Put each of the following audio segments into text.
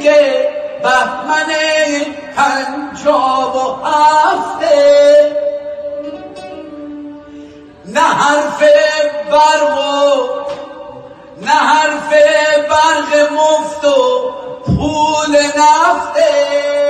دیگه بهمن پنجاب و هفته. نه حرف برق و نه حرف برق مفت و پول نفته.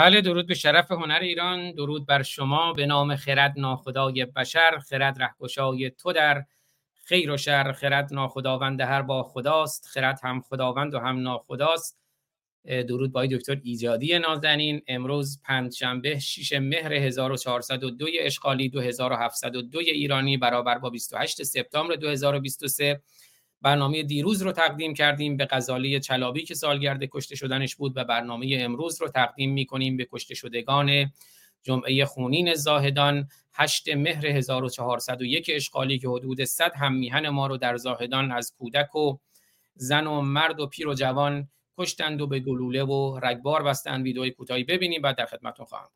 بله درود به شرف هنر ایران درود بر شما به نام خرد ناخدای بشر خرد رهگشای تو در خیر و شر خرد ناخداوند هر با خداست خرد هم خداوند و هم ناخداست. درود با دکتر ایجادی نازنین. امروز پنجشنبه 6 مهر 1402 اشغالی 2702 ایرانی برابر با 28 سپتامبر 2023 برنامه دیروز رو تقدیم کردیم به غزاله چلابی که سالگرد کشته شدنش بود و برنامه امروز رو تقدیم می‌کنیم به کشته شدگان جمعه خونین زاهدان. 8 مهر 1401 اشغالی که حدود 100 هم میهن ما رو در زاهدان از کودک و زن و مرد و پیر و جوان کشتند و به گلوله و رگبار بستند. ویدئوی کوتاهی ببینیم بعد در خدمتتون خواهم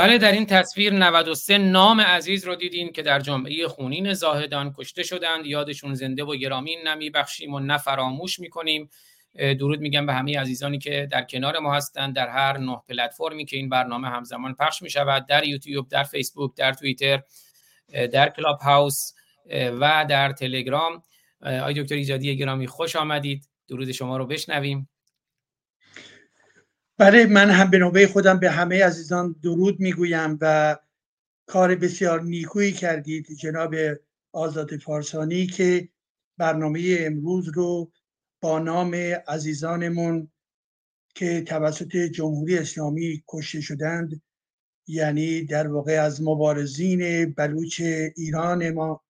بله در این تصویر 93 نام عزیز رو دیدین که در جمعه خونین زاهدان کشته شدند. یادشون زنده و گرامی نمی بخشیم و نه فراموش می‌کنیم. درود میگم به همه عزیزانی که در کنار ما هستند در هر نه پلتفرمی که این برنامه همزمان پخش می شود در یوتیوب در فیسبوک در توییتر در کلاب هاوس و در تلگرام. آی دکتر ایجادی گرامی خوش آمدید. درود شما رو بشنویم. برای من هم به نوبه خودم به همه عزیزان درود می‌گویم و کار بسیار نیکویی کردید جناب آزاد فارسانی که برنامه امروز رو با نام عزیزانمون که توسط جمهوری اسلامی کشته شدند یعنی در واقع از مبارزین بلوچ ایران ما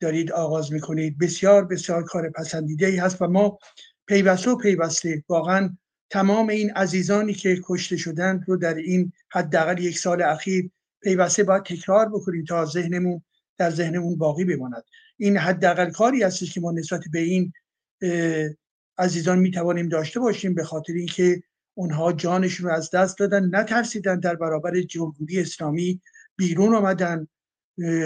دارید آغاز می‌کنید. بسیار بسیار کار پسندیده ای هست و ما پیوسته و پیوسته واقعا تمام این عزیزانی که کشته شدند رو در این حداقل یک سال اخیر پیوسته باید تکرار بکنیم تا ذهنمون در ذهنمون باقی بماند. این حداقل کاری هستش که ما نسبت به این عزیزان می توانیم داشته باشیم به خاطر اینکه اونها جانشون رو از دست دادن نترسیدن در برابر جمهوری اسلامی بیرون آمدن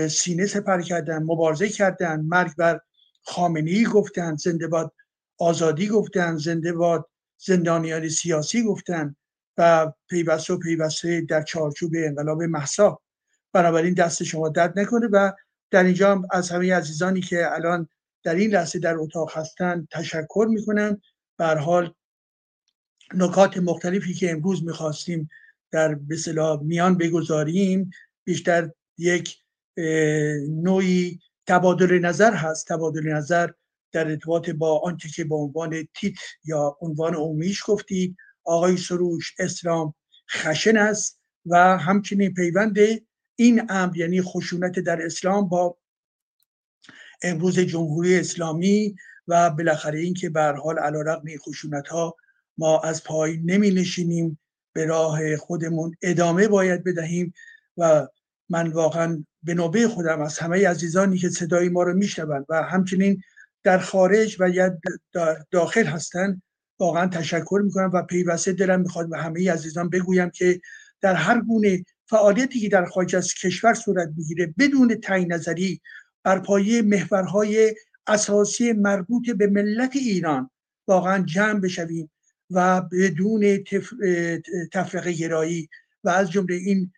سینه سپر کردن مبارزه کردن مرگ بر خامنه ای گفتن زنده باد آزادی گفتن زنده باد زندانیان سیاسی گفتن و پیوسته و پیوسته در چارچوب انقلاب محسا بنابراین دست شما درد نکنه و در اینجا از همه عزیزانی که الان در این لحظه در اتاق هستن تشکر می‌کنم. بر حال نکات مختلفی که امروز می‌خواستیم در به میان بگذاریم بیشتر یک نوعی تبادل نظر هست. تبادل نظر در ارتباط با آنچه که به عنوان تیت یا عنوان اومیش گفتید آقای سروش اسلام خشن است و همچنین پیوند این امر یعنی خشونت در اسلام با امروز جمهوری اسلامی و بالاخره اینکه به حال علیرغم این خشونت ها ما از پای نمی نشینیم به راه خودمون ادامه باید بدهیم و من واقعا به نوبه خودم از همه عزیزانی که صدای ما رو میشنوند و همچنین در خارج و یا داخل هستند واقعا تشکر می‌کنم و پیوسته دلم می‌خواد به همه عزیزان بگویم که در هر گونه فعالیتی که در خارج از کشور صورت می‌گیره بدون تعیین نظری بر پایه محورهای اساسی مربوط به ملت ایران واقعا جمع بشویم و بدون تفرقه گرایی. و از جمله این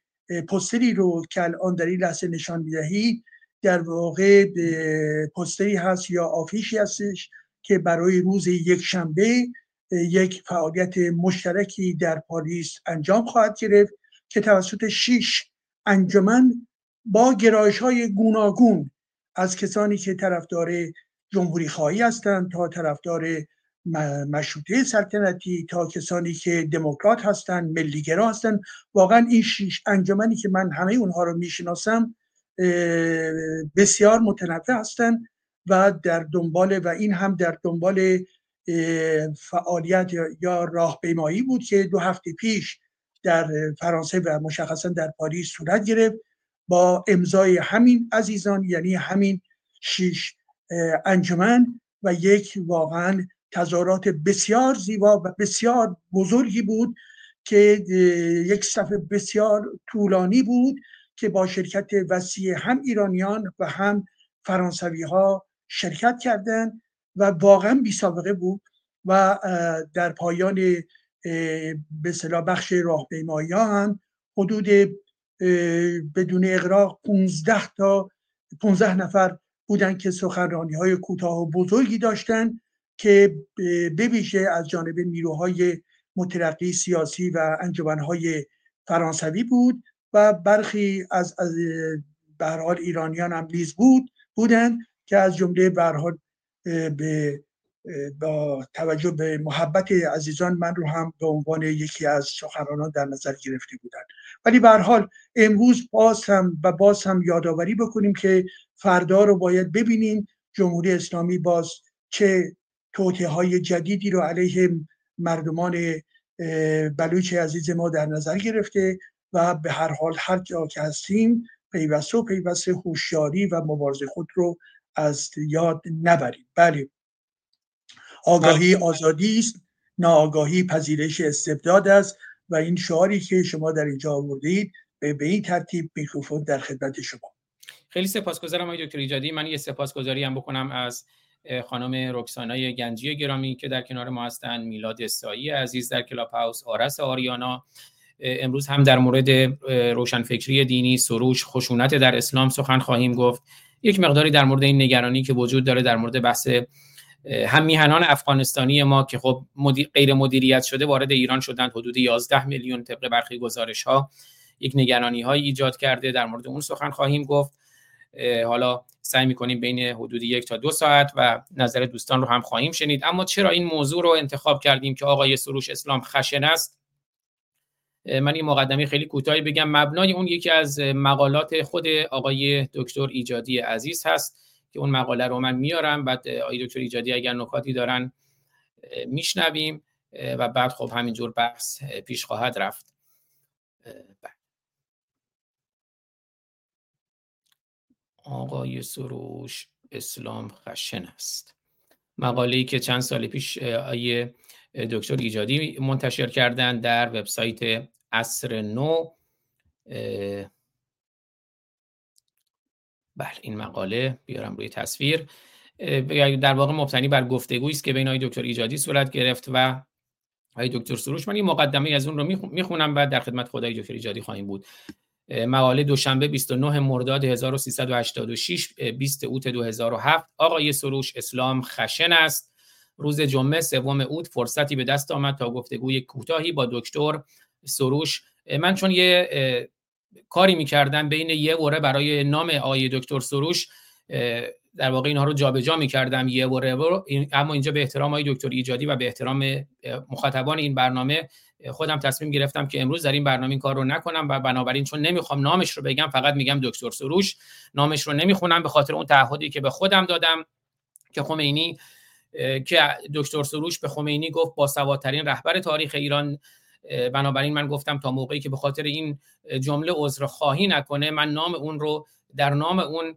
پستری رو که الان در این لحظه نشان می‌دهید در واقع پستری هست یا آفیشی هستش که برای روز یک شنبه یک فعالیت مشترکی در پاریس انجام خواهد گرفت که توسط شش انجمن با گرایش های گوناگون از کسانی که طرفدار جمهوری خواهی هستند تا طرفدار مشروطه سلطنتی تا کسانی که دموکرات هستند ملیگرا هستند. واقعا این شش انجمنی که من همه اونها رو می‌شناسم بسیار متنوع هستند و در دنبال و این هم در دنبال فعالیت یا راهپیمایی بود که دو هفته پیش در فرانسه و مشخصا در پاریس صورت گرفت با امضای همین عزیزان یعنی همین شش انجمن و یک واقعا تظاهرات بسیار زیبا و بسیار بزرگی بود که یک صفحه بسیار طولانی بود که با شرکت وسیع هم ایرانیان و هم فرانسوی ها شرکت کردند و واقعا بی سابقه بود و در پایان به صلاح بخش راهپیمایی هم حدود بدون اقراق 15 تا 15 نفر بودن که سخنرانی های کوتاه و بزرگی داشتن که بویژه از جانب نیروهای مترقی سیاسی و انجمنهای فرانسوی بود. و برخی از از به ایرانیان هم نیز بود بودند که از جمله به به با توجه به محبت عزیزان من رو هم به عنوان یکی از سخنرانان در نظر گرفته بودند. ولی به حال امروز باز هم و باز هم یادآوری بکنیم که فردا رو باید ببینیم جمهوری اسلامی باز چه توطئه های جدیدی رو علیه مردمان بلوچ عزیز ما در نظر گرفته و به هر حال هر جا که هستیم پیوسته و پیوسته هوشیاری و مبارزه خود رو از یاد نبریم. بله. آگاهی آزادی است ناآگاهی پذیرش استبداد است و این شعاری که شما در اینجا آوردید به این ترتیب میکروفون در خدمت شما. خیلی سپاسگزارم آقای دکتر ایجادی. من یه سپاسگزاری هم بکنم از خانم رکسانای گنجی گرامی که در کنار ما هستند میلاد استایی عزیز در کلاب هاوس آرس آریانا امروز هم در مورد روشنفکری دینی سروش خشونت در اسلام سخن خواهیم گفت. یک مقداری در مورد این نگرانی که وجود داره در مورد بحث هم میهنان افغانستانی ما که خب غیر مدیریت شده وارد ایران شدند حدود 11 میلیون طبق برخی گزارش ها یک نگرانی های ایجاد کرده در مورد اون سخن خواهیم گفت. حالا سعی می‌کنیم بین حدود یک تا دو ساعت و نظر دوستان رو هم خواهیم شنید. اما چرا این موضوع رو انتخاب کردیم که آقای سروش اسلام خشن است؟ من این مقدمه خیلی کوتاهی بگم. مبنای اون یکی از مقالات خود آقای دکتر ایجادی عزیز هست که اون مقاله رو من میارم. بعد آقای دکتر ایجادی اگر نکاتی دارن میشنویم و بعد خب همینجور بحث پیش خواهد رفت. آقای سروش اسلام خشن است. مقاله که چند سال پیش آیه دکتر ایجادی منتشر کردن در وبسایت اصر نو بله این مقاله بیارم روی تصویر. در واقع مبتنی بر گفتگویی است که بین آقای دکتر ایجادی صورت گرفت و آقای دکتر سروش. من این مقدمه از اون رو می‌خونم بعد در خدمت خدای دکتر ایجادی خواهیم بود. مقاله دوشنبه 29 مرداد 1386 20 اوت 2007 آقای سروش اسلام خشن است. روز جمعه سوم اوت فرصتی به دست آمد تا گفتگوی کوتاهی با دکتر سروش من چون یه کاری می‌کردم بین یه وره برای نام آقای دکتر سروش در واقع اینها رو جابجا می‌کردم یه وره اما اینجا به احترام آقای دکتر ایجادی و به احترام مخاطبان این برنامه خودم تصمیم گرفتم که امروز در این برنامه این کار رو نکنم و بنابراین چون نمی‌خوام نامش رو بگم فقط میگم دکتر سروش نامش رو نمی‌خونم به خاطر اون تعهدی که به خودم دادم که خمینی که دکتر سروش به خمینی گفت با سوادترین رهبر تاریخ ایران بنابراین من گفتم تا موقعی که به خاطر این جمله عذر خواهی نکنه من نام اون رو در نام اون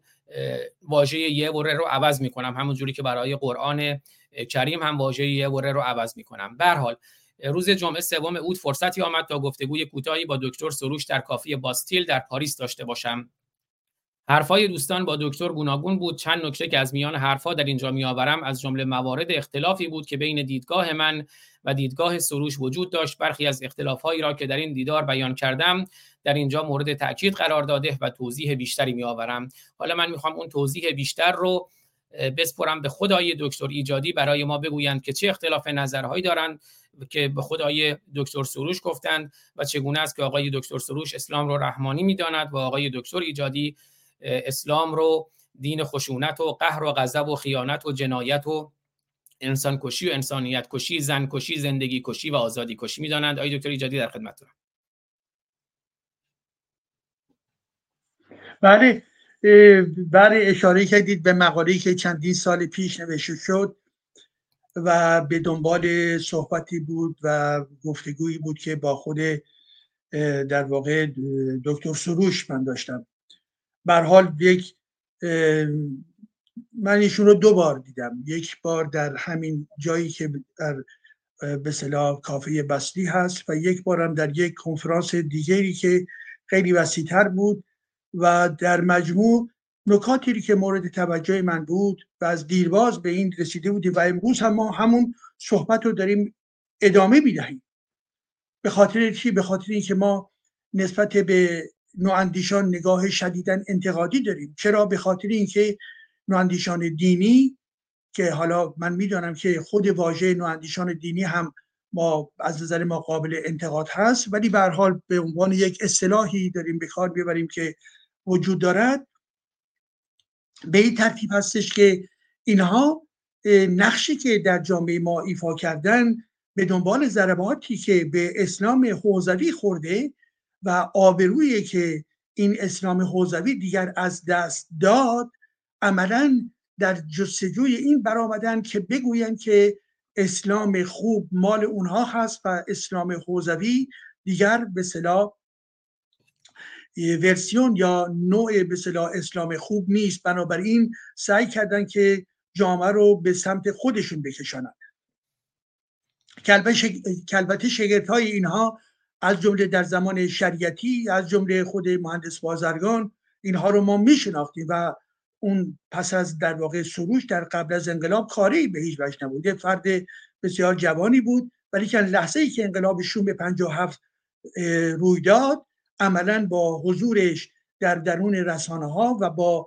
واژه یه وره رو عوض می‌کنم. همون جوری که برای قرآن کریم هم واژه یه وره رو عوض می‌کنم. به حال روز جمعه سوم اوت فرصتی آمد تا گفتگوی کوتاهی با دکتر سروش در کافی باستیل در پاریس داشته باشم. حرفای دوستان با دکتر گوناگون بود. چند نکته که از میان حرفها در اینجا میآورم. از جمله موارد اختلافی بود که بین دیدگاه من و دیدگاه سروش وجود داشت. برخی از اختلافهایی را که در این دیدار بیان کردم در اینجا مورد تاکید قرار داده و توضیح بیشتری میآورم. حالا من می‌خوام اون توضیح بیشتر رو بسپرم به خدای دکتر ایجادی. برای ما بگویند که چه اختلاف نظرهایی دارند که به خدای دکتر سروش گفتند و چگونه است که آقای دکتر سروش اسلام رو رحمانی می‌داند و آقای دکتر ایجادی اسلام رو دین خشونت و قهر و غضب و خیانت و جنایت و انسان کشی و انسانیت کشی زن کشی زندگی کشی و آزادی کشی می‌دانند آقای دکتر ایجادی در خدمتتونم بله برای اشاره کردید به مقاله‌ای که چندین سال پیش نوشته شد و به دنبال صحبتی بود و گفتگویی بود که با خود در واقع دکتر سروش من داشتم. حال یک من ایشون رو دو بار دیدم. یک بار در همین جایی که در به صلاح کافه بستی هست و یک بارم در یک کنفرانس دیگری که خیلی وسیعتر بود و در مجموع نکاتی که مورد توجه من بود و از دیرباز به این رسیده بودیم و امروز هم ما همون صحبت رو داریم ادامه می‌دهیم. به خاطر چی؟ به خاطر اینکه ما نسبت به نواندیشان نگاه شدیدن انتقادی داریم. چرا؟ به خاطر اینکه نواندیشان دینی که حالا من می‌دانم که خود واژه نواندیشان دینی هم ما از نظر ما قابل انتقاد هست ولی به حال به عنوان یک اصطلاحی داریم به کار ببریم که وجود دارد. به این ترتیب هستش که اینها نقشی که در جامعه ما ایفا کردن به دنبال ضرباتی که به اسلام حوزوی خورده و آبرویی که این اسلام حوزوی دیگر از دست داد عملا در جستجوی این برآمدن که بگویند که اسلام خوب مال اونها هست و اسلام حوزوی دیگر به صلاح ورسیون یا نوع به صلاح اسلام خوب نیست. بنابراین سعی کردن که جامعه رو به سمت خودشون بکشانند. کلبت شگرت های اینها از جمله در زمان شریعتی از جمله خود مهندس بازرگان اینها رو ما میشناختیم و اون پس از در واقع سروش در قبل از انقلاب کاری به هیچ وجه نبود. فرد بسیار جوانی بود ولی که لحظه ای که انقلاب شوم 57 روی داد عملا با حضورش در درون رسانه ها و با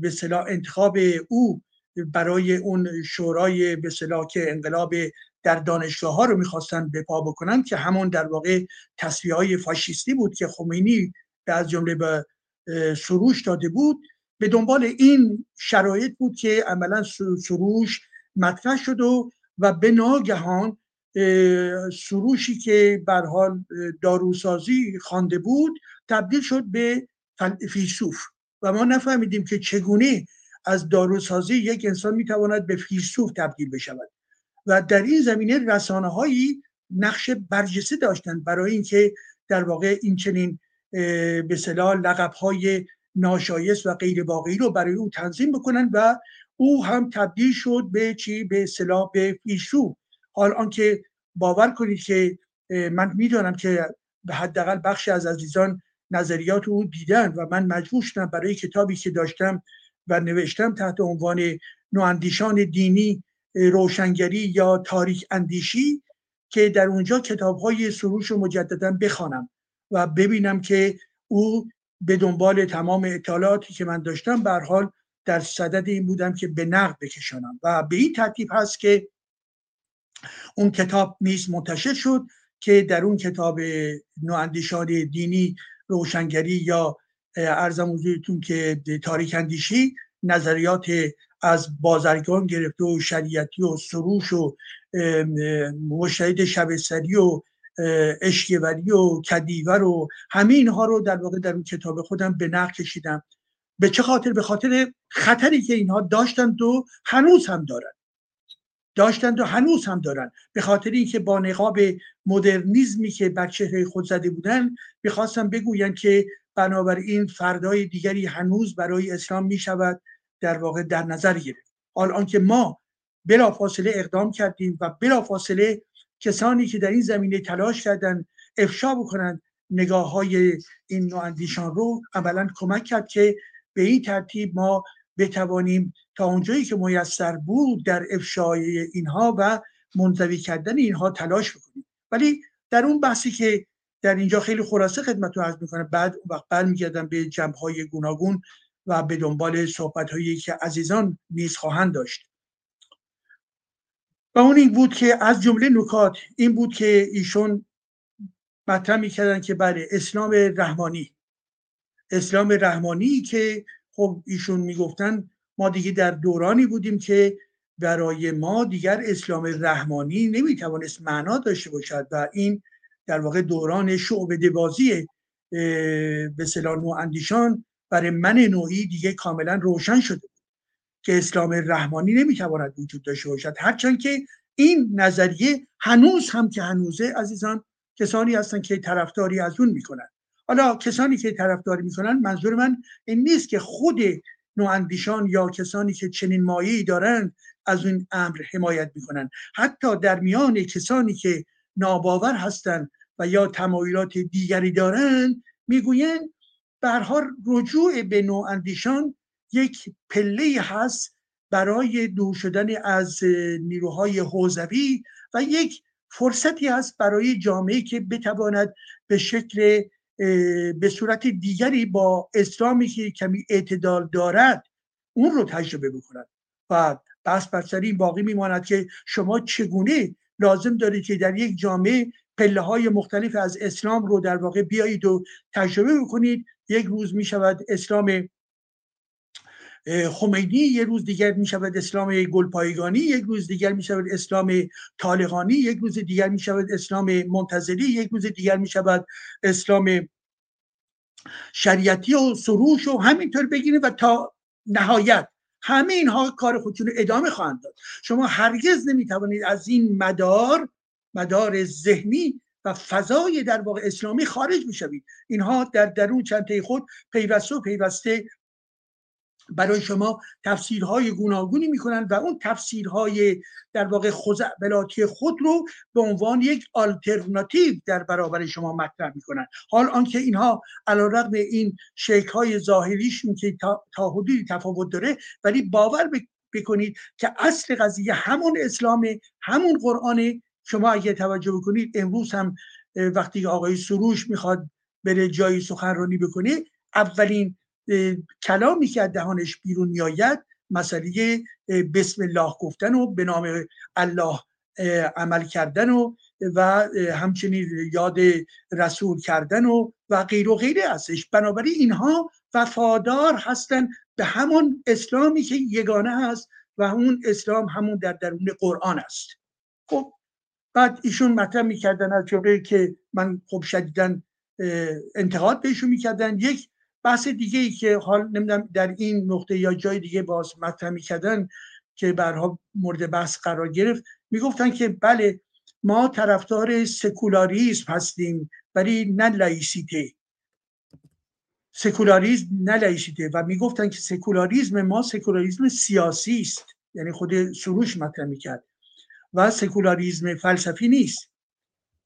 به صلاح انتخاب او برای اون شورای به که انقلاب در دانشگاه ها رو می‌خواستن به پا بکنن که همون در واقع تصویه های فاشیستی بود که خمینی از جمله به سروش داده بود. به دنبال این شرایط بود که عملا سروش مطرح شد و و به ناگهان سروشی که بر حال داروسازی خوانده بود تبدیل شد به فیلسوف. و ما نفهمیدیم که چگونه از داروسازی یک انسان می‌تواند به فیلسوف تبدیل بشود. و در این زمینه رسانه هایی نقش برجسته داشتن برای اینکه در واقع این چنین به صلاح لقب های ناشایست و غیر واقعی رو برای او تنظیم بکنن و او هم تبدیل شد به چی؟ به صلاح به پیشرو. حال آنکه باور کنید که من می‌دانم که به حداقل بخشی از عزیزان نظریات او دیدن و من مجبور شدم برای کتابی که داشتم و نوشتم تحت عنوان نواندیشان دینی روشنگری یا تاریک اندیشی که در اونجا کتاب های سروش رو مجددا بخوانم و ببینم که او به دنبال تمام اطلاعاتی که من داشتم به حال در صدد این بودم که به نقد بکشانم. و به این ترتیب هست که اون کتاب نیز منتشر شد که در اون کتاب نواندیشان دینی روشنگری یا ارزم حضورتون که تاریک اندیشی نظریات از بازرگان گرفته و شریعتی و سروش و مشهد شبستری و اشکیوری و کدیور و همه اینها رو در واقع در اون کتاب خودم به نقد کشیدم. به چه خاطر؟ به خاطر خطری که اینها داشتند و هنوز هم دارن. داشتند و هنوز هم دارن. به خاطر اینکه با نقاب مدرنیزمی که بر چهره خود زده بودن می‌خواستم بگویند که بنابراین فردای دیگری هنوز برای اسلام می شود در واقع در نظر گرفت. حال آنکه ما بلافاصله اقدام کردیم و بلافاصله کسانی که در این زمینه تلاش کردن افشا بکنند نگاه های این نواندیشان رو عملا کمک کرد که به این ترتیب ما بتوانیم تا اونجایی که میسر بود در افشای اینها و منزوی کردن اینها تلاش بکنیم. ولی در اون بحثی که در اینجا خیلی خلاصه رو عرض می‌کنم بعد وقت برمیگردم به جمع های گوناگون و به دنبال صحبت هایی که عزیزان نیز خواهند داشت. و اون این بود که از جمله نکات این بود که ایشون مطرح می‌کردن که بله اسلام رحمانی. اسلام رحمانی که خب ایشون می‌گفتن ما دیگه در دورانی بودیم که برای ما دیگر اسلام رحمانی نمی‌توانست معنا داشته باشد و این در واقع دوران بازی به نو اندیشان برای من نوعی دیگه کاملا روشن شده بود که اسلام رحمانی نمی‌تواند وجود داشته باشد. هرچند که این نظریه هنوز هم که هنوزه عزیزان کسانی هستن که طرفداری از اون می‌کنن حالا کسانی که طرفداری می‌کنن منظور من این نیست که خود نواندیشان یا کسانی که چنین مایه‌ای دارند از این امر حمایت می‌کنن حتی در میان کسانی که ناباور هستند و یا تمایلات دیگری دارند می‌گویند به رجوع به نواندیشان یک پله هست برای دور شدن از نیروهای حوزوی و یک فرصتی هست برای جامعه که بتواند به شکل به صورت دیگری با اسلامی که کمی اعتدال دارد اون رو تجربه بکنند. و بس بر این باقی میماند که شما چگونه لازم دارید که در یک جامعه پله های مختلف از اسلام رو در واقع بیایید و تجربه بکنید یک روز می شود اسلام خمینی یک روز دیگر می شود اسلام گلپایگانی یک روز دیگر می شود اسلام طالقانی یک روز دیگر می شود اسلام منتظری یک روز دیگر می شود اسلام شریعتی و سروش و همینطور بگیریم و تا نهایت همه اینها کار خودشون ادامه خواهند داد. شما هرگز نمی‌توانید از این مدار مدار ذهنی و فضای در واقع اسلامی خارج می‌شوید. اینها در درون چنته خود پیوسته و پیوسته برای شما تفسیرهای گوناگونی می‌کنن و اون تفسیرهای در واقع خزعبلاتی خود رو به عنوان یک آلترناتیو در برابر شما مطرح می‌کنن حال آنکه اینها علیرغم این شکل های ظاهریشون که تا حدودی تفاوت داره ولی باور بکنید که اصل قضیه همون اسلام همون قرآن شما اگه توجه بکنید امروز هم وقتی آقای سروش می‌خواد بره جایی سخنرانی بکنه اولین کلامی که از دهانش بیرون میآید مسئله بسم الله گفتن و به نام الله عمل کردن و و همچنین یاد رسول کردن و و غیر و غیره هستش. بنابراین اینها وفادار هستند به همون اسلامی که یگانه هست و اون اسلام همون در درون قرآن است. خب بعد ایشون مطرح می‌کردن از جمله که من خب شدیداً انتقاد بهشون می‌کردن. یک بحث دیگه ای که حالا نمی‌دونم در این نقطه یا جای دیگه باز مطرح می‌کردن که بارها مورد بحث قرار گرفت می‌گفتن که بله ما طرفدار سکولاریسم هستیم ولی نه laïcité. سکولاریزم نه laïcité و می‌گفتن که سکولاریزم ما سکولاریزم سیاسی است. یعنی خود سروش مطرح می‌کرد. و سکولاریزم فلسفی نیست.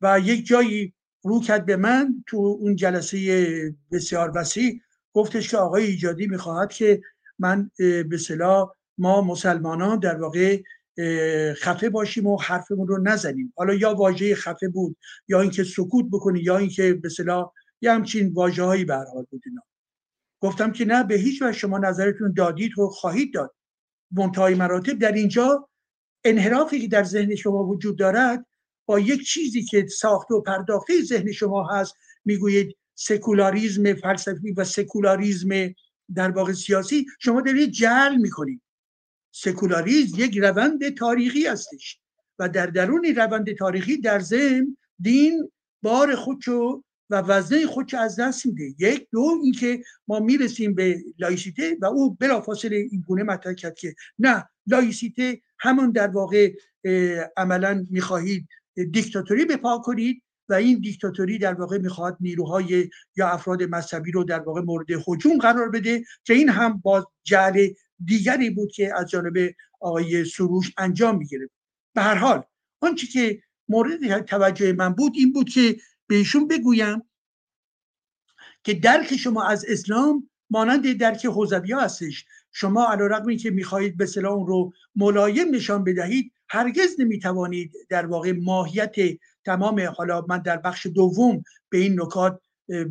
و یک جایی رو کرد به من تو اون جلسه بسیار وسیع گفتش که آقای ایجادی می‌خواهد که من به صلاح ما مسلمانان در واقع خفه باشیم و حرفمون رو نزنیم. حالا یا واژه خفه بود یا اینکه سکوت بکنی یا اینکه به صلاح یه همچین واژه هایی به حال بود اینا. گفتم که نه به هیچ وجه شما نظرتون دادید و خواهید داد. منتهای مراتب در اینجا انحرافی که در ذهن شما وجود دارد با یک چیزی که ساخته و پرداخته ذهن شما هست می‌گویید سکولاریزم فلسفی و سکولاریزم در واقع سیاسی. شما دارید جعل می‌کنید. سکولاریزم یک روند تاریخی هستش و در درون روند تاریخی در ذهن دین بار خودشو و وزنه خودش از دست میده. یک دو اینکه ما می‌رسیم به لایسیته و او بلافاصله این گونه مطرح کرد که نه لایسیته همون در واقع عملا می‌خواهید دیکتاتوری بپا کنید و این دیکتاتوری در واقع می‌خواد نیروهای یا افراد مذهبی رو در واقع مورد حجوم قرار بده که این هم با جعل دیگری بود که از جانب آقای سروش انجام می‌گیره به هر حال آنچه که مورد توجه من بود این بود که بهشون بگویم که درک شما از اسلام مانند درک حوزوی هستش. شما علا رقمی که می‌خواهید به اون رو ملایم نشان بدهید هرگز نمی‌توانید در واقع ماهیت تمام حالا من در بخش دوم به این نکات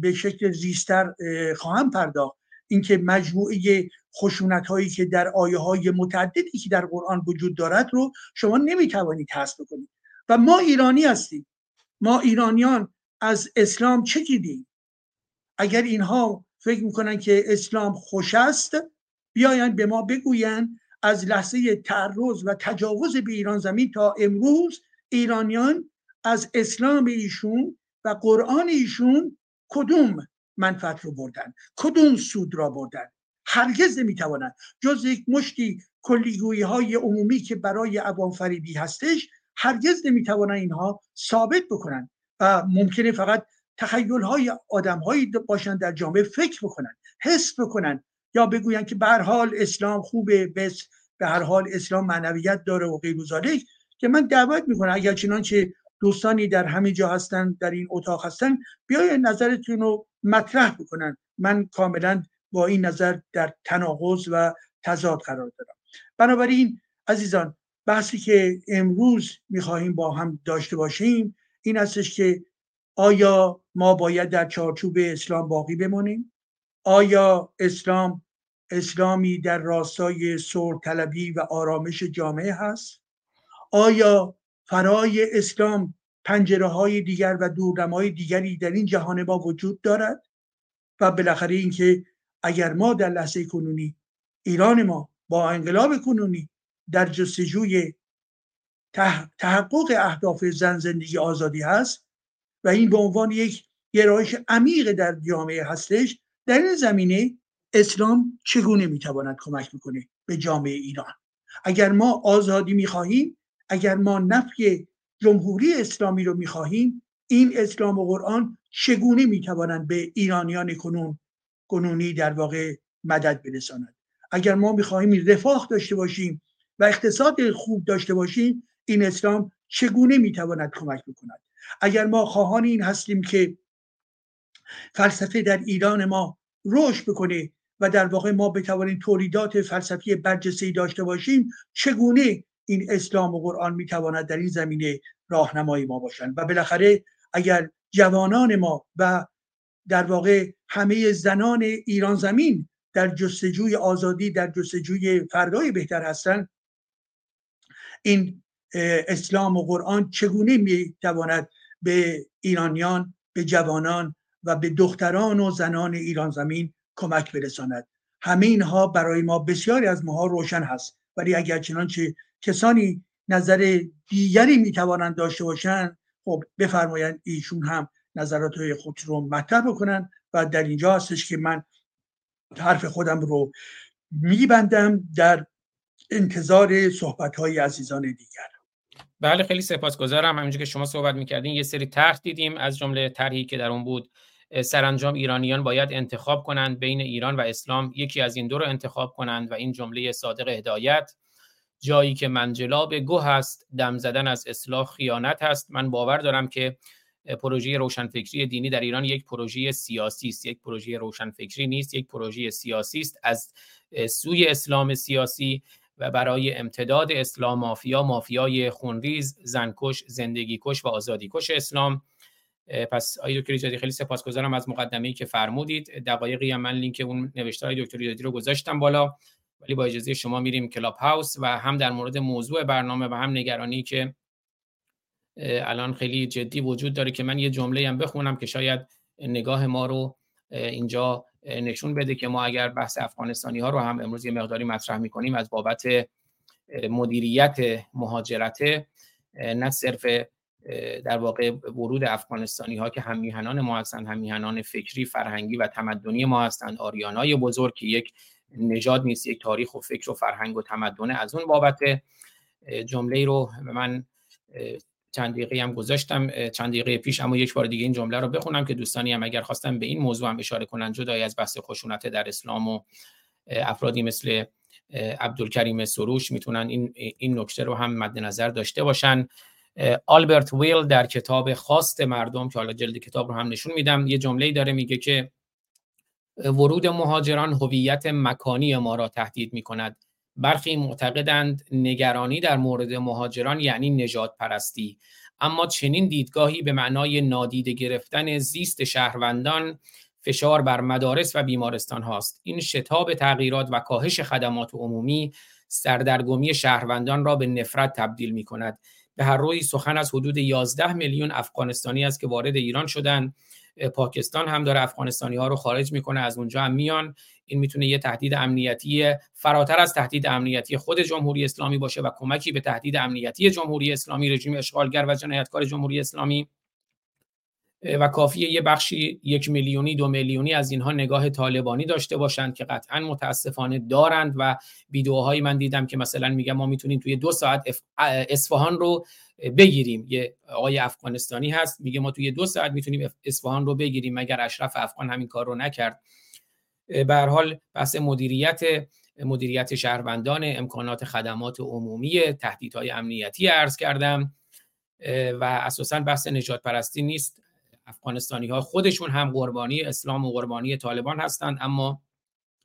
به شکل زیستر خواهم پرداخت. اینکه مجموعه خشونت هایی که در آیه های متعددی که در قرآن وجود دارد رو شما نمی‌توانید حذف کنید و ما ایرانی هستیم. ما ایرانیان از اسلام چه دیدیم؟ اگر اینها فکر می‌کنن که اسلام خوش است بیاین به ما بگوین از لحظه تعرض و تجاوز به ایران زمین تا امروز ایرانیان از اسلام ایشون و قرآن ایشون کدوم منفعت رو بردن؟ کدوم سود را بردن؟ هرگز نمی‌توانند. جز یک مشتی کلیگویی های عمومی که برای عوام فریبی هستش هرگز نمی‌توانند اینها ثابت بکنن ممکنه فقط تخیل های آدم هایی باشن در جامعه فکر بکنن حس بکنن یا بگوین که به حال اسلام خوبه بس به هر حال اسلام معنویت داره و غیر که من دعوت می‌کنم اگر چنانچه دوستانی در همین جا هستن در این اتاق هستن بیاین نظرتون رو مطرح بکنن. من کاملا با این نظر در تناقض و تضاد قرار دارم. بنابراین عزیزان بحثی که امروز می‌خواهیم با هم داشته باشیم این هستش که آیا ما باید در چارچوب اسلام باقی بمانیم؟ آیا اسلام اسلامی در راستای صلح طلبی و آرامش جامعه هست؟ آیا فرای اسلام پنجره های دیگر و دورنمای دیگری در این جهان ما وجود دارد؟ و بالاخره اینکه اگر ما در لحظه کنونی ایران ما با انقلاب کنونی در جستجوی تحقق اهداف زن زندگی آزادی هست و این به عنوان یک گرایش عمیق در جامعه هستش در این زمینه اسلام چگونه می‌تواند کمک می‌کنه به جامعه ایران؟ اگر ما آزادی می‌خواهیم اگر ما نفی جمهوری اسلامی رو می‌خواهیم این اسلام و قرآن چگونه می‌توانند به ایرانیان کنون کنونی در واقع مدد برساند؟ اگر ما می‌خواهیم رفاه داشته باشیم و اقتصاد خوب داشته باشیم این اسلام چگونه می‌تواند کمک بکند؟ اگر ما خواهان این هستیم که فلسفه در ایران ما رشد بکنه و در واقع ما بتوانیم تولیدات فلسفی برجسته داشته باشیم چگونه این اسلام و قرآن می‌تواند در این زمینه راهنمای ما باشند؟ و بالاخره اگر جوانان ما و در واقع همه زنان ایران زمین در جستجوی آزادی در جستجوی فردای بهتر هستند این اسلام و قرآن چگونه می‌تواند به ایرانیان به جوانان و به دختران و زنان ایران زمین کمک برساند؟ همه اینها برای ما بسیاری از ماها روشن هست. ولی اگر چنانچه کسانی نظر دیگری می‌توانند داشته باشند خب بفرمایند ایشون هم نظرات خود رو مطرح بکنن و در اینجا هستش که من حرف خودم رو میبندم در انتظار صحبت های عزیزان دیگر. بله خیلی سپاسگزارم. همینجور که شما صحبت می‌کردین یه سری طرح دیدیم از جمله طرحی که در اون بود. سرانجام ایرانیان باید انتخاب کنند بین ایران و اسلام. یکی از این دو رو انتخاب کنند و این جمله صادق هدایت. جایی که منجلاب گوه هست دم زدن از اصلاح خیانت هست من باور دارم که پروژه روشنفکری دینی در ایران یک پروژه سیاسی است. یک پروژه روشنفکری نیست یک پروژه سیاسی است. از سوی اسلام سیاسی و برای امتداد اسلام مافیا مافیای خونریز زنکش زندگی کش و آزادی کش اسلام پس آقای دکتر ایجادی خیلی سپاسگزارم از مقدمه‌ای که فرمودید. دقایقی هم من لینک اون نوشته های دکتر ایجادی رو گذاشتم بالا ولی با اجازه شما میریم کلاب هاوس و هم در مورد موضوع برنامه و هم نگرانی که الان خیلی جدی وجود داره که من یه جمله هم بخونم که شاید نگاه ما رو اینجا نشون بده که ما اگر بحث افغانستانی ها رو هم امروز یه مقداری مطرح می‌کنیم از بابت مدیریت مهاجرت نه صرف در واقع ورود افغانستانی ها که هم میهنان ما هستند هم میهنان فکری فرهنگی و تمدنی ما هستند. آریانای بزرگ که یک نژاد نیست یک تاریخ و فکر و فرهنگ و تمدن از اون بابت جمله رو من چند دقیقه هم گذاشتم چند دقیقه پیش اما یک بار دیگه این جمله رو بخونم که دوستانی هم اگر خواستم به این موضوع هم اشاره کنن جدای از بحث خشونت در اسلام و افرادی مثل عبدالکریم سروش می‌تونن این این نکته رو هم مد نظر داشته باشن. آلبرت ویل در کتاب خواست مردم که حالا جلد کتاب رو هم نشون میدم یه جمله داره میگه که ورود مهاجران هویت مکانی ما را تهدید می‌کند. برخی معتقدند نگرانی در مورد مهاجران یعنی نجات پرستی اما چنین دیدگاهی به معنای نادیده گرفتن زیست شهروندان فشار بر مدارس و بیمارستان هاست. این شتاب تغییرات و کاهش خدمات عمومی سردرگمی شهروندان را به نفرت تبدیل می کند به هر روی سخن از حدود 11 میلیون افغانستانی است که وارد ایران شدند. پاکستان هم داره افغانستانی ها رو خارج می‌کنه از اونجا هم میان. این می‌تونه یه تهدید امنیتی فراتر از تهدید امنیتی خود جمهوری اسلامی باشه و کمکی به تهدید امنیتی جمهوری اسلامی رژیم اشغالگر و جنایتکار جمهوری اسلامی. و کافیه یه بخشی یک میلیونی دو میلیونی از اینها نگاه طالبانی داشته باشند که قطعا متاسفانه دارند و ویدیوهایی من دیدم که مثلا میگم ما می‌تونیم توی دو ساعت اصفهان رو بگیریم. یه آقای افغانستانی هست میگه ما توی دو ساعت می‌تونیم اصفهان رو بگیریم. مگر اشرف افغان همین کار رو نکرد؟ به حال بحث مدیریت مدیریت شهروندان امکانات خدمات عمومی تهدیدهای امنیتی عرض کردم و اساسا بحث نجات پرستی نیست. افغانستانی ها خودشون هم قربانی اسلام و قربانی طالبان هستند اما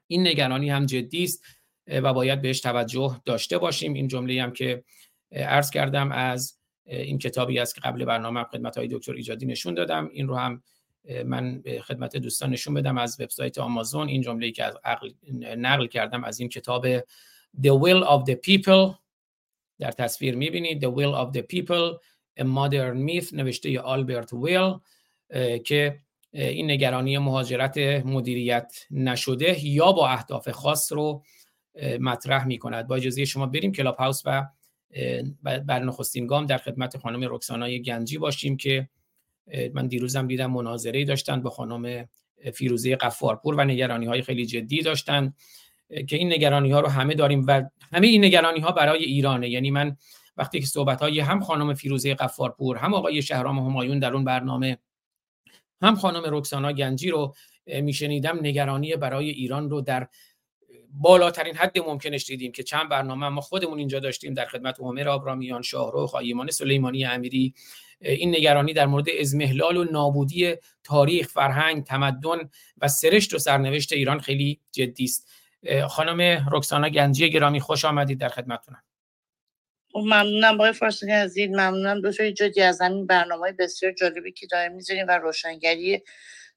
این نگرانی هم جدی است و باید بهش توجه داشته باشیم. این جمله هم که عرض کردم از این کتابی است که قبل برنامه خدمت های دکتر ایجادی نشون دادم. این رو هم من خدمت دوستان نشون بدم از وبسایت آمازون. این جمله که از نقل کردم از این کتاب The Will of the People. در تصویر می‌بینید The Will of the People A Modern Myth نوشته آلبرت ویل که این نگرانی مهاجرت مدیریت نشده یا با اهداف خاص رو مطرح می کند با اجازه شما بریم کلاب هاوس و بر نخستین گام در خدمت خانم رکسانای گنجی باشیم که من دیروزم دیدم مناظره داشتن با خانم فیروزه قفارپور و نگرانی های خیلی جدی داشتن که این نگرانی ها رو همه داریم و همه این نگرانی ها برای ایرانه. یعنی من وقتی که صحبت های هم خانم فیروزه قفارپور هم آقای شهرام همایون در اون برنامه هم خانم رکسانا گنجی رو میشنیدم نگرانی برای ایران رو در بالاترین حد ممکنش دیدیم که چند برنامه ما خودمون اینجا داشتیم در خدمت عمر آبرامیان شاهرخ خایمان سلیمانی امیری. این نگرانی در مورد ازمهلال و نابودی تاریخ فرهنگ تمدن و سرشت و سرنوشت ایران خیلی جدی است. خانم رکسانا گنجی گرامی خوش آمدید در خدمتتونم. ممنونم باقی فارسی عزیز ممنونم. دو جدی از همین برنامه بسیار جالبی که داریم می‌ذاریم و روشنگری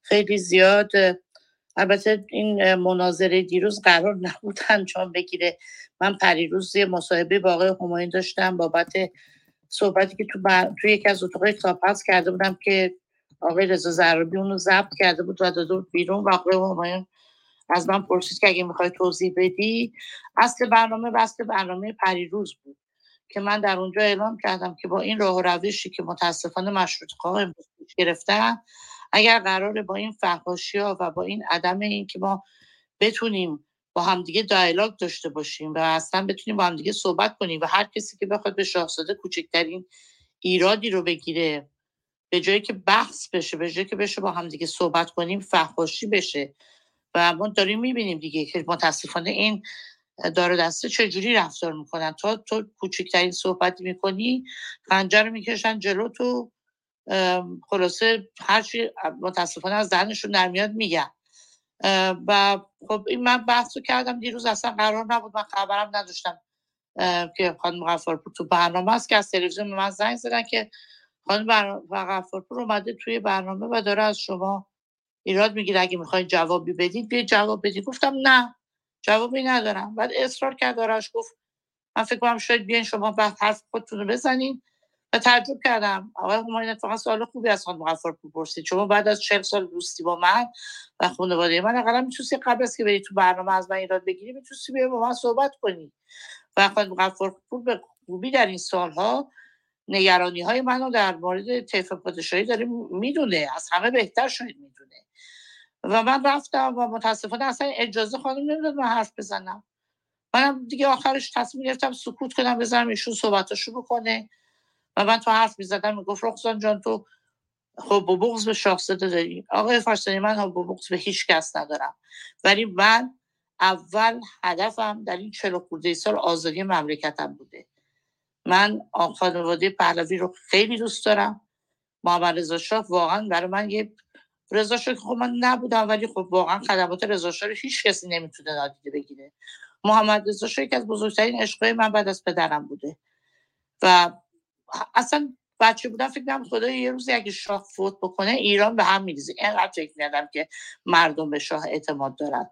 خیلی زیاد. البته این مناظره دیروز قرار نبود انجام بگیره. من پریروز یه مصاحبه با آقای همایون داشتم بابت صحبتی که تو توی یکی از اتاقای کلاپاس کرده بودم که آقای رضا زرابی اونو ضبط کرده بود و داده بود بیرون و آقای از من پرسید که اگه می‌خوای توضیح بدی. اصل برنامه اصل برنامه پریروز بود. که من در اونجا اعلام کردم که با این راه و روشی که متاسفانه مشروط امروز گرفتن اگر قراره با این فحاشی ها و با این عدم این که ما بتونیم با همدیگه دیالوگ داشته باشیم و اصلا بتونیم با همدیگه صحبت کنیم و هر کسی که بخواد به شاهزاده کوچکترین ایرادی رو بگیره به جایی که بحث بشه به جایی که بشه با همدیگه صحبت کنیم فحاشی بشه. و ما داریم می‌بینیم دیگه که متاسفانه این دار دسته چجوری رفتار می‌کنن؟ تا تو کوچکترین صحبتی می‌کنی؟ خنجر رو می‌کشن جلو تو خلاصه هرچی متاسفانه از ذهنشون در میاد میگن. و خب این من بحث رو کردم دیروز اصلا قرار نبود من خبرم نداشتم که خانم غفارپور تو برنامه است که از تلویزیون من زنگ زدن که خانم غفارپور اومده توی برنامه و داره از شما ایراد می‌گیره اگه می‌خواین جوابی بدید بیا جواب بدید گفتم نه. جوابی ندارم. بعد اصرار کرد دارش گفت من فکر کنم شاید بیاین شما بعد حرف خودتون رو بزنین. و تعجب کردم. آقای هماین اتفاقا سوال خوبی از خانم مغفر بپرسید شما بعد از چهل سال دوستی با من و خانواده من اقلا می‌تونستی قبل از که بری تو برنامه از من ایراد بگیری می‌تونستی بیا با من صحبت کنی. و خانم مغفر به خوبی در این سالها نگرانی های منو در مورد طیف پادشاهی داره می‌دونه. از همه بهتر شاید می‌دونه. و من رفتم و متاسفانه اصلا اجازه خانم نمی‌داد من حرف بزنم. منم دیگه آخرش تصمیم گرفتم سکوت کنم بذارم ایشون صحبتاشو بکنه. و من تو حرف می‌زدم می‌گفت رخصان جان تو خب بغض به شاهزاده داری. آقای فارسانی من هم بغض به هیچ کس ندارم. ولی من اول هدفم در این چلو خورده سال آزادی مملکتم بوده. من خانواده پهلوی رو خیلی دوست دارم. محمد رضا شاه واقعا برای من یه رضا شاه خب من نبودم ولی خب واقعا خدمات رضا شاه رو هیچ کسی نمی‌تونه نادیده بگیره. محمد رضا شاه یکی از بزرگترین عشقای من بعد از پدرم بوده. و اصلا بچه بودم فکر کنم خدا یه روزی اگه شاه فوت بکنه ایران به هم میریزه. اینقدر فکر میادم که مردم به شاه اعتماد دارن.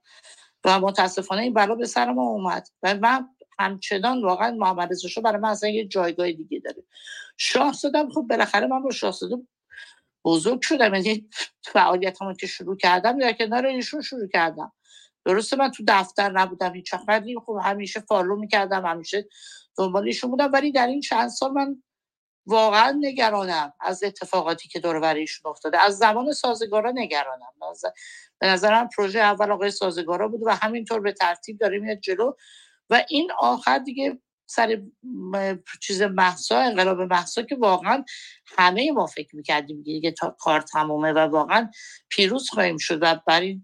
و متاسفانه این بلا به سر ما اومد. و من همچنان واقعا محمد رضا شاه برای من اصلا یه جایگاه دیگه داره. شاه شدم خب بالاخره من با شاهزاده بزرگ شدم. یعنی فعالیت همون که شروع کردم در کنار ایشون شروع کردم. درسته من تو دفتر نبودم هیچ ولی خب همیشه فالو می‌کردم همیشه دنبال ایشون بودم. ولی در این چند سال من واقعا نگرانم از اتفاقاتی که دور ایشون افتاده. از زمان سازگارا نگرانم. به نظرم پروژه اول آقای سازگارا بود و همینطور به ترتیب داره میاد جلو. و این آخر دیگه سر چیز محسا انقلاب محسا که واقعا همه ما فکر می‌کردیم دیگه تا کار تمومه و واقعا پیروز خواهیم شد و برای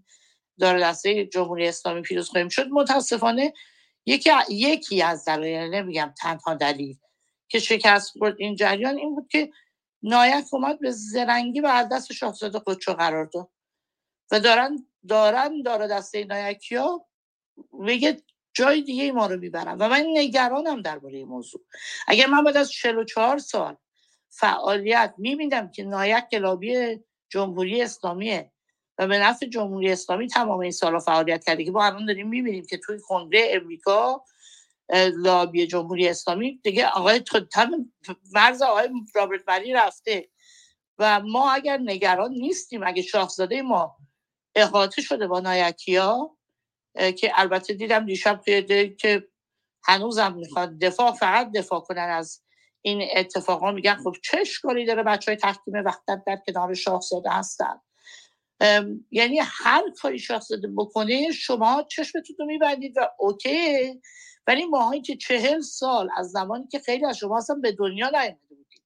دار دسته جمهوری اسلامی پیروز خواهیم شد. متاسفانه یکی یکی از دلایل نمیگم تنها دلیل که شکست خورد این جریان این بود که نایک اومد به زرنگی و دست شاهزاده قدشو قرار داد. و دارن دارن داره دسته نایکی ها بگه جای دیگه ما رو می‌برن. و من نگرانم درباره این موضوع. اگر من بعد از 44 سال فعالیت می‌بینم که نایک لابی جمهوری اسلامیه و به نفع جمهوری اسلامی تمام این سال فعالیت کرده که با الان داریم می‌بینیم که توی کنگره امریکا لابی جمهوری اسلامی دیگه آقای تم مرز آقای رابرت مری رفته. و ما اگر نگران نیستیم اگه شاهزاده ما احاطه شده با نایکیا که البته دیدم دیشب توی که هنوزم می‌خواد دفاع فقط دفاع کنن از این اتفاقا. میگن خب چه اشکالی داره بچه های تحکیم وقتت در کنار شاهزاده هستن؟ یعنی هر کاری شاهزاده بکنه شما چشمتون رو میبندید و اوکی. ولی ماهایی که چهل سال از زمانی که خیلی از شما اصلا به دنیا نیامده بودید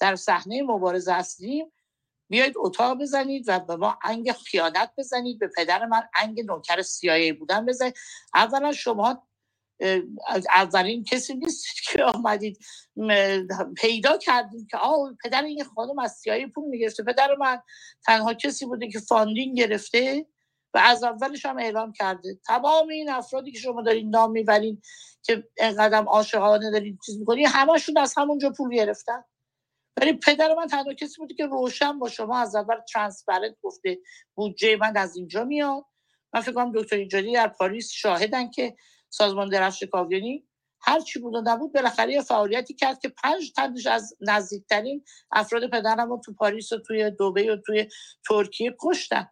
در صحنه مبارزه هستیم بیاید اتهام بزنید و به ما انگ خیانت بزنید به پدر من انگ نوکر CIA یی بودن بزنید. اولا شما اولین کسی نیست که آمدید پیدا کردید که آه پدر این خانم از CIA یی پول می‌گرفته. پدر من تنها کسی بوده که funding گرفته و از اولش هم اعلام کرده. تمام این افرادی که شما دارین نام می‌برین که اینقدر عاشقانه دارین چیز می‌کنین همشون از همونجا پول گرفتن. ولی پدر من تنها کسی بوده که روشن با شما از اول transparent گفته بودجه من از اینجا میاد. من فکر کنم دکتر اینجوری در پاریس شاهدن که سازمان درفش کاویانی هر چی بود و نبود بالاخره فعالیتی کرد که پنج تنش از نزدیکترین افراد پدرم رو تو پاریس و توی دوبی و توی ترکیه کشتن.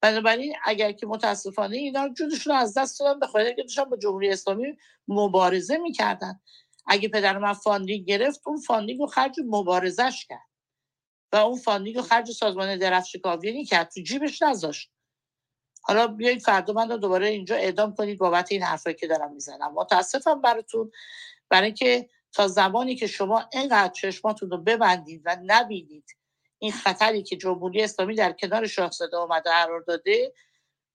بنابراین اگر که متاسفانه اینا جونشون از دست دادن به خاطر که داشتن با جمهوری اسلامی مبارزه می‌کردن. اگه پدر من funding گرفت اون funding رو خرج مبارزش کرد. و اون funding رو خرج سازمان درفش کاویانی کرد تو جیبش نذاشت. حالا بیایید فردا من رو دوباره اینجا اعدام کنید بابت این حرفایی که دارم می‌زنم. متاسفم براتون. برای اینکه تا زمانی که شما اینقدر چشماتون رو ببندید و نبینید این خطری که جمهوری اسلامی در کنار شاهزاده اومده قرار داده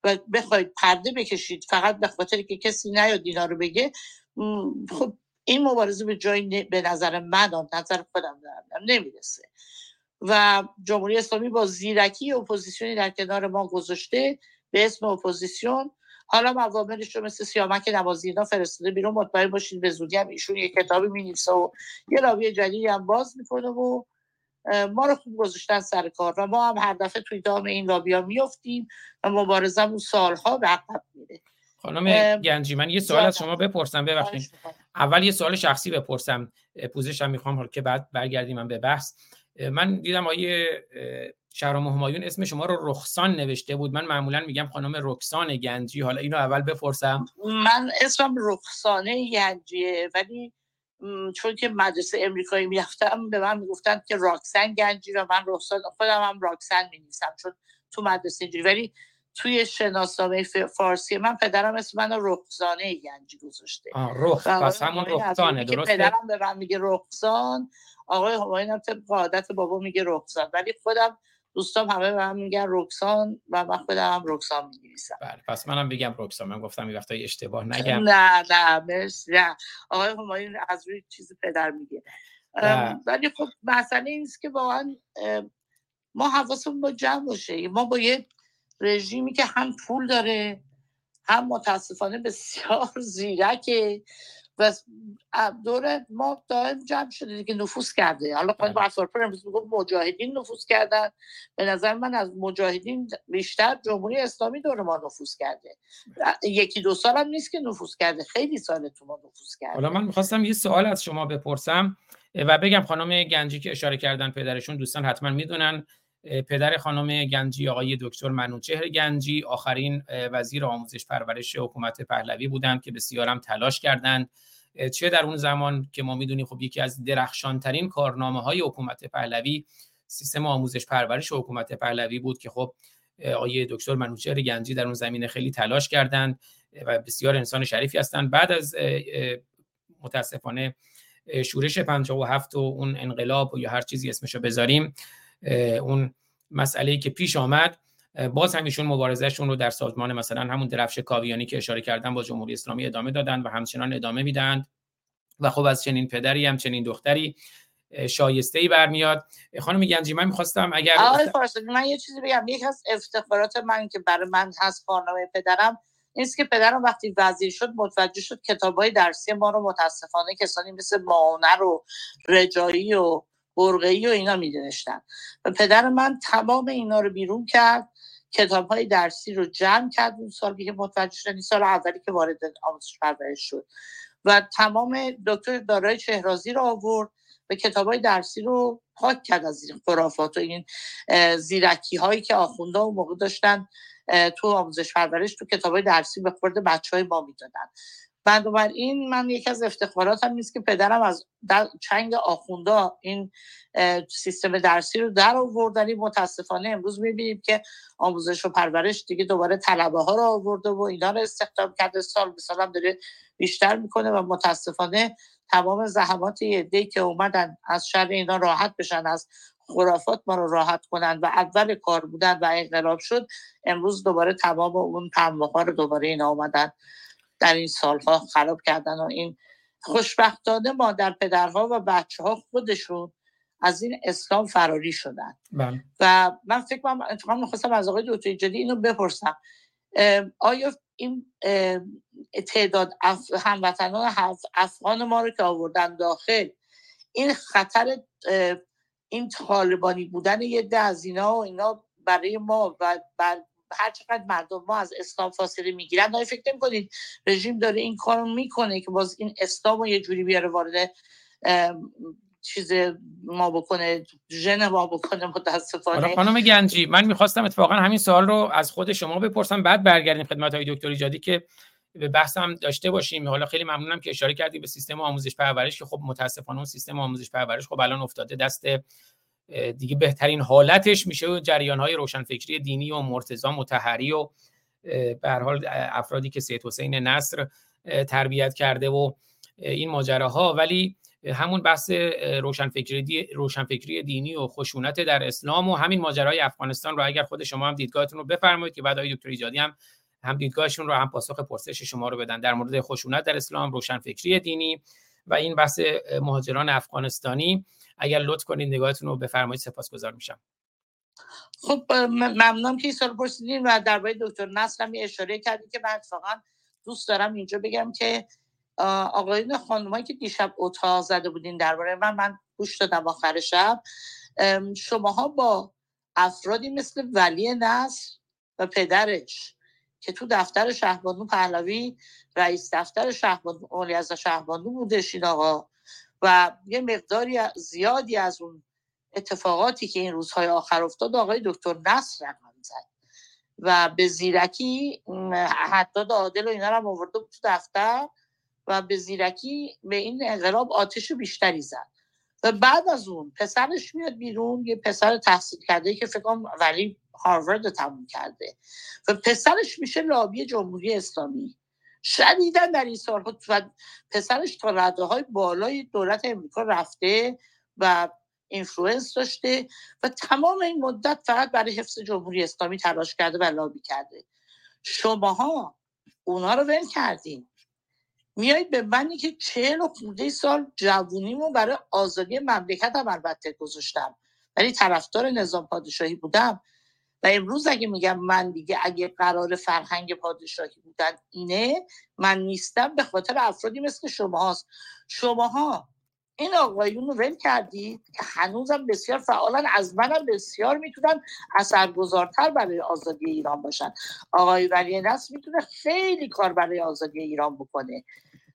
و بخواید پرده بکشید فقط به خاطر که کسی نیاد اینا رو بگه خب این مبارزه به جایی به نظر من و نظر خودم دارم نمی‌رسه. و جمهوری اسلامی با زیرکی اپوزیسیونی در کنار ما گذاشته به اسم اپوزیسیون. حالا مأمورش رو مثل سیامک نمازی اینا فرستاده بیرون. مطمئن باشید به زودی هم ایشون یه کتابی می‌نویسه و یه راوی جدیدی هم باز می‌کنه و ما رو خوب گذاشتن سر کار و ما هم هر دفعه توی دام این لابی ها میفتیم و مبارزمون سالها به عقب میره. خانم گنجی من یه سوال از شما بپرسم. ببخشید. اول یه سوال شخصی بپرسم پوزشم می‌خوام که بعد برگردیم من به بحث. من دیدم آیه شهرام همایون اسم شما رو رخسان نوشته بود. من معمولا میگم خانم رکسان گنجی. حالا اینو اول بپرسم. من اسمم رخسانه گنجیه ولی چون که مدرسه امریکایی می‌رفتم به من می‌گفتن که راکسن گنجی و من رخسان خودم هم راکسن می‌نویسم چون تو مدرسه اینجوری. ولی توی شناسنامه فارسی من پدرم اسم من رخزانه گنجی گذاشته. رخ پس همون رخزانه درسته؟ پدرم به من میگه رخزان آقای همایون هم طبق عادت بابا میگه رخزان. ولی خودم دوستام همه به من میگن رکسان و من خودم هم رکسان میگیریسم بله پس منم بگم رکسان من گفتم این وقتا اشتباه نگم. نه نه مرسی. نه. آقای همایون از روی چیز پدر میگه. ولی خب مسئله این که واقعا ما حواسمون با جمع باشه. ما با یه رژیمی که هم پول داره هم متاسفانه بسیار زیرکه و دور ما دائم جمع شده که نفوذ کرده. حالا خواهد با پر امروز می‌گفت مجاهدین نفوذ کردن. به نظر من از مجاهدین بیشتر جمهوری اسلامی دور ما نفوذ کرده. یکی دو سال هم نیست که نفوذ کرده. خیلی سال تو ما نفوذ کرده. حالا من می‌خواستم یه سوال از شما بپرسم و بگم خانم گنجی که اشاره کردن پدرشون دوستان حتما می‌دونن. پدر خانم گنجی آقای دکتر منوچهر گنجی آخرین وزیر آموزش پرورش حکومت پهلوی بودند که بسیارم تلاش کردند. چه در اون زمان که ما می‌دونیم خب یکی از درخشانترین کارنامه های حکومت پهلوی سیستم آموزش پرورش حکومت پهلوی بود که خب آقای دکتر منوچهر گنجی در اون زمینه خیلی تلاش کردند و بسیار انسان شریفی هستند. بعد از متاسفانه شورش 57 و اون انقلاب و یا هر چیزی اسمشو بذاریم اون مسئله که پیش آمد باز همیشون مبارزهشون رو در سازمان مثلا همون درفش کاویانی که اشاره کردن با جمهوری اسلامی ادامه دادن و همچنان ادامه میدن. و خب از چنین پدری هم چنین دختری شایسته ای برمیاد. خانم گنجی من می‌خواستم اگر آقای من یه چیزی بگم. یکی از افتخارات من که برای من هست کارنامه پدرم نیست که پدرم وقتی وزیر شد متوجه شد کتابای درسی ما رو متاسفانه کسانی مثل ماهنر و رجایی و برقعی و اینا میدونشتن و پدر من تمام اینا رو بیرون کرد کتاب های درسی رو جمع کرد اون سالی که متوجه شدن این سال اولی که وارد آموزش پرورش شد. و تمام دکتر دارای شهرازی رو آورد و کتاب های درسی رو پاک کرد از این خرافات و این زیرکی هایی که آخونده و موقع داشتن تو آموزش پرورش تو کتاب های درسی به خورد بچه های ما می‌دادن. بنابراین من یکی از افتخاراتم نیست که پدرم از چنگ آخوندا این سیستم درسی رو در آوردن متاسفانه امروز می‌بینیم که آموزش و پرورش دیگه دوباره طلبه ها رو آورده و اینا رو استخدام کرده. سال به سال هم داره بیشتر می‌کنه و متاسفانه تمام زحمات یه که اومدن از شر اینا راحت بشن از خرافات ما رو راحت کنند و اول کار بودن و انقلاب شد امروز دوباره تمام اون ها رو دوباره اینا اومدن. در این سالها خراب کردن و این خوشبختانه مادر پدرها و بچه ها خودشون از این اسلام فراری شدن بله. و من فکر کنم اتفاقا می‌خواستم از آقای دکتر جدی اینو بپرسم آیا این تعداد اف... هموطنان افغان ما رو که آوردن داخل این خطر این طالبانی بودن یه ده از اینا و اینا برای ما و بر هر چقدر مردم ما از اسلام فاصله می‌گیرن آیا فکر کنید رژیم داره این کارو می‌کنه که باز این اسلام رو یه جوری بیاره وارد چیز ما بکنه ژن ما بکنه متاسفانه. خانم گنجی من می‌خواستم اتفاقا همین سوال رو از خود شما بپرسم بعد برگردیم خدمت های دکتر ایجادی که به بحث هم داشته باشیم. حالا خیلی ممنونم که اشاره کردی به سیستم آموزش پرورش که خب متاسفانه اون سیستم آموزش پرورش خب الان افتاده دست دیگه بهترین حالتش میشه جریان های روشنفکری دینی و مرتضا متحری و به حال افرادی که سید حسین نصر تربیت کرده و این ماجراها. ولی همون بحث روشنفکری روشنفکری دینی و خشونت در اسلام و همین ماجرای افغانستان رو اگر خود شما هم دیدگاهتون رو بفرمایید که بعد آقای دکتر ایجادی هم هم دیدگاهشون رو هم پاسخ پرسش شما رو بدن در مورد خشونت در اسلام روشنفکری دینی و این بحث مهاجران افغانستانی. اگر لطف کنید نگاهتون رو بفرمایید سپاسگزار میشم. خب ممنونم که این سال پرسیدین و درباره دکتر نصر هم اشاره کردیم که من اتفاقا دوست دارم اینجا بگم که آقایون خانمایی که دیشب اتاق زده بودین درباره من من گوش دادم آخر شب شماها با افرادی مثل ولی نصر و پدرش که تو دفتر شهبانو پهلوی رئیس دفتر شهبانو اولی از شهبانو بودش این آقا. و یه مقداری زیادی از اون اتفاقاتی که این روزهای آخر افتاد آقای دکتر نصر رقم زد. و به زیرکی حتی عادل و اینا رو آورده بود تو دفتر و به زیرکی به این انقلاب آتش بیشتری زد. و بعد از اون پسرش میاد بیرون یه پسر تحصیل کرده که فکر کنم هاروارد تموم کرده. و پسرش میشه لابی جمهوری اسلامی. شدیدا در این سالها پسرش تا رده های بالای دولت امریکا رفته و influence داشته و تمام این مدت فقط برای حفظ جمهوری اسلامی تلاش کرده و لابی کرده. شماها اونا رو ول کردین. میایید به منی که چهل و خورده سال جوونیمو برای آزادی مملکت هم البته گذاشتم. ولی طرفدار نظام پادشاهی بودم. و امروز اگه میگم من دیگه اگه قرار فرهنگ پادشاهی بودن اینه من نیستم به خاطر افرادی مثل شماهاست شماها این آقایون رو ول کردید هنوزم بسیار فعالن از منم بسیار می‌تونن اثرگذارتر برای آزادی ایران باشن. آقای ولی نصر می‌تونه خیلی کار برای آزادی ایران بکنه.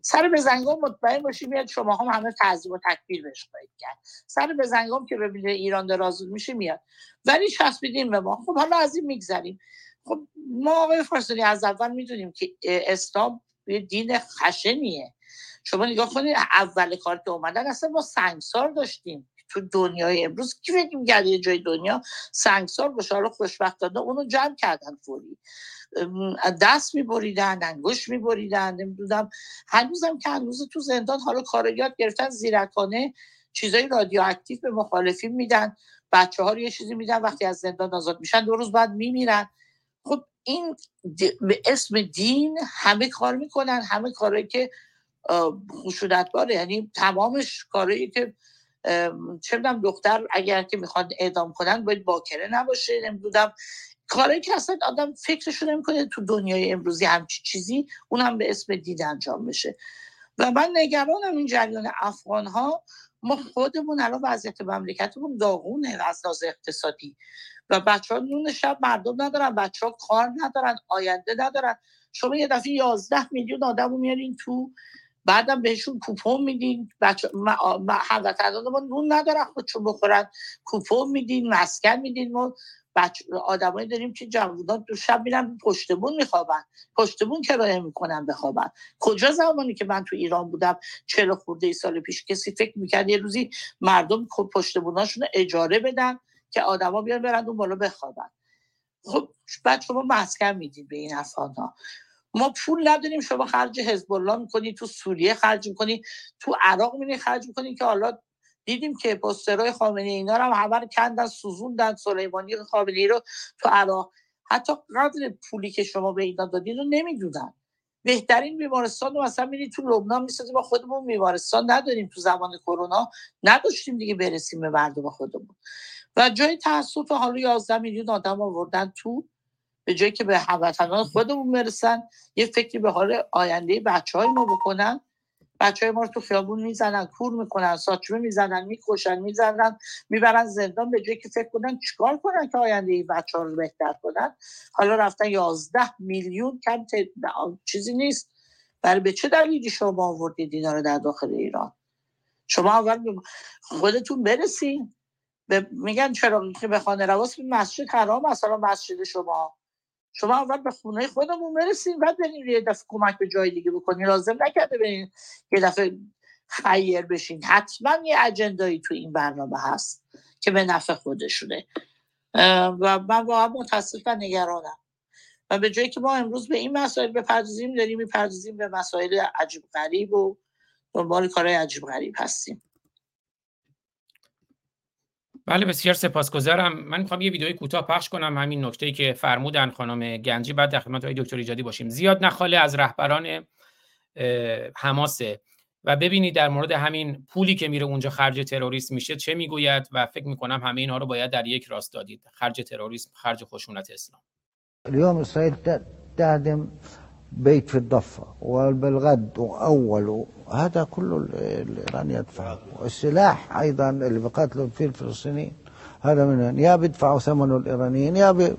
سر به زنگام مطمئن باشی میاد شما هم همه تعظیم و تکبیر بهش خواهید کرد. سر به زنگام که ببینه ایران درازود میشه میاد. ولی چسبیدیم به ما. خب حالا از این میگذریم. خب ما آقای فارسانی از اول می‌دونیم که اسلام دین خشنیه. شما نگاه کنید اول کار که اومدن اصلا ما سنگسار داشتیم. تو دنیای امروز کی فکر یه جای دنیا سنگسار به شارو خوشبختانه اونو جمع کردن فوری. دست میبریدن انگوش میبریدن. نمی‌دونم. هنوزم که هنوز تو زندان حالا کارگیات گرفتن زیرکانه چیزای رادیواکتیو به مخالفین میدن. بچه ها رو یه چیزی میدن وقتی از زندان آزاد میشن دو روز بعد میمیرن. خب این به اسم دین همه کار می‌کنن همه کاری که خشونت باره یعنی تمامش کاری که چه دختر اگر که می‌خواد اعدام کنن باید باکره نباشه. نمی‌دونم. کاری که اصلا آدم فکرشو نمی‌کنه تو دنیای امروزی همچی چیزی اونم به اسم دید انجام بشه. و من نگرانم این جریان افغان ها ما خودمون الان وضعیت مملکتمون داغونه از لحاظ اقتصادی. و بچه ها نون شب مردم ندارن بچه ها کار ندارن آینده ندارن. شما یه دفعه 11 میلیون آدم رو میارین تو بعدم بهشون کوپون میدین. بچه هموطنان ما نون ندارن خودشون بخورن. کوپون میدین مسکن میدین. ما آدمایی داریم که جوودان تو شب میرن پشتبون میخوابن. پشتبون کرایه می‌کنن بخوابن. کجا زمانی که من تو ایران بودم چلو خورده ای سال پیش کسی فکر می‌کرد یه روزی مردم پشتبوناشون اجاره بدن که آدما بیان برن اون بالا بخوابن. خب بعد شما مسکن می‌دید به این افغان ها ما پول نداریم شما خرج حزب الله می‌کنی تو سوریه خرج می‌کنی تو عراق میری خرج می‌کنی که حالا دیدیم که پسترهای خامنه اینا رو هم همه کندن سوزوندن سلیمانی خامنه رو تو عراق. حتی قدر پولی که شما به اینا دادین رو نمی‌دونن. بهترین بیمارستان رو مثلا میرید تو لبنان می‌سازیم ما خودمون بیمارستان نداریم تو زمان کرونا. نداشتیم دیگه برسیم به مردم خودمون. و جای تاسف حالا 11 میلیون آدم آوردن تو به جایی که به هموطنان خودمون برسن یه فکری به حال آینده بچه های ما بکنن. بچه های ما رو تو خیابون می‌زنن کور می‌کنن ساچمه می‌زنن می‌کشن می‌زنن می‌برن زندان به جایی که فکر کنن چیکار کنن که آینده این بچه ها رو بهتر کنن. حالا رفتن یازده میلیون کم چیزی نیست. برای به چه دلیلی شما آوردید اینا رو در داخل ایران؟ شما اول خودتون برسین. میگن چرا؟ که به خانه رواس مسجد حرام مثلا مسجد شما شما اول به خونه خودمون برسیم بعد برین یه دفعه کمک به جای دیگه بکنین لازم نکرده برین یه دفعه خیر بشین حتما یه اجندایی تو این برنامه هست که به نفع خودشونه. و من واقعا متاسف و نگرانم. و به جایی که ما امروز به این مسائل بپردازیم داریم می‌پردازیم به مسائل عجیب غریب و دنبال کارهای عجیب غریب هستیم. بله بسیار سپاسگزارم. من می‌خوام یه ویدیوی کوتاه پخش کنم. همین نکته ای که فرمودن خانم گنجی. بعد در خدمت دکتر ایجادی باشیم. زیاد نخاله از رهبران حماسه. و ببینید در مورد همین پولی که میره اونجا خرج تروریسم میشه چه می‌گوید و فکر می‌کنم همه اینها رو باید در یک راست دادید. خرج تروریسم خرج خشونت اسلام. اليوم بيت في الضفة وبالغد وأول هذا كله الإيران يدفع. والسلاح أيضا اللي بيقاتلوا فيه الفلسطينيين هذا من يا بيدفعوا ثمنه الإيرانيين يا بي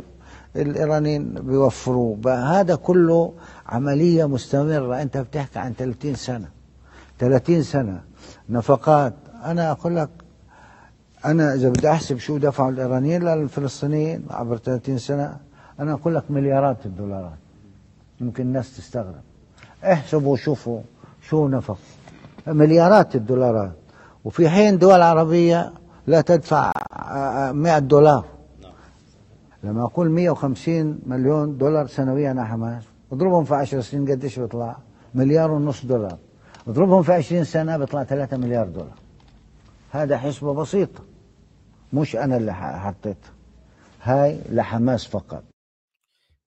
الإيرانيين بيوفروه. هذا كله عملية مستمرة. أنت بتحكي عن 30 سنة. 30 سنة. نفقات. أنا أقول لك أنا إذا بدي أحسب شو دفعوا الإيرانيين للفلسطينيين عبر 30 سنة أنا أقول لك مليارات الدولارات. ممكن الناس تستغرب. احسبوا شوفوا شو نفق مليارات الدولارات. وفي حين دول عربية لا تدفع 100 دولار. لما أقول 150 مليون دولار سنويا على حماس اضربهم في 10 سنين قديش بيطلع؟ مليار ونص دولار. اضربهم في 20 سنة بيطلع 3 مليار دولار. هذا حسبة بسيطة. مش أنا اللي حطيتها. هاي لحماس فقط.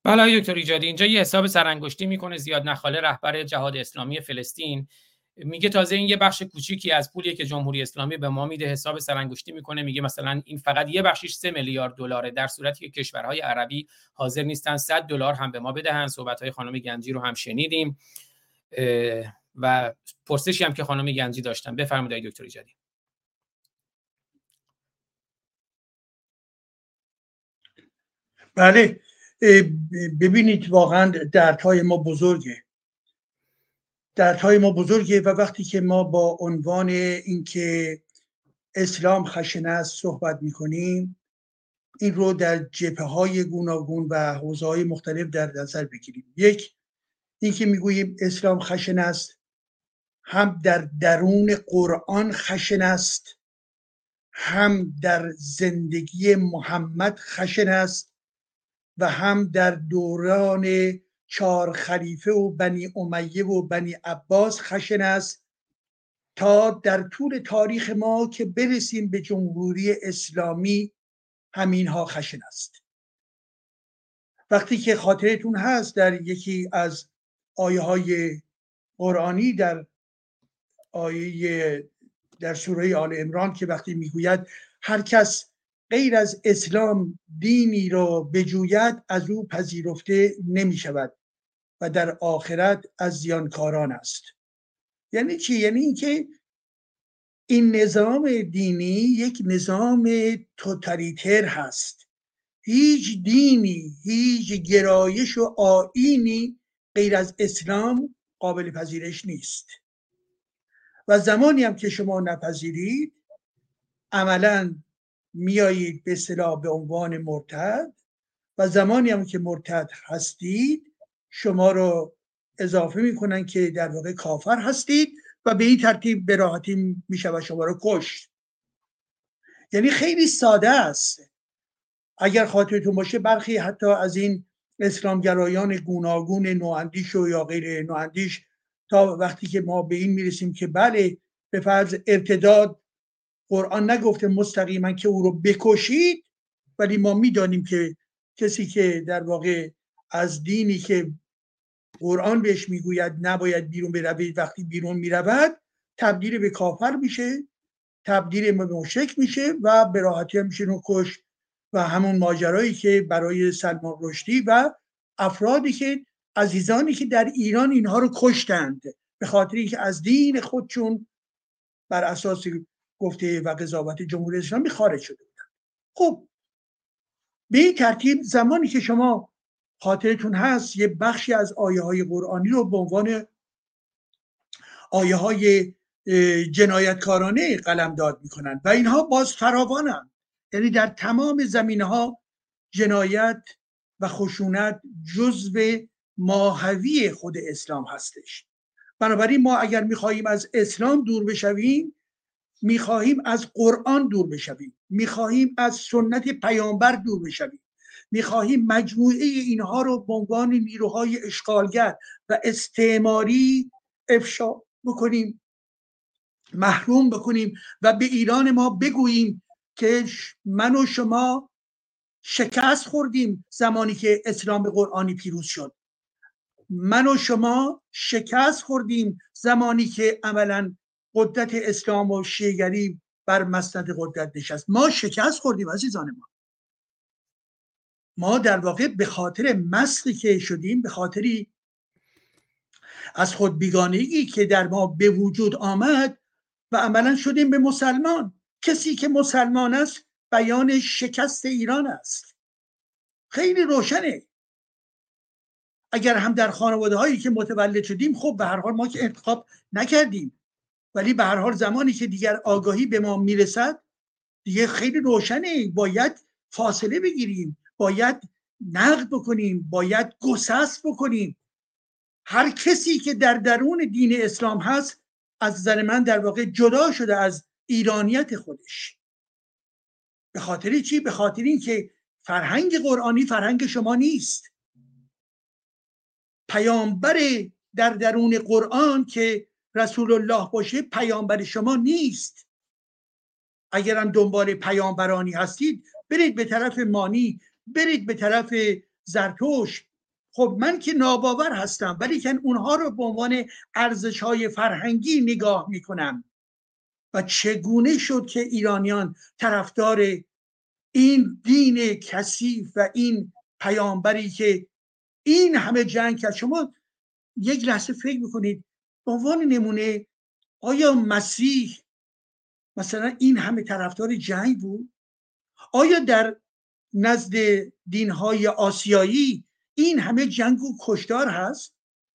بله دکتر ایجادی اینجا یه حساب سرانگشتی می‌کنه زیاد نخاله رهبر جهاد اسلامی فلسطین. میگه تازه این یه بخش کوچیکی از پولی که جمهوری اسلامی به ما میده حساب سرانگشتی می‌کنه. میگه مثلا این فقط یه بخشش 3 میلیارد دلاره در صورتی که کشورهای عربی حاضر نیستن 100 دلار هم به ما بدهن. صحبت های خانم گنجی رو هم شنیدیم. و پرسشی هم که خانم گنجی داشتن. بفرمایید دکتر ایجادی. بله. ببینید واقعا دردهای ما بزرگه. دردهای ما بزرگه و وقتی که ما با عنوان اینکه اسلام خشن است صحبت می‌کنیم این رو در جبه های گوناگون و حوزه های مختلف در نظر بگیریم. یک اینکه می‌گوییم اسلام خشن است هم در درون قرآن خشن است هم در زندگی محمد خشن است. و هم در دوران چهار خلیفه و بنی امیه و بنی عباس خشن است تا در طول تاریخ ما که برسیم به جمهوری اسلامی همینها خشن است. وقتی که خاطرتون هست در یکی از آیه های قرآنی در آیه در سوره آل امران که وقتی می‌گوید هر کس غیر از اسلام دینی را بجوید از او پذیرفته نمی شود و در آخرت از زیانکاران است. یعنی چی؟ یعنی اینکه این نظام دینی یک نظام توتالیتر هست. هیچ دینی هیچ گرایش و آینی غیر از اسلام قابل پذیرش نیست. و زمانی هم که شما نپذیرید عملا میایید به اصطلاح به عنوان مرتد و زمانی هم که مرتد هستید شما رو اضافه می‌کنن که در واقع کافر هستید و به این ترتیب به راحتی میشه شما رو کشت. یعنی خیلی ساده است. اگر خاطرتون باشه برخی حتی از این اسلامگرایان گوناگون نواندیش و یا غیر نواندیش تا وقتی که ما به این می‌رسیم که بله به فرض ارتداد قرآن نگفته مستقیما که او رو بکشید ولی ما می‌دانیم که کسی که در واقع از دینی که قرآن بهش می‌گوید نباید بیرون بروید وقتی بیرون می‌رود تبدیل به کافر میشه تبدیل به مشک میشه و به راحتی هم میشه کش و همون ماجرایی که برای سلمان رشدی و افرادی که عزیزانی که در ایران اینها رو کشتند به خاطر اینکه از دین خودشون بر اساس گفته و قضاوت جمهوری اسلامی خارج شده بودن. خب به این ترتیب زمانی که شما خاطرتون هست یه بخشی از آیه های قرآنی رو به عنوان آیه های جنایتکارانه قلم داد می‌کنن و اینها باز فراوانن. یعنی در تمام زمینه ها جنایت و خشونت جزو ماهوی خود اسلام هستش. بنابراین ما اگر می‌خواهیم از اسلام دور بشویم می‌خواهیم از قرآن دور بشویم. می‌خواهیم از سنت پیامبر دور بشویم. می‌خواهیم مجموعه اینها رو به عنوان نیروهای اشغالگر و استعماری افشا بکنیم محروم بکنیم و به ایران ما بگوییم که من و شما شکست خوردیم زمانی که اسلام قرآنی پیروز شد. من و شما شکست خوردیم زمانی که عملا قدرت اسلام و شیگری بر مسند قدرت نشست. ما شکست خوردیم عزیزان ما. ما در واقع به خاطر مسخی که شدیم به خاطری از خود بیگانگی که در ما به وجود آمد و عملا شدیم به مسلمان. کسی که مسلمان است بیان شکست ایران است. خیلی روشنه. اگر هم در خانواده هایی که متولد شدیم خب به هر حال ما که انتخاب نکردیم. ولی به هر حال زمانی که دیگر آگاهی به ما می‌رسد دیگه خیلی روشنه. باید فاصله بگیریم. باید نقد بکنیم. باید گسست بکنیم. هر کسی که در درون دین اسلام هست از نظر من در واقع جدا شده از ایرانیت خودش. به خاطر چی؟ به خاطر اینکه فرهنگ قرآنی فرهنگ شما نیست. پیامبر در درون قرآن که رسول الله باشه پیامبر شما نیست. اگرم دنبال پیامبرانی هستید برید به طرف مانی برید به طرف زرتوش خب من که ناباور هستم ولی که اونها رو به عنوان ارزش های فرهنگی نگاه می‌کنم. و چگونه شد که ایرانیان طرفدار این دین کثیف و این پیامبری که این همه جنگ کرد؟ شما یک لحظه فکر می‌کنید به عنوان نمونه آیا مسیح مثلا این همه طرفدار جنگ بود؟ آیا در نزد دینهای آسیایی این همه جنگ و کشدار هست؟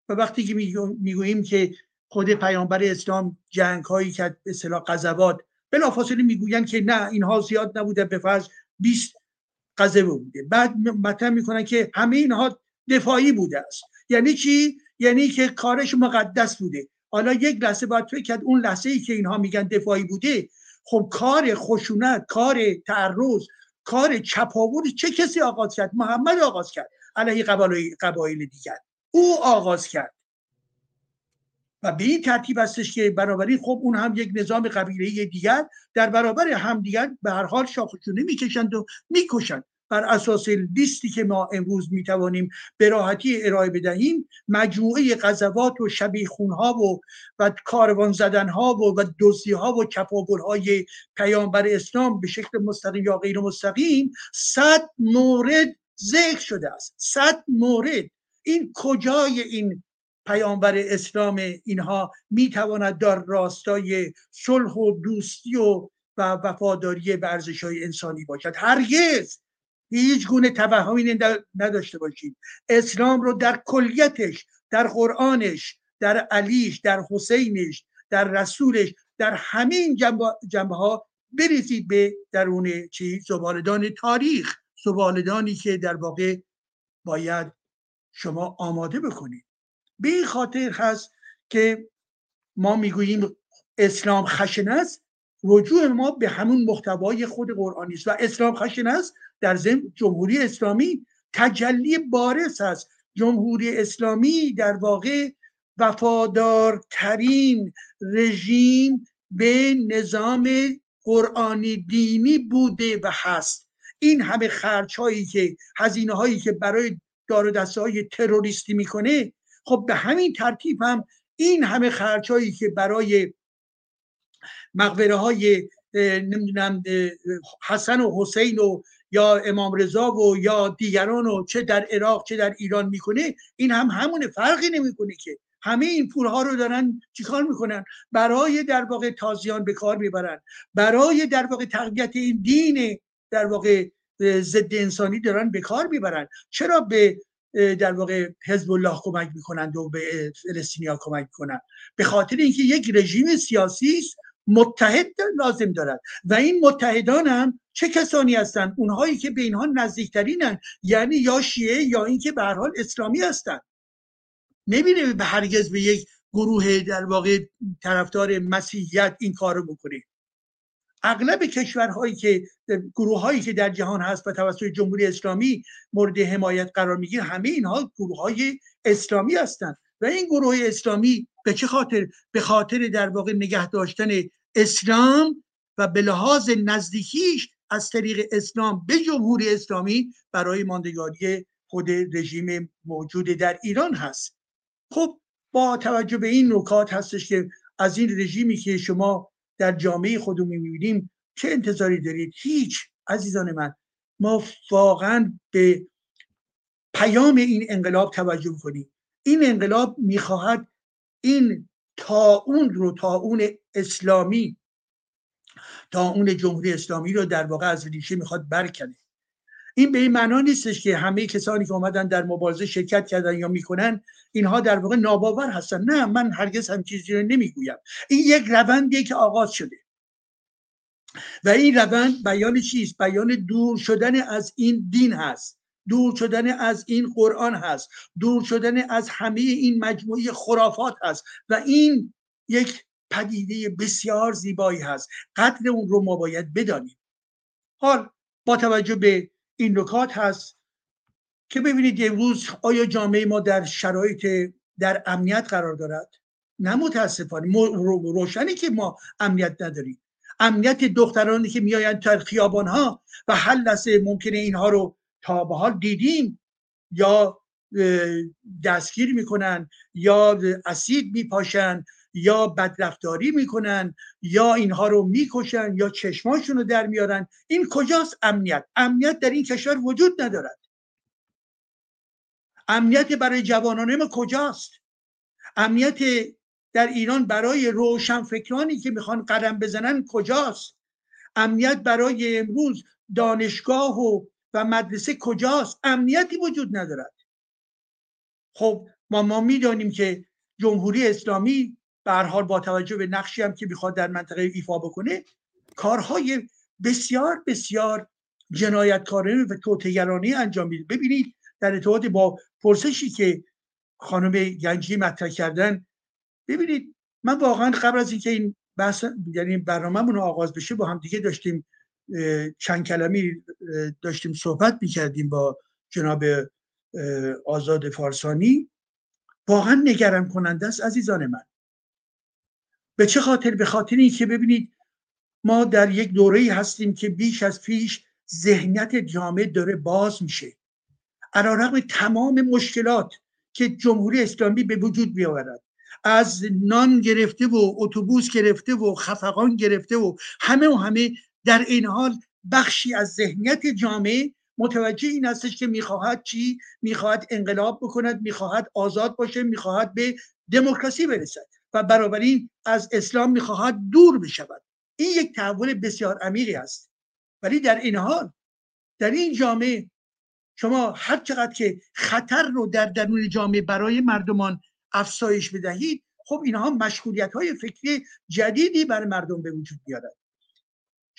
و وقتی که می‌گوییم که خود پیامبر اسلام جنگ هایی که به اصطلاح غزوات بلافاصله می‌گویند که نه اینها زیاد نبوده به فرض 20 غزوه بوده. بعد مطرح می‌کنن که همه اینها دفاعی بوده است. یعنی چی؟ یعنی که کارش مقدس بوده. حالا یک لحظه باید فکر کرد اون لحظه ای که اینها میگن دفاعی بوده خب کار خشونت کار تعرض کار چپاول چه کسی آغاز کرد؟ محمد آغاز کرد علیه قبایل دیگر. او آغاز کرد. و به این ترتیب هستش که بنابراین خب اون هم یک نظام قبیله دیگر در برابر همدیگر به هر حال شاخشونه می‌کشند و می‌کشند. بر اساس لیستی که ما امروز می‌توانیم به راحتی ارائه بدهیم مجموعه غزوات و شبیخونها و و کاروان زدنها و و دزدی ها و کپابل های پیامبر اسلام به شکل مستقیم یا غیر مستقیم صد مورد ذکر شده است. صد مورد. این کجای این پیامبر اسلام اینها می‌تواند در راستای صلح و دوستی و و وفاداری به های انسانی باشد؟ هرگز! هیچ گونه توهمی نداشته باشید اسلام رو در کلیتش در قرآنش در علیش در حسینش در رسولش در همین جنبه, ها بریزید به درون چی زبالدان تاریخ. زبالدانی که در واقع باید شما آماده بکنید. به این خاطر هست که ما می‌گوییم اسلام خشن است. رجوع ما به همون محتوای خود قرآنی است. و اسلام خشن است. در ضمن جمهوری اسلامی تجلی بارز است. جمهوری اسلامی در واقع وفادارترین رژیم به نظام قرآنی دینی بوده و هست. این همه خرچ هایی که هزینه هایی که برای دار های تروریستی می‌کنه خب به همین ترتیب هم این همه خرچ هایی که برای مقبره های نمی‌دونم حسن و حسین و یا امام رضا و یا دیگران و چه در عراق چه در ایران می‌کنه این هم همونه فرقی نمی‌کنه که. همه این پولها رو دارن چیکار می‌کنن؟ برای در واقع تازیان به کار می‌برن. برای در واقع تقویت این دین در واقع ضد انسانی دارن به کار می‌برن. چرا به در واقع حزب الله کمک می‌کنند و به فلسطینیا کمک می‌کنند؟ به خاطر اینکه یک رژیم سیاسی است متحد لازم دارد و این متحدان هم چه کسانی هستند اونهایی که به اینها نزدیکترینن. یعنی یا شیعه یا اینکه به هر حال اسلامی هستند نمیره به هرگز به یک گروه در واقع طرفدار مسیحیت این کارو بکنه اغلب کشورهایی که گروه هایی که در جهان هست و توسط جمهوری اسلامی مورد حمایت قرار می‌گیره همه اینها گروه های اسلامی هستند و این گروه اسلامی به چه خاطر؟ به خاطر در واقع نگه داشتن اسلام و به لحاظ نزدیکیش از طریق اسلام به جمهوری اسلامی برای ماندگاری خود رژیم موجود در ایران هست. خب با توجه به این نکات هستش که از این رژیمی که شما در جامعه خودمون می‌بینیم چه انتظاری دارید؟ هیچ. عزیزان من ما واقعا به پیام این انقلاب توجه کنیم این انقلاب می‌خواهد این اون رو اون اسلامی اون جمهوری اسلامی رو در واقع از ریشه می‌خواد برکنه. این به این معنا نیستش که همه کسانی که اومدن در مبارزه شرکت کردن یا می‌کنن اینها در واقع ناباور هستن. نه من هرگز هم چیزی رو نمی‌گویم. این یک روندیه که آغاز شده. و این روند بیان چیست؟ بیان دور شدن از این دین هست. دور شدن از این قرآن هست. دور شدن از همه این مجموعه خرافات هست. و این یک پدیده بسیار زیبایی هست. قدر اون رو ما باید بدانیم. حال با توجه به این نکات هست که ببینید امروز آیا جامعه ما در شرایط در امنیت قرار دارد؟ نه متاسفانه. روشنی که ما امنیت نداریم. امنیت دخترانی که میآیند در خیابان ها و هر لحظه ممکنه اینها رو تا به حال دیدیم یا دستگیر می‌کنن یا اسید میپاشن یا بدرفتاری می‌کنن یا اینها رو می‌کشن یا چشماشون رو در میارن این کجاست امنیت؟ امنیت در این کشور وجود ندارد. امنیت برای جوانان ما کجاست؟ امنیت در ایران برای روشنفکرانی که می‌خوان قدم بزنن کجاست؟ امنیت برای امروز دانشگاه و و مدرسه کجاست؟ امنیتی وجود ندارد. خب ما ما می‌دانیم که جمهوری اسلامی به حال با توجه به نقشی هم که می‌خواد در منطقه ایفا بکنه کارهای بسیار بسیار جنایتکارانه و توتگرانه انجام میده. ببینید در ارتباط با پرسشی که خانم گنجی مطرح کردن ببینید من واقعا قبل از اینکه این بحث یعنی برنامه‌مون رو آغاز بشه با هم دیگه داشتیم چند کلمی داشتیم صحبت می‌کردیم با جناب آزاد فارسانی. واقعا نگران کننده است عزیزان من. به چه خاطر؟ به خاطر اینکه ببینید ما در یک دوره هستیم که بیش از پیش ذهنیت جامعه داره باز میشه. علیرغم تمام مشکلات که جمهوری اسلامی به وجود بیاورد. از نان گرفته و اتوبوس گرفته و خفقان گرفته و همه و همه در این حال بخشی از ذهنیت جامعه متوجه این هستش که می‌خواهد چی؟ می‌خواهد انقلاب بکند می‌خواهد آزاد باشه می‌خواهد به دموکراسی برسد و بنابراین از اسلام می‌خواهد دور بشود. این یک تحول بسیار عمیقی است ولی در این حال در این جامعه شما هر چقدر که خطر رو در درون جامعه برای مردمان افزایش بدهید خب اینها مشغولیت های فکری جدیدی برای مردم به وجود بیارد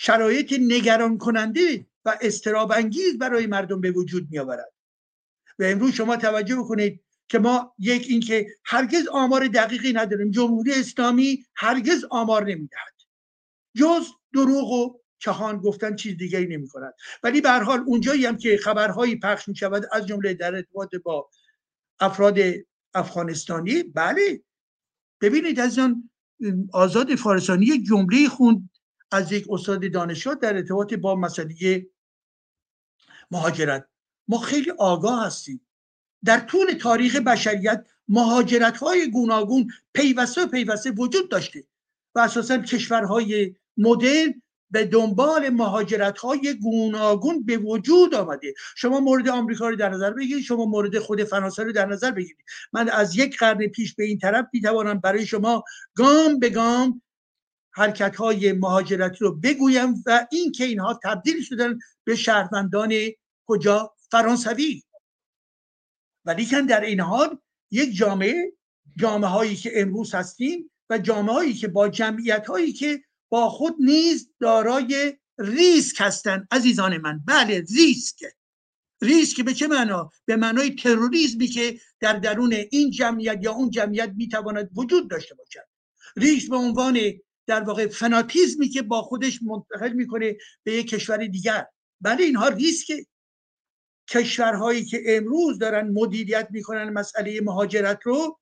شرایط نگران کننده و استراب انگیز برای مردم به وجود می آورد و امروز شما توجه بکنید که ما یک اینکه هرگز آمار دقیقی نداریم جمهوری اسلامی هرگز آمار نمی‌دهد. جز دروغ و چهان گفتن چیز دیگری نمی کند ولی به حال اونجایی هم که خبرهایی پخش می شود از جمله در ارتباط با افراد افغانستانی بله. ببینید از آن آزاد فارسانی یک جمله خوند از یک استاد دانشگاه در ارتباط با مسئله مهاجرت. ما خیلی آگاه هستیم. در طول تاریخ بشریت مهاجرت های گوناگون پیوسته و پیوسته وجود داشته و اساسا کشورهای مدرن به دنبال مهاجرت های گوناگون به وجود آمده. شما مورد آمریکا رو در نظر بگیرید شما مورد خود فرانسه رو در نظر بگیرید. من از یک قرن پیش به این طرف می‌توانم برای شما گام به گام حرکت های مهاجرتی رو بگویم و این که اینها تبدیل شدن به شهروندان کجا؟ فرانسوی. ولیکن در این حال یک جامعه جامعه هایی که امروز هستیم و جامعه هایی که با جمعیت هایی که با خود نیز دارای ریسک هستند عزیزان من. بله ریسک. ریسک به چه معنا؟ به معنای تروریسمی که در درون این جمعیت یا اون جمعیت می‌تواند وجود داشته باشد. ریسک به عنوان در واقع فناتیزمی که با خودش منتقل می‌کنه به یک کشور دیگر. بله اینها ریسک کشورهایی که امروز دارن مدیریت می‌کنن مسئله مهاجرت رو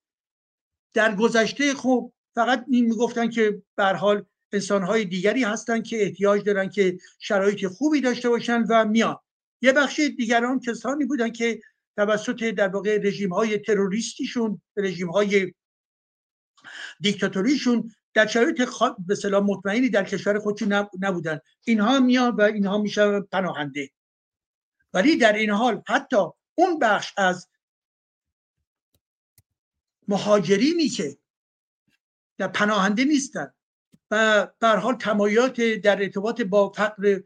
در گذشته خب فقط این می‌گفتن که به حال انسانهای دیگری هستن که احتیاج دارن که شرایط خوبی داشته باشن و میان. یه بخش دیگران کسانی بودن که توسط در واقع رژیم های تروریستیشون رژیم های دیکتاتوریشون در شرایط به سلام مطمئنی در کشور خودشون نبودن. اینها میان و اینها میشن پناهنده. ولی در این حال حتی اون بخش از مهاجرینی که در پناهنده نیستن و در حال تمایلات در ارتباط با فقر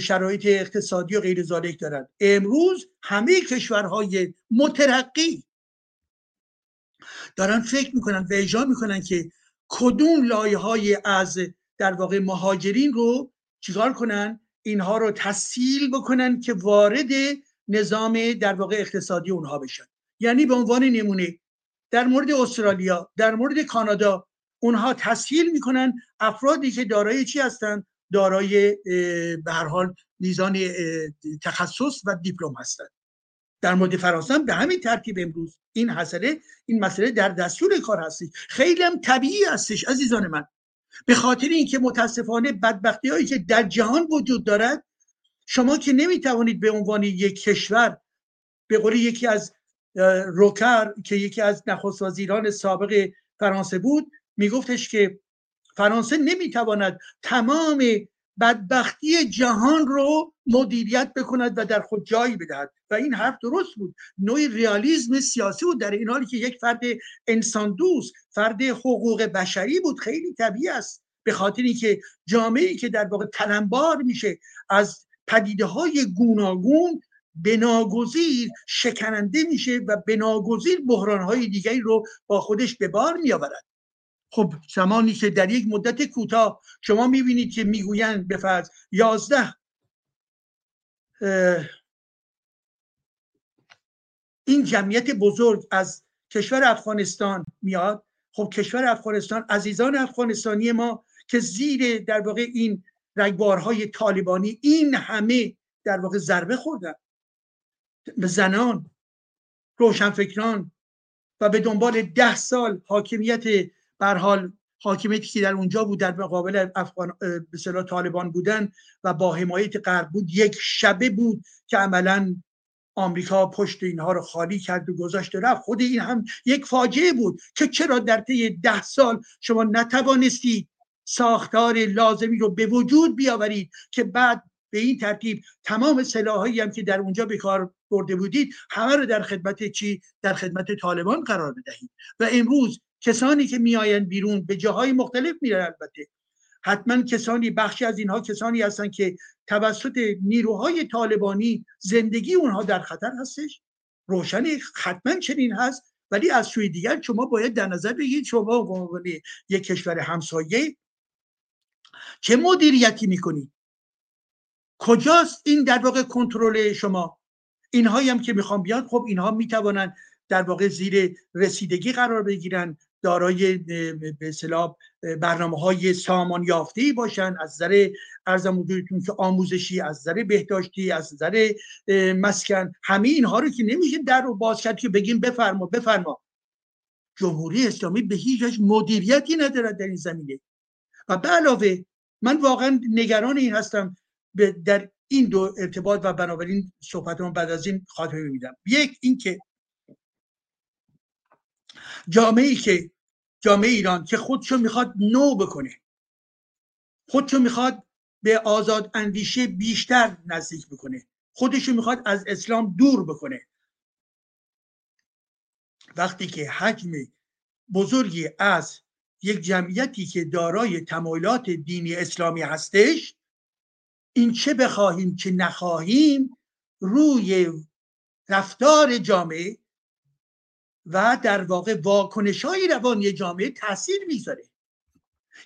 شرایط اقتصادی و غیر ذالک دارند امروز همه کشورهای مترقی دارن فکر می‌کنن و اجرا می‌کنن که کدوم لایه های از در واقع مهاجرین رو چیکار کنن؟ اینها رو تسهیل بکنن که وارد نظام در واقع اقتصادی اونها بشن. یعنی به عنوان نمونه در مورد استرالیا در مورد کانادا اونها تسهیل می‌کنن افرادی که دارای چی هستن؟ دارای به هر حال میزان تخصص و دیپلم هستند در مورد فرانسه به همین ترتیب امروز این مسئله این مسئله در دستور کار هستی خیلی هم طبیعی هستش عزیزان من. به خاطر اینکه متاسفانه بدبختی هایی که در جهان وجود دارد شما که نمی‌توانید به عنوان یک کشور به قول یکی از روکر که یکی از نخست وزیران سابق فرانسه بود میگفتش که فرانسه نمی‌تواند تمام بدبختی جهان رو مدیریت بکند و در خود جایی بدهد. و این حرف درست بود. نوع ریالیزم سیاسی بود در این حالی که یک فرد انسان دوست فرد حقوق بشری بود خیلی طبیعی است. به خاطر اینکه جامعه که در واقع تنبار میشه از پدیده های گوناگون بناگزیر شکننده میشه و بناگزیر بحران های دیگری رو با خودش به بار میآورد. خب زمانی که در یک مدت کوتاه شما می‌بینید که می‌گویند به فرض یازده این جمعیت بزرگ از کشور افغانستان میاد. خب کشور افغانستان عزیزان افغانستانی ما که زیر در واقع این رگبارهای طالبانی این همه در واقع ضربه خوردن به زنان روشنفکران و به دنبال ده سال حاکمیت بر حال حاکمیتی که در اونجا بود در مقابل افغان به طالبان بودن و با حمایت غرب بود یک شبه بود که عملا آمریکا پشت اینها رو خالی کرد و گذاشت رفت. خود این هم یک فاجعه بود که چرا در طی ده سال شما نتوانستید ساختار لازمی رو به وجود بیاورید که بعد به این ترتیب تمام سلاحایی هم که در اونجا به کار برده بودید همه رو در خدمت چی؟ در خدمت طالبان قرار بدهید. و امروز کسانی که میآیند بیرون به جاهای مختلف میرن البته. حتما کسانی بخشی از اینها کسانی هستند که توسط نیروهای طالبانی زندگی اونها در خطر هستش. روشن حتما چنین هست ولی از سوی دیگر شما باید در نظر بگیرید شما به یک کشور همسایه چه مدیریتی می‌کنید؟ کجاست این در واقع کنترل شما؟ اینهایی هم که می‌خوام بیاد خب اینها می‌توانند در واقع زیر رسیدگی قرار بگیرن دارای به اصطلاح برنامه های سامان یافته باشن. از نظر ارزم حضورتون که آموزشی از نظر بهداشتی از نظر مسکن همه اینها رو که نمیشه در رو باز کرد که بگیم بفرما بفرما. جمهوری اسلامی به هیچ مدیریتی ندارد در این زمینه. و به علاوه من واقعا نگران این هستم در این دو ارتباط و بنابراین صحبتمون بعد از این خاتمه میدم. یک اینکه جامعه که جامعه ایران که خودشو می‌خواد نو بکنه. خودشو می‌خواد به آزاد اندیشه بیشتر نزدیک بکنه. خودشو می‌خواد از اسلام دور بکنه. وقتی که حجم بزرگی از یک جمعیتی که دارای تمایلات دینی اسلامی هستش این چه بخواهیم چه نخواهیم روی رفتار جامعه و در واقع واکنش های روانی جامعه تاثیر می‌ذاره.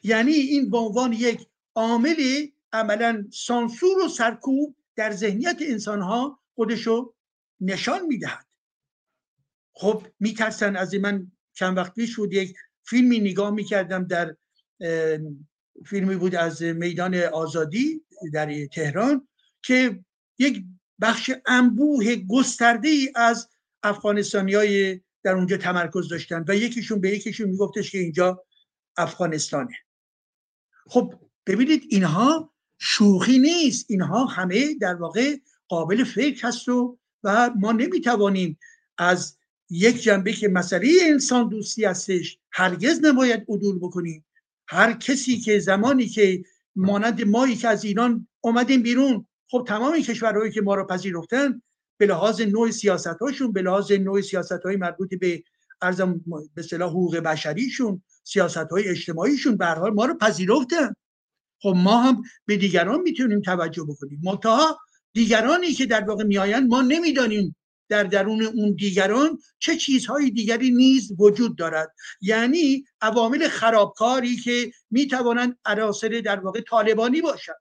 یعنی این به عنوان یک عامل عملا سانسور و سرکوب در ذهنیت انسان ها خودشو نشان می‌دهد. خب میترسن از من چند وقت پیش بود یک فیلمی نگاه می‌کردم در فیلمی بود از میدان آزادی در تهران که یک بخش انبوه گسترده ای از افغانستانی های در اونجا تمرکز داشتن و یکیشون به یکیشون میگفتش که اینجا افغانستانه. خب ببینید اینها شوخی نیست. اینها همه در واقع قابل فکر هست و و ما نمی‌توانیم از یک جنبه که مسئله انسان دوستی هستش هرگز نباید عدول بکنیم. هر کسی که زمانی که مانند مایی که از ایران اومدیم بیرون خب تمام کشورهایی که ما رو پذیرفتن به لحاظ نوع سیاست هاشون به لحاظ نوع سیاست های مربوط به ارزم به صلاح حقوق بشریشون سیاست های اجتماعیشون به حال ما رو پذیرفتن. خب ما هم به دیگران می‌تونیم توجه بکنیم. منتها دیگرانی که در واقع میآیند ما نمی‌دانیم در درون اون دیگران چه چیزهای دیگری نیز وجود دارد. یعنی عوامل خرابکاری که می‌توانند عناصر در واقع طالبانی باشد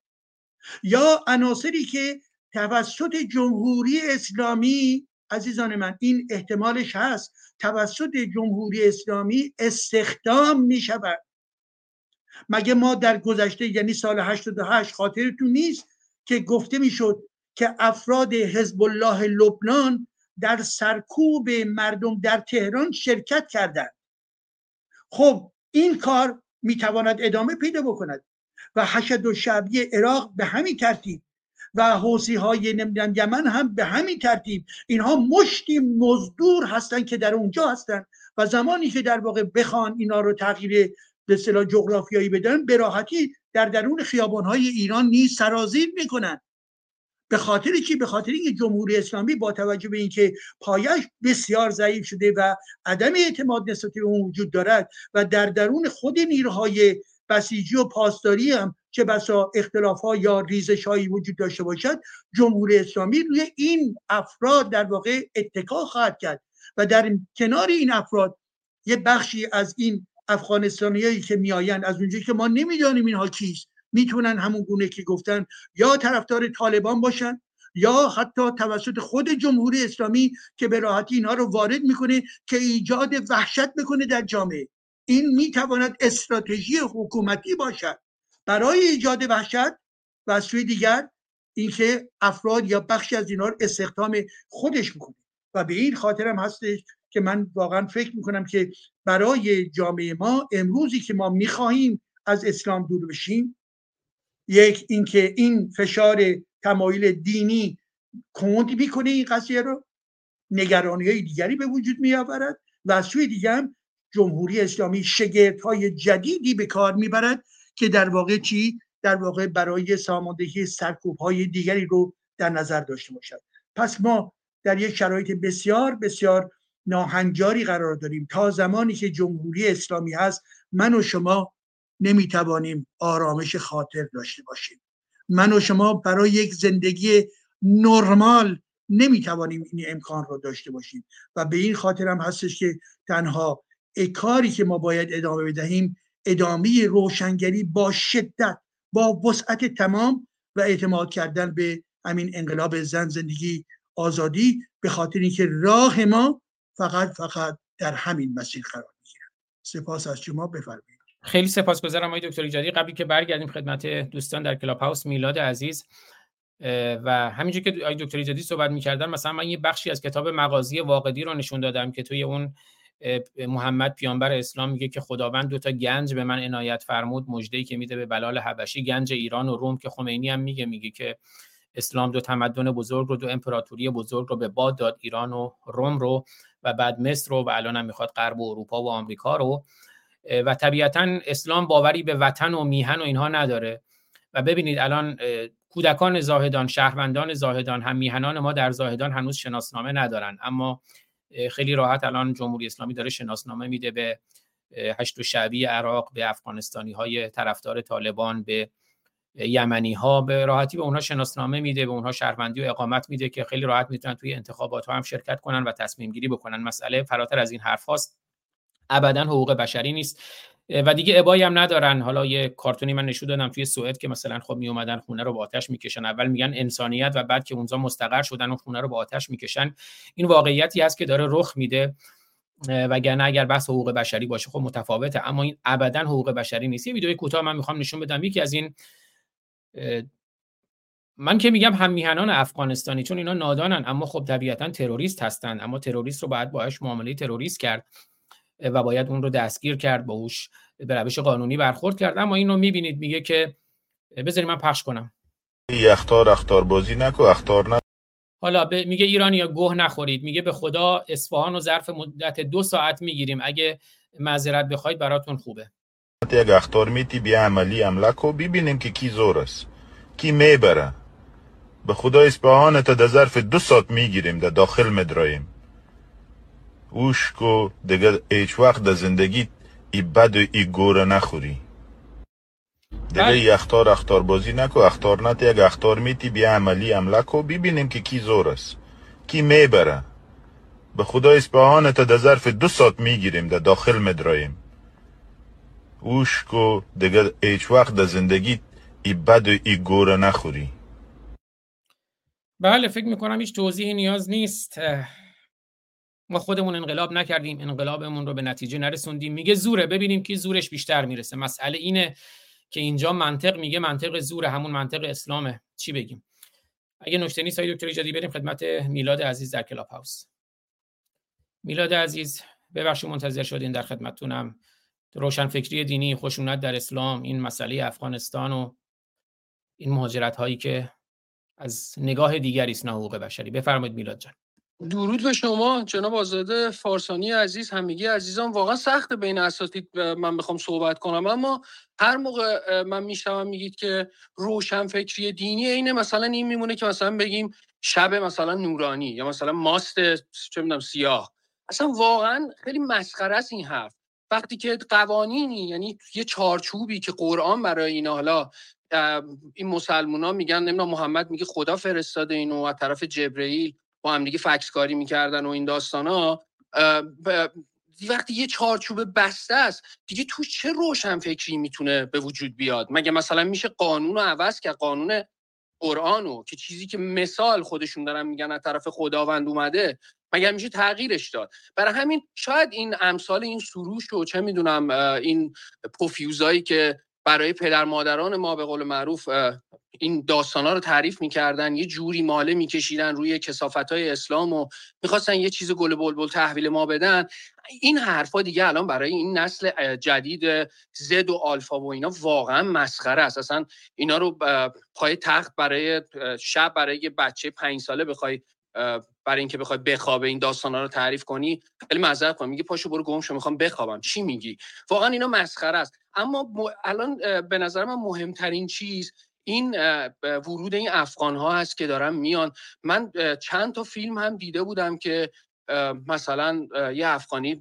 یا عناصری که توسط جمهوری اسلامی عزیزان من این احتمالش هست توسط جمهوری اسلامی استخدام می شود مگه ما در گذشته یعنی سال 88 خاطرتون نیست که گفته می‌شد که افراد حزب الله لبنان در سرکوب مردم در تهران شرکت کردند؟ خب این کار می‌تواند ادامه پیدا بکند و حشد و شعبی عراق به همین ترتیب و حوسی های نمیدن یمن هم به همین ترتیب اینها مشتی مزدور هستند که در اونجا هستند و زمانی که در واقع بخوان اینا رو تغییر به اصطلاح جغرافیایی بدن به راحتی در درون خیابان های ایران نیز سرازیر می‌کنن. به خاطر چی؟ به خاطر اینکه جمهوری اسلامی با توجه به اینکه پایش بسیار ضعیف شده و عدم اعتماد نسبت به اون وجود دارد و در درون خود نیروهای بسیجی و پاسداری هم چه بسا اختلاف ها یا ریزش هایی وجود داشته باشد جمهوری اسلامی روی این افراد در واقع اتکا خواهد کرد. و در کنار این افراد یه بخشی از این افغانستانیایی که میآیند از اونجایی که ما نمی‌دانیم اینها کیست می‌تونن همون گونه که گفتن یا طرفدار طالبان باشن یا حتی توسط خود جمهوری اسلامی که به راحتی اینها رو وارد می‌کنه که ایجاد وحشت بکنه در جامعه. این می‌تواند استراتژی حکومتی باشد. برای ایجاد وحشت و از سوی دیگر اینکه افراد یا بخشی از اینها رو استخدام خودش می‌کنه و به این خاطرم هستش که من واقعا فکر می‌کنم که برای جامعه ما امروزی که ما می‌خواهیم از اسلام دور بشیم یک اینکه این فشار تمایل دینی کند می‌کنه این قضیه رو نگرانی های دیگری به وجود می آورد و از سوی دیگه هم جمهوری اسلامی شگرت های جدیدی به کار می‌برد که در واقع چی؟ در واقع برای ساماندهی سرکوب های دیگری رو در نظر داشته باشد. پس ما در یک شرایط بسیار بسیار ناهنجاری قرار داریم. تا زمانی که جمهوری اسلامی هست من و شما نمی‌توانیم آرامش خاطر داشته باشیم. من و شما برای یک زندگی نرمال نمی‌توانیم این امکان رو داشته باشیم. و به این خاطر هم هستش که تنها کاری که ما باید ادامه بدهیم ادامه روشنگری با شدت با وسعت تمام و اعتماد کردن به همین انقلاب زن زندگی آزادی به خاطر اینکه راه ما فقط فقط در همین مسیر قرار می‌گیرد. سپاس از شما بفرمایید. خیلی سپاسگزارم آقای دکتر ایجادی. قبلی که برگردیم خدمت دوستان در کلاب هاوس میلاد عزیز و همینجور که آقای دکتر ایجادی صحبت می‌کردن مثلا من یه بخشی از کتاب مغازی واقعی رو نشون دادم که توی اون محمد پیامبر اسلام میگه که خداوند دو تا گنج به من عنایت فرمود مجدی که میده به بلال حبشی گنج ایران و روم که خمینی هم میگه میگه که اسلام دو تمدن بزرگ رو دو امپراتوری بزرگ رو به باد داد ایران و روم رو و بعد مصر رو و الان هم می‌خواد غرب اروپا و آمریکا رو. و طبیعتا اسلام باوری به وطن و میهن و اینها نداره. و ببینید الان کودکان زاهدان شهروندان زاهدان هم میهنان ما در زاهدان هنوز شناسنامه ندارن. اما خیلی راحت الان جمهوری اسلامی داره شناسنامه میده به هشت و شعبی عراق به افغانستانی های طرفدار طالبان به یمنی ها به راحتی به اونها شناسنامه میده به اونها شهروندی و اقامت میده که خیلی راحت می‌تونن توی انتخابات ها هم شرکت کنن و تصمیم گیری بکنن. مسئله فراتر از این حرف هاست ابدا حقوق بشری نیست. و دیگه ابایی هم ندارن. حالا یه کارتونی من نشون دادم توی سوئد که مثلا خب می اومدن خونه رو با آتش می‌کشن. اول میگن انسانیت و بعد که اونجا مستقر شدن و خونه رو با آتش می‌کشن. این واقعیتی هست که داره رخ میده وگرنه اگر بحث حقوق بشری باشه خب متفاوته. اما این ابدا حقوق بشری نیست. یه ویدیوی کوتاه من می‌خوام نشون بدم. یکی از این من که میگم هم میهنان افغانستانی چون اینا نادانن اما خب طبیعتا تروریست هستند اما تروریست رو باید باش معامله تروریست کرد. و باید اون رو دستگیر کرد باهوش به روش قانونی برخورد کرد. اما این رو می‌بینید میگه که بذارید من پخش کنم. اختار اختار بازی نکو اختار نه حالا به میگه ایرانی یا گوه نخورید. میگه به خدا اصفهان رو ظرف مدت دو ساعت می‌گیریم. اگه معذرت بخواید براتون خوبه. یک اختار میتی بیا عملی عمله کو ببینیم که کی زور است. کی می‌بره. به خدا اصفهان تا در ظرف دو ساعت می‌گیریم در داخل مدرایم اوش کو دیگه هیچ وقت در زندگی ای بد و ای گوره نخوری. دیگه بله. ای اختار اختار بازی نکو اختار نت یک اختار میتی بیا عملی عمله کو ببینیم که کی زور است کی می‌بره به خدا اصفهان تا در ظرف دو ساعت می‌گیریم در داخل مدرایم اوش کو دیگه هیچ وقت در زندگی ای بد و ای گوره نخوری. بله فکر می‌کنم هیچ توضیحی نیاز نیست. ما خودمون انقلاب نکردیم انقلابمون رو به نتیجه نرسوندیم. میگه زوره ببینیم کی زورش بیشتر می‌رسه. مسئله اینه که اینجا منطق میگه منطق زوره همون منطق اسلامه. چی بگیم؟ اگه نکته نیست های دکتر ایجادی بریم خدمت میلاد عزیز در کلاب هاوس. میلاد عزیز ببخشید منتظر شدین در خدمتتونم روشن فکری دینی خشونت در اسلام این مسئله افغانستان و این مهاجرت هایی که از نگاه دیگری است حقوق بشری. بفرمایید میلاد جان. درود به شما جناب آزاده فارسانی عزیز همگی عزیزان. واقعا سخت بین اساتید من بخوام صحبت کنم. اما هر موقع من میشنوم میگید که روشن فکری دینی اینه مثلا این میمونه که مثلا بگیم شب مثلا نورانی یا مثلا ماست چه می‌دونم سیاه. اصلا واقعا خیلی مسخره است این حرف. وقتی که قوانینی یعنی یه چارچوبی که قرآن برای اینا حالا این مسلمونا میگن نمی‌دونم محمد میگه خدا فرستاده اینو از طرف جبرئیل. هم دیگه فکس کاری می‌کردن و این داستان ها وقتی یه چارچوب بسته است دیگه تو چه روشن فکری می‌تونه به وجود بیاد؟ مگه مثلا میشه قانون رو عوض کرد؟ قانون قرآنو که چیزی که مثال خودشون دارن میگن از طرف خداوند اومده مگر میشه تغییرش داد؟ برای همین شاید این امثال این سروش و چه می‌دونم این پوفیوزایی که برای پدر مادران ما به قول معروف این داستانا رو تعریف می‌کردن یه جوری ماله میکشیدن روی کسافت های اسلام و می‌خواستن یه چیز گل بلبل تحویل ما بدن. این حرفا دیگه الان برای این نسل جدید زد و آلفا و اینا واقعا مسخره است. اصلا اینا رو پای تخت برای شب برای یه بچه پنج ساله بخوای برای اینکه بخوای بخوابه این داستانا رو تعریف کنی خیلی معذرت کنم میگه پاشو برو گم شو می‌خوام بخوابم. چی میگی؟ واقعا اینا مسخره است. اما الان به نظر من مهمترین چیز این ورود این افغان ها هست که دارن میان. من چند تا فیلم هم دیده بودم که مثلا یه افغانی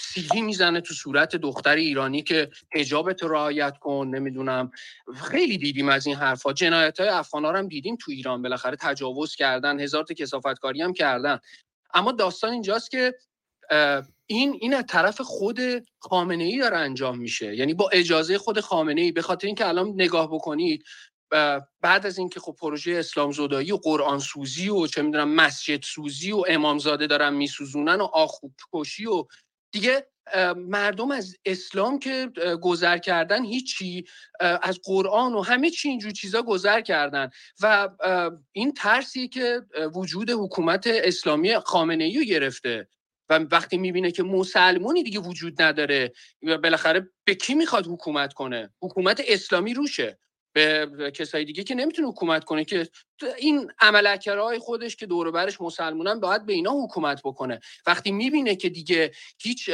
سیلی می‌زنه تو صورت دختر ایرانی که حجابت رعایت کن نمی‌دونم. خیلی دیدیم از این حرفا. جنایت های افغان هم دیدیم تو ایران. بالاخره تجاوز کردن هزار تا کسافتکاری هم کردن. اما داستان اینجاست که این این از طرف خود خامنه ای داره انجام میشه. یعنی با اجازه خود خامنه ای به خاطر اینکه الان نگاه بکنید بعد از اینکه خب پروژه اسلام زدایی و قرآن سوزی و چه می‌دونم مسجد سوزی و امامزاده دارن میسوزونن و آخوب کشی و دیگه مردم از اسلام که گذر کردن هیچی از قرآن و همه چی اینجور چیزا گذر کردن. و این ترسی که وجود حکومت اسلامی خامنه ای گرفته. و وقتی می‌بینه که مسلمونی دیگه وجود نداره و بالاخره به کی می‌خواد حکومت کنه؟ حکومت اسلامی روشه. به کسای دیگه که نمی‌تونه حکومت کنه که این عملکرهای خودش که دور برش مسلمونن باید به اینا حکومت بکنه. وقتی می‌بینه که دیگه هیچ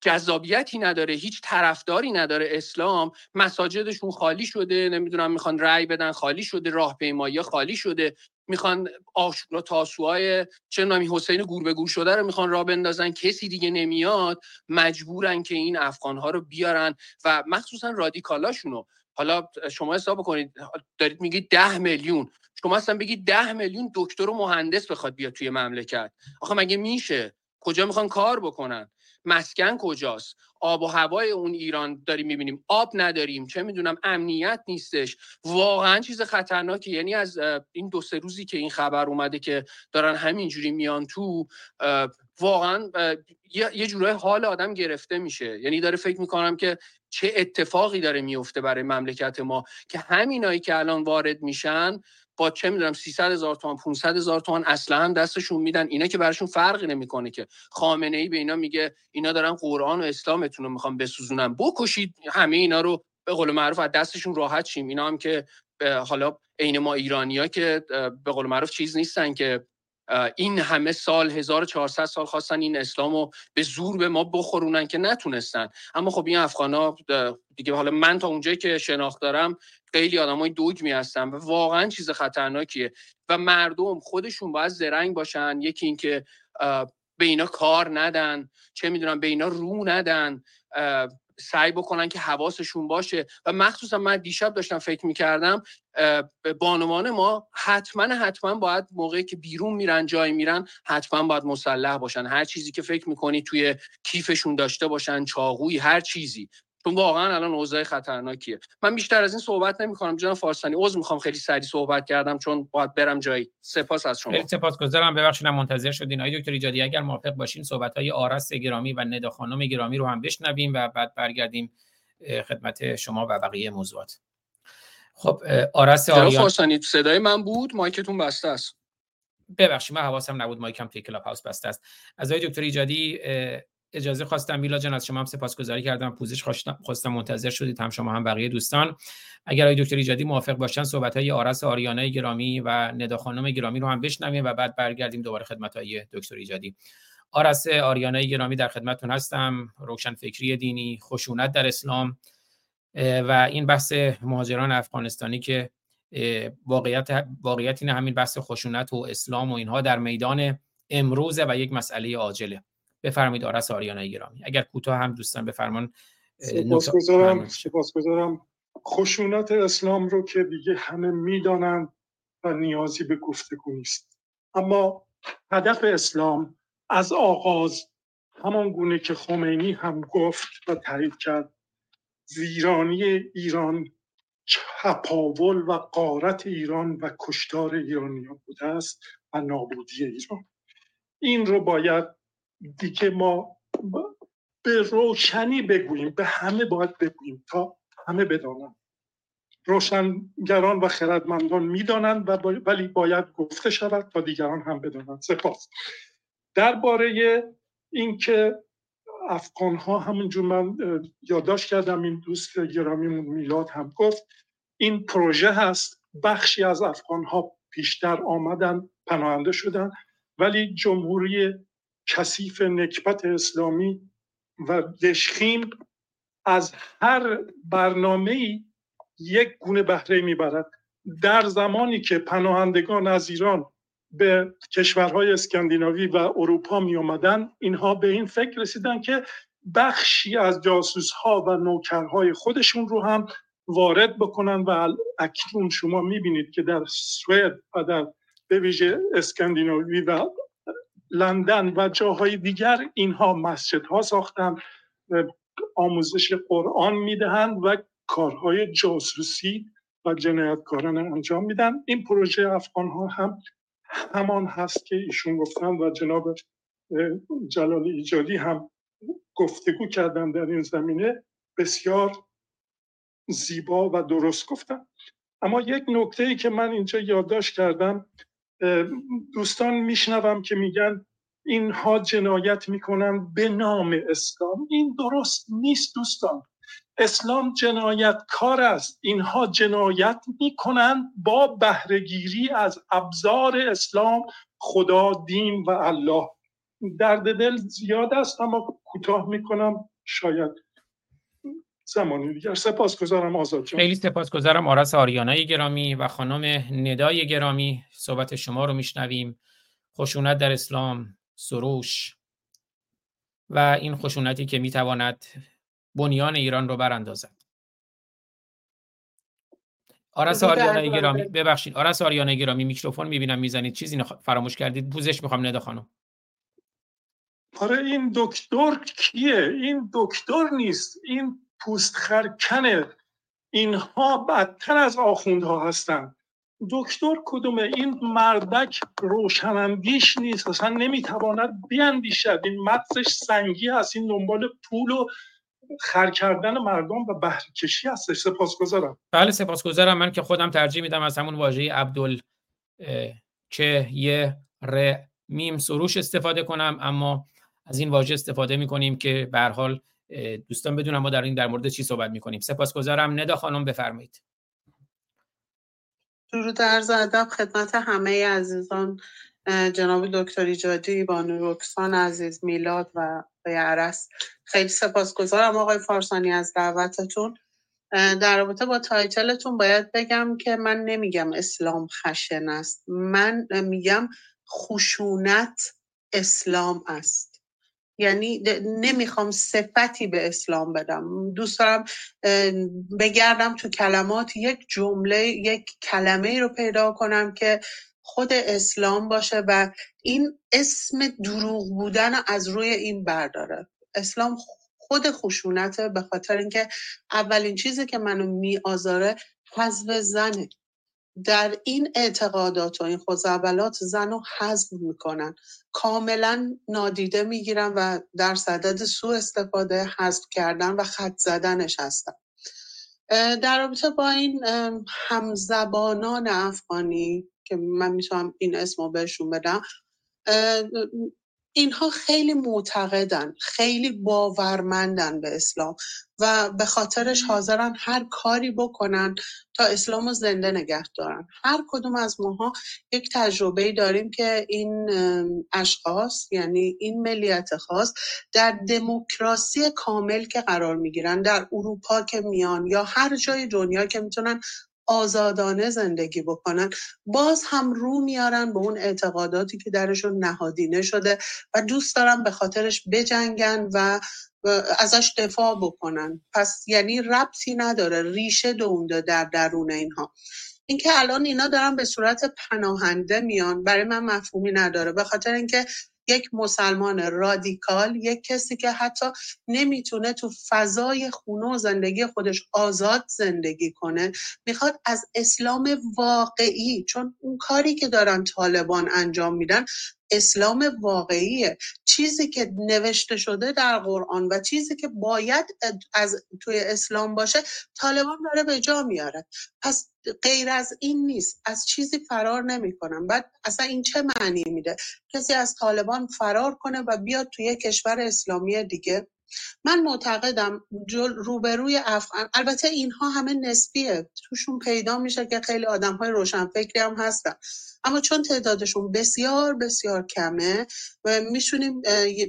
جذابیتی نداره هیچ طرفداری نداره اسلام مساجدشون خالی شده نمی‌دونم می‌خوان رأی بدن خالی شده راهپیمایی خالی شده می‌خوان آشورا تاسوهای چه نامی حسین گور به گور شده رو می‌خوان راه بندازن کسی دیگه نمیاد مجبورن که این افغانها رو بیارن و مخصوصا رادیکالاشونو. حالا شما حساب کنید دارید میگید ده میلیون. شما اصلا بگید ده میلیون دکتر و مهندس بخواد بیاد توی مملکت. آخه مگه میشه؟ کجا می‌خوان کار بکنن؟ مسکن کجاست؟ آب و هوای اون ایران داریم می‌بینیم. آب نداریم. چه می‌دونم امنیت نیستش. واقعا چیز خطرناکی یعنی از این دو سه روزی که این خبر اومده که دارن همینجوری میان تو واقعا یه جورای حال آدم گرفته میشه. یعنی داره فکر می‌کنم که چه اتفاقی داره میفته برای مملکت ما که همینایی که الان وارد میشن با چه می‌دونم 300 هزار تومان 500 هزار تومان اصلا هم دستشون میدن. اینا که براشون فرقی نمی‌کنه که. خامنه ای به اینا میگه اینا دارن قرآن و اسلامتون رو می‌خوان بسوزونن. بکشید همه اینا رو به قول معروف از دستشون راحت شیم. اینا هم که حالا عین ما ایرانیا که به قول معروف چیز نیستن که این همه سال 1400 سال خواستن این اسلام رو به زور به ما بخورونن که نتونستن. اما خب این افغان دیگه حالا من تا اونجایی که شناخت دارم خیلی های دوگمی هستن و واقعا چیز خطرناکیه و مردم خودشون باید زرنگ باشن. یکی اینکه به اینا کار ندن چه می‌دونم به اینا رو ندن. سعی بکنن که حواسشون باشه. و مخصوصا من دیشب داشتم فکر می‌کردم بانوان ما حتما حتما باید موقعی که بیرون میرن جای میرن حتما باید مسلح باشن. هر چیزی که فکر می‌کنی توی کیفشون داشته باشن چاقوی هر چیزی. چون واقعا الان اوضاع خطرناکیه. من بیشتر از این صحبت نمی کنم جناب فارسانی عذر می‌خوام خیلی سریع صحبت کردم چون باید برم جایی. سپاس از شما. سپاسگزارم ببخشید منتظر شدین. آقای دکتر ایجادی اگر موافق باشین صحبت های آرس گرامی و ندا خانم گرامی رو هم بشنویم و بعد برگردیم خدمت شما و بقیه موضوعات. خب آرس آریان. فارسانی صدای من بود؟ mic تون بسته است. ببخشید من حواسم نبود. مایکم توی Clubhouse بسته است. از آقای دکتر ایجادی اجازه خواستم میلا جان از شما هم سپاسگزاری کردم. پوزش خواستم منتظر شدید هم شما هم بقیه دوستان. اگر آقای دکتر ایجادی موافق باشن صحبت های آرس آریانه گرامی و ندا خانم گرامی رو هم بشنویم و بعد برگردیم دوباره خدمت آقای دکتر ایجادی. آرس آریانه گرامی در خدمتتون هستم. روشن فکری دینی خشونت در اسلام و این بحث مهاجران افغانستانی که واقعیت واقعیت این همین بحث خشونت و اسلام و اینها در میدان امروزه و یک مسئله عاجله. بفرمایید آرس آریانه گرامی اگر کوتاه هم دوستان بفرمان سپاسگزارم سپاسگزارم. خشونت اسلام رو که دیگه همه می‌دانند و نیازی به گفتگو نیست. اما هدف اسلام از آغاز همان گونه که خمینی هم گفت و تایید کرد ویرانی ایران چپاول و قارت ایران و کشتار ایرانیان بوده است و نابودی ایران. این رو باید دیگه ما به روشنی بگوییم به همه باید بگوییم تا همه بدانند. روشنگران و خردمندان می‌دانند و ولی باید گفته شود تا دیگران هم بدانند. سپاس. درباره اینکه افغان ها همونجور من یادداشت کردم این دوست گرامیمون میلاد هم گفت این پروژه هست بخشی از افغان ها پیشتر آمدن پناهنده شدن ولی جمهوری کثیف نکبت اسلامی و دشخیم از هر برنامه یک گونه بهره می‌برد. در زمانی که پناهندگان از ایران به کشورهای اسکاندیناوی و اروپا می آمدن اینها به این فکر رسیدن که بخشی از جاسوس ها و نوکرهای خودشون رو هم وارد بکنن و اکنون شما می‌بینید که در سوئد و در به ویژه اسکاندیناوی و لندن و جاهای دیگر اینها مسجدها ساختن آموزش قرآن می‌دهند و کارهای جاسوسی و جنایتکارانه انجام میدن. این پروژه افغان ها هم همان هست که ایشون گفتن و جناب جلال ایجادی هم گفتگو کردن در این زمینه. بسیار زیبا و درست گفتن. اما یک نکته ای که من اینجا یادداشت کردم دوستان میشنوم که میگن اینها جنایت می‌کنن به نام اسلام. این درست نیست دوستان. اسلام جنایت کار است. اینها جنایت می‌کنند با بهرهگیری از ابزار اسلام خدا دین و الله. درد دل زیاد است اما کوتاه می‌کنم. شاید زمانی دیگر سپاسگزارم آزاد جان. خیلی سپاسگزارم آرس آریانای گرامی و خانم ندای گرامی. صحبت شما رو میشنویم. خشونت در اسلام سروش و این خشونتی که می‌تواند بنیان ایران رو براندازد. آرس آریانه گرامی ببخشید. آرس آریانه گرامی میکروفون می‌بینم می‌زنید. چیزی نخ... فراموش کردید. پوزش می‌خوام ندا خانم. آره این دکتر کیه؟ این دکتر نیست. این پوست خرکنه اینها بدتر از آخوندها هستند دکتر کدومه این مردک روشنندیش نیست؟ اصلا نمی‌تواند بیاندیشد. این مغزش سنگی هست. این دنبال پول و خر کردن مردم و بهره کشی هستش. سپاسگزارم. بله سپاسگزارم. من که خودم ترجیح میدم از همون واژه عبدال که یه ر میم سروش استفاده کنم. اما از این واژه استفاده می‌کنیم که به حال دوستان بدونم ما در این در مورد چی صحبت می‌کنیم. سپاسگزارم. ندا خانم بفرمایید. درود عرض ادب خدمت همه عزیزان جناب دکتر ایجادی بانو رکسان عزیز میلاد و عرس. خیلی سپاسگزارم آقای فارسانی از دعوتتون. در رابطه با تایتلتون باید بگم که من نمیگم اسلام خشن است. من میگم خشونت اسلام است. یعنی نمی‌خوام صفتی به اسلام بدم. دوست دارم بگردم تو کلمات یک جمله یک کلمه رو پیدا کنم که خود اسلام باشه و این اسم دروغ بودن از روی این برداره. اسلام خود خشونته به خاطر اینکه اولین چیزی که منو می آزاره حذف زنه. در این اعتقادات و این خوزعبلات زن رو حذف می‌کنن. کاملا نادیده می‌گیرن و در صدد سو استفاده حذف کردن و خط زدنش هستن. در رابطه با این همزبانان افغانی که من می‌تونم این اسم رو بهشون بدم اینها خیلی معتقدن خیلی باورمندن به اسلام و به خاطرش حاضرن هر کاری بکنن تا اسلام رو زنده نگه دارن. هر کدوم از ماها یک تجربه داریم که این اشخاص یعنی این ملیت خاص در دموکراسی کامل که قرار می‌گیرن در اروپا که میان یا هر جای دنیا که می‌تونن آزادانه زندگی بکنن. باز هم رو میارن به اون اعتقاداتی که درشون نهادینه شده و دوست دارن به خاطرش بجنگن و ازش دفاع بکنن. پس یعنی ربطی نداره ریشه دونده در درون اینها. اینکه الان اینا دارن به صورت پناهنده میان برای من مفهومی نداره. به خاطر اینکه یک مسلمان رادیکال یک کسی که حتی نمی‌تونه تو فضای خونه و زندگی خودش آزاد زندگی کنه می‌خواد از اسلام واقعی چون اون کاری که دارن طالبان انجام میدن اسلام واقعیه چیزی که نوشته شده در قرآن و چیزی که باید از توی اسلام باشه طالبان داره به جا میاره. پس غیر از این نیست. از چیزی فرار نمی‌کنن بعد اصلا این چه معنی میده؟ کسی از طالبان فرار کنه و بیاد توی کشور اسلامی دیگه؟ من معتقدم روبروی افغان البته اینها همه نسبیه. توشون پیدا میشه که خیلی آدم های روشنفکری هم هستن. اما چون تعدادشون بسیار بسیار کمه و میشونیم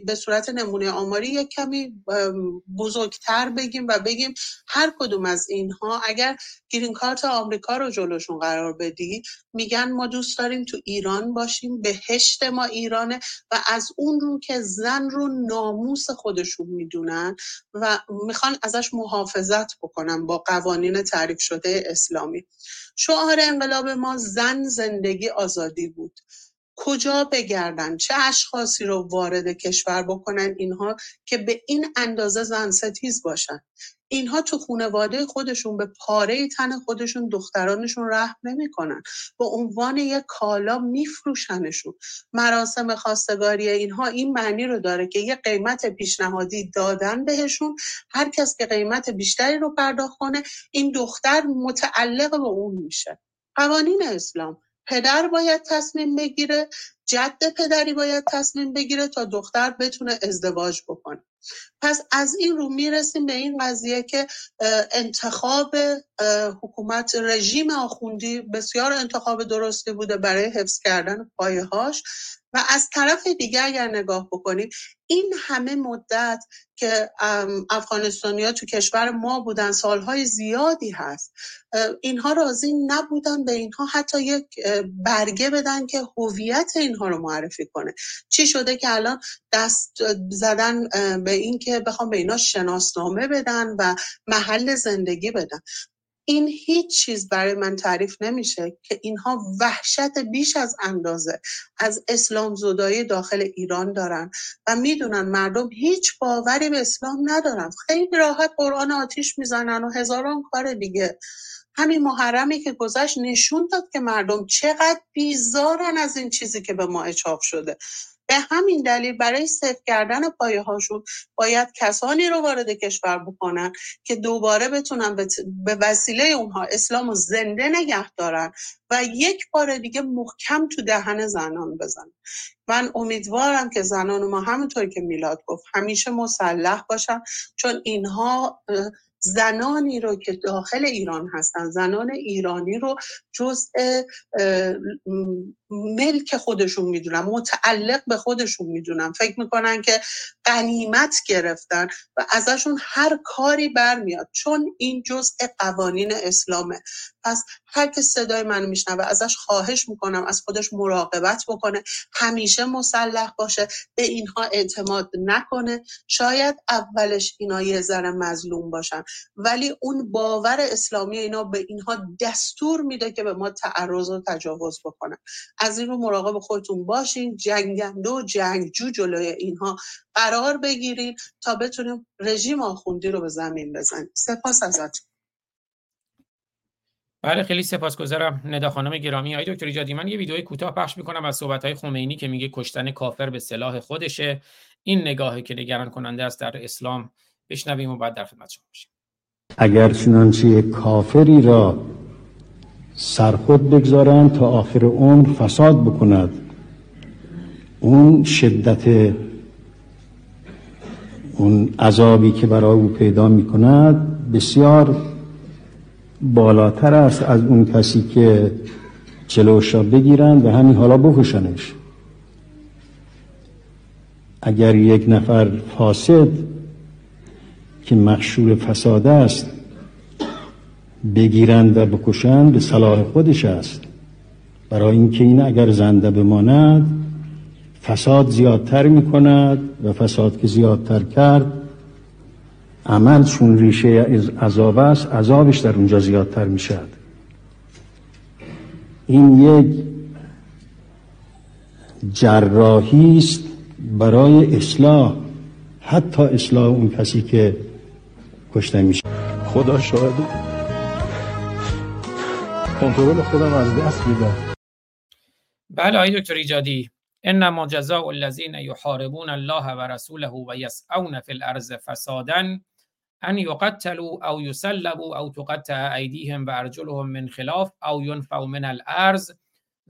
به صورت نمونه آماری یک کمی بزرگتر بگیم و بگیم هر کدوم از اینها اگر گرین کارت آمریکا رو جلوشون قرار بدی میگن ما دوست داریم تو ایران باشیم بهشت ما ایرانه و از اون رو که زن رو ناموس خودشون می‌دونن و می‌خوان ازش محافظت بکنن با قوانین تعریف شده اسلامی. شعار انقلاب ما زن زندگی آزادی بود. کجا بگردن؟ چه اشخاصی رو وارد کشور بکنن اینها که به این اندازه زن ستیز باشن؟ اینها تو خونواده خودشون به پاره تن خودشون دخترانشون رحم نمی‌کنن. به عنوان یک کالا میفروشنشون. مراسم خواستگاری اینها این معنی رو داره که یه قیمت پیشنهادی دادن بهشون. هر کس که قیمت بیشتری رو پرداخت کنه این دختر متعلق به اون میشه. قوانین اسلام. پدر باید تصمیم بگیره جد پدری باید تصمیم بگیره تا دختر بتونه ازدواج بکنه. پس از این رو می‌رسیم به این قضیه که انتخاب حکومت رژیم آخوندی بسیار انتخاب درستی بوده برای حفظ کردن پایه هاش و از طرف دیگه اگر نگاه بکنیم این همه مدت که افغانستانیا تو کشور ما بودن سالهای زیادی هست اینها راضی نبودن به اینها حتی یک برگه بدن که هویت اینها رو معرفی کنه. چی شده که الان دست زدن به این که بخوام به اینا شناسنامه بدن و محل زندگی بدن. این هیچ چیز برای من تعریف نمیشه که اینها وحشت بیش از اندازه از اسلام زدایی داخل ایران دارن و می‌دونن مردم هیچ باوری به اسلام ندارن. خیلی راحت قرآن آتیش می‌زنن و هزاران کار دیگه. همین محرمی که گذشت نشون داد که مردم چقدر بیزارن از این چیزی که به ما اچاق شده. به همین دلیل برای صفر کردن پایه هاشون باید کسانی رو وارد کشور بکنن که دوباره بتونن به وسیله اونها اسلام رو زنده نگه دارن و یک بار دیگه محکم تو دهن زنان بزنن. من امیدوارم که زنان ما همونطور که میلاد گفت همیشه مسلح باشن چون اینها زنانی رو که داخل ایران هستن زنان ایرانی رو جزء ملک خودشون می‌دونن متعلق به خودشون می‌دونن. فکر می‌کنن که قنیمت گرفتن و ازشون هر کاری برمیاد چون این جزء قوانین اسلامه. پس هر که صدای من میشنوه ازش خواهش می‌کنم از خودش مراقبت بکنه همیشه مسلح باشه به اینها اعتماد نکنه. شاید اولش اینا یه ذره مظلوم باشن. ولی اون باور اسلامی اینا به اینها دستور میده که به ما تعرض و تجاوز بکنن. از این رو مراقب خودتون باشین جنگنده و جنگجو جلوی اینها قرار بگیرین تا بتونیم رژیم آخوندی رو به زمین بزنیم. سپاس ازتون. بله خیلی سپاسگزارم ندا خانم گرامی. آقای دکتر ایجادی من یه ویدیوی کوتاه پخش می‌کنم از صحبت های خمینی که میگه کشتن کافر به صلاح خودشه. این نگاهی که نگران کننده است در اسلام بشنویم و بعد در خدمت شما باشیم. اگر چنانچه کافری را سرخود بگذارند تا آخر عمر فساد بکند اون شدت اون عذابی که برای او پیدا می کند بسیار بالاتر است از اون کسی که جلوش را بگیرند و همین حالا بکشنش. اگر یک نفر فاسد که مخشول فساد است بگیرند و بکشند به صلاح خودش است. برای اینکه این اگر زنده بماند فساد زیادتر می کند و فساد که زیادتر کرد عمل چون ریشه عذاب است عذابش در اونجا زیادتر می شد این یک جراحی است برای اصلاح. حتی اصلاح اون کسی که کشته میشه. خدا شاهد کنترل خودم از دست میدم. بله آقای دکتر ایجادی. انما جزاء الذين يحاربون الله ورسوله ويسعون في الارض فسادا ان يقتلوا او يسلبوا او تقطع ايديهم وارجلهم من خلاف او ينفوا من الارض.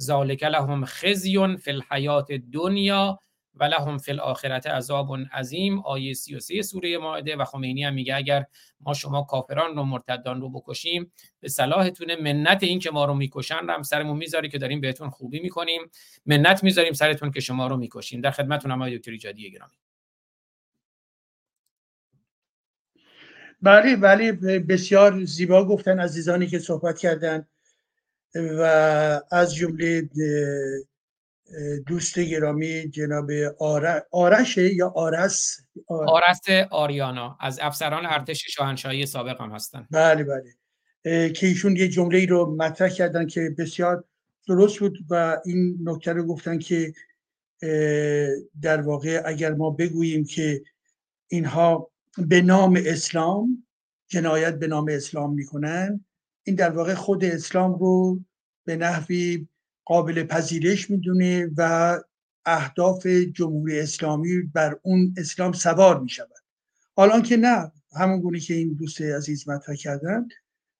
ذلك لهم خزي في الحياه الدنيا و لهم فی الاخرت عذاب عظیم. آیه 33 سوره مائده و خمینی هم میگه اگر ما شما کافران رو مرتدان رو بکشیم به صلاحتون منت این که ما رو می‌کشن هم سرمون می‌ذاری که داریم بهتون خوبی می‌کنیم. منت می‌ذاریم سرتون که شما رو می‌کشیم. در خدمتتون هم دکتر ایجادی گرامی. بله بله بسیار زیبا گفتن عزیزانی که صحبت کردن و از جمله دوست گرامی جناب آرشه یا آرس؟ آرس آریانا. از افسران ارتش شاهنشاهی سابق هم هستن. بله بله. که ایشون یه جمله ای رو مطرح کردن که بسیار درست بود و این نکته رو گفتن که در واقع اگر ما بگوییم که اینها به نام اسلام جنایت به نام اسلام می‌کنن این در واقع خود اسلام رو به نحوی قابل پذیرش می‌دونه و اهداف جمهوری اسلامی بر اون اسلام سوار می شود حالا که نه همون گونه که این دوست عزیز مطرح کردن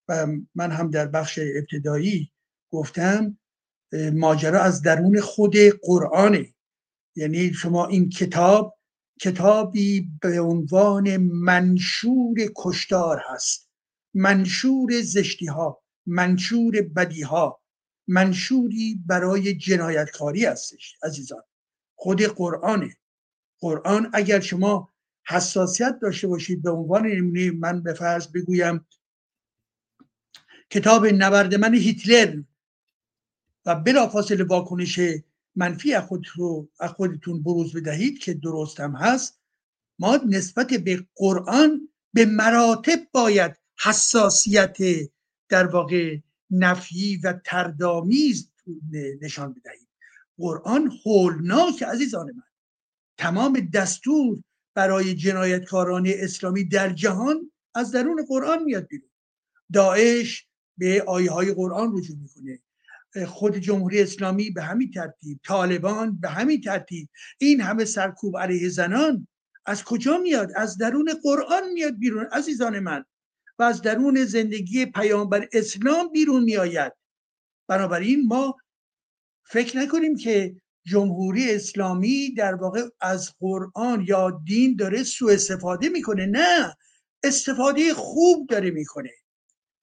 و من هم در بخش ابتدایی گفتم ماجرا از درون خود قرآنه. یعنی شما این کتاب کتابی به عنوان منشور کشتار هست. منشور زشتی ها منشور بدی ها منشوری برای جنایتکاری هستش عزیزان. خود قرآنه. قرآن اگر شما حساسیت داشته باشید به عنوان نمونه من به فرض بگویم کتاب نبرد من هیتلر و بلافاصله واکنش منفی از خودتون بروز بدهید که درست هم هست ما نسبت به قرآن به مراتب باید حساسیت در واقع نفی و تردامیز نشان بدهید. قرآن هولناک عزیزان من. تمام دستور برای جنایتکاران اسلامی در جهان از درون قرآن میاد بیرون. داعش به آیه های قرآن رجوع می‌کنه. خود جمهوری اسلامی به همین ترتیب طالبان به همین ترتیب این همه سرکوب علیه زنان از کجا میاد؟ از درون قرآن میاد بیرون عزیزان من. و از درون زندگی پیامبر اسلام بیرون میآید. بنابراین ما فکر نکنیم که جمهوری اسلامی در واقع از قرآن یا دین داره سوء استفاده می‌کنه. نه استفاده خوب داره می‌کنه.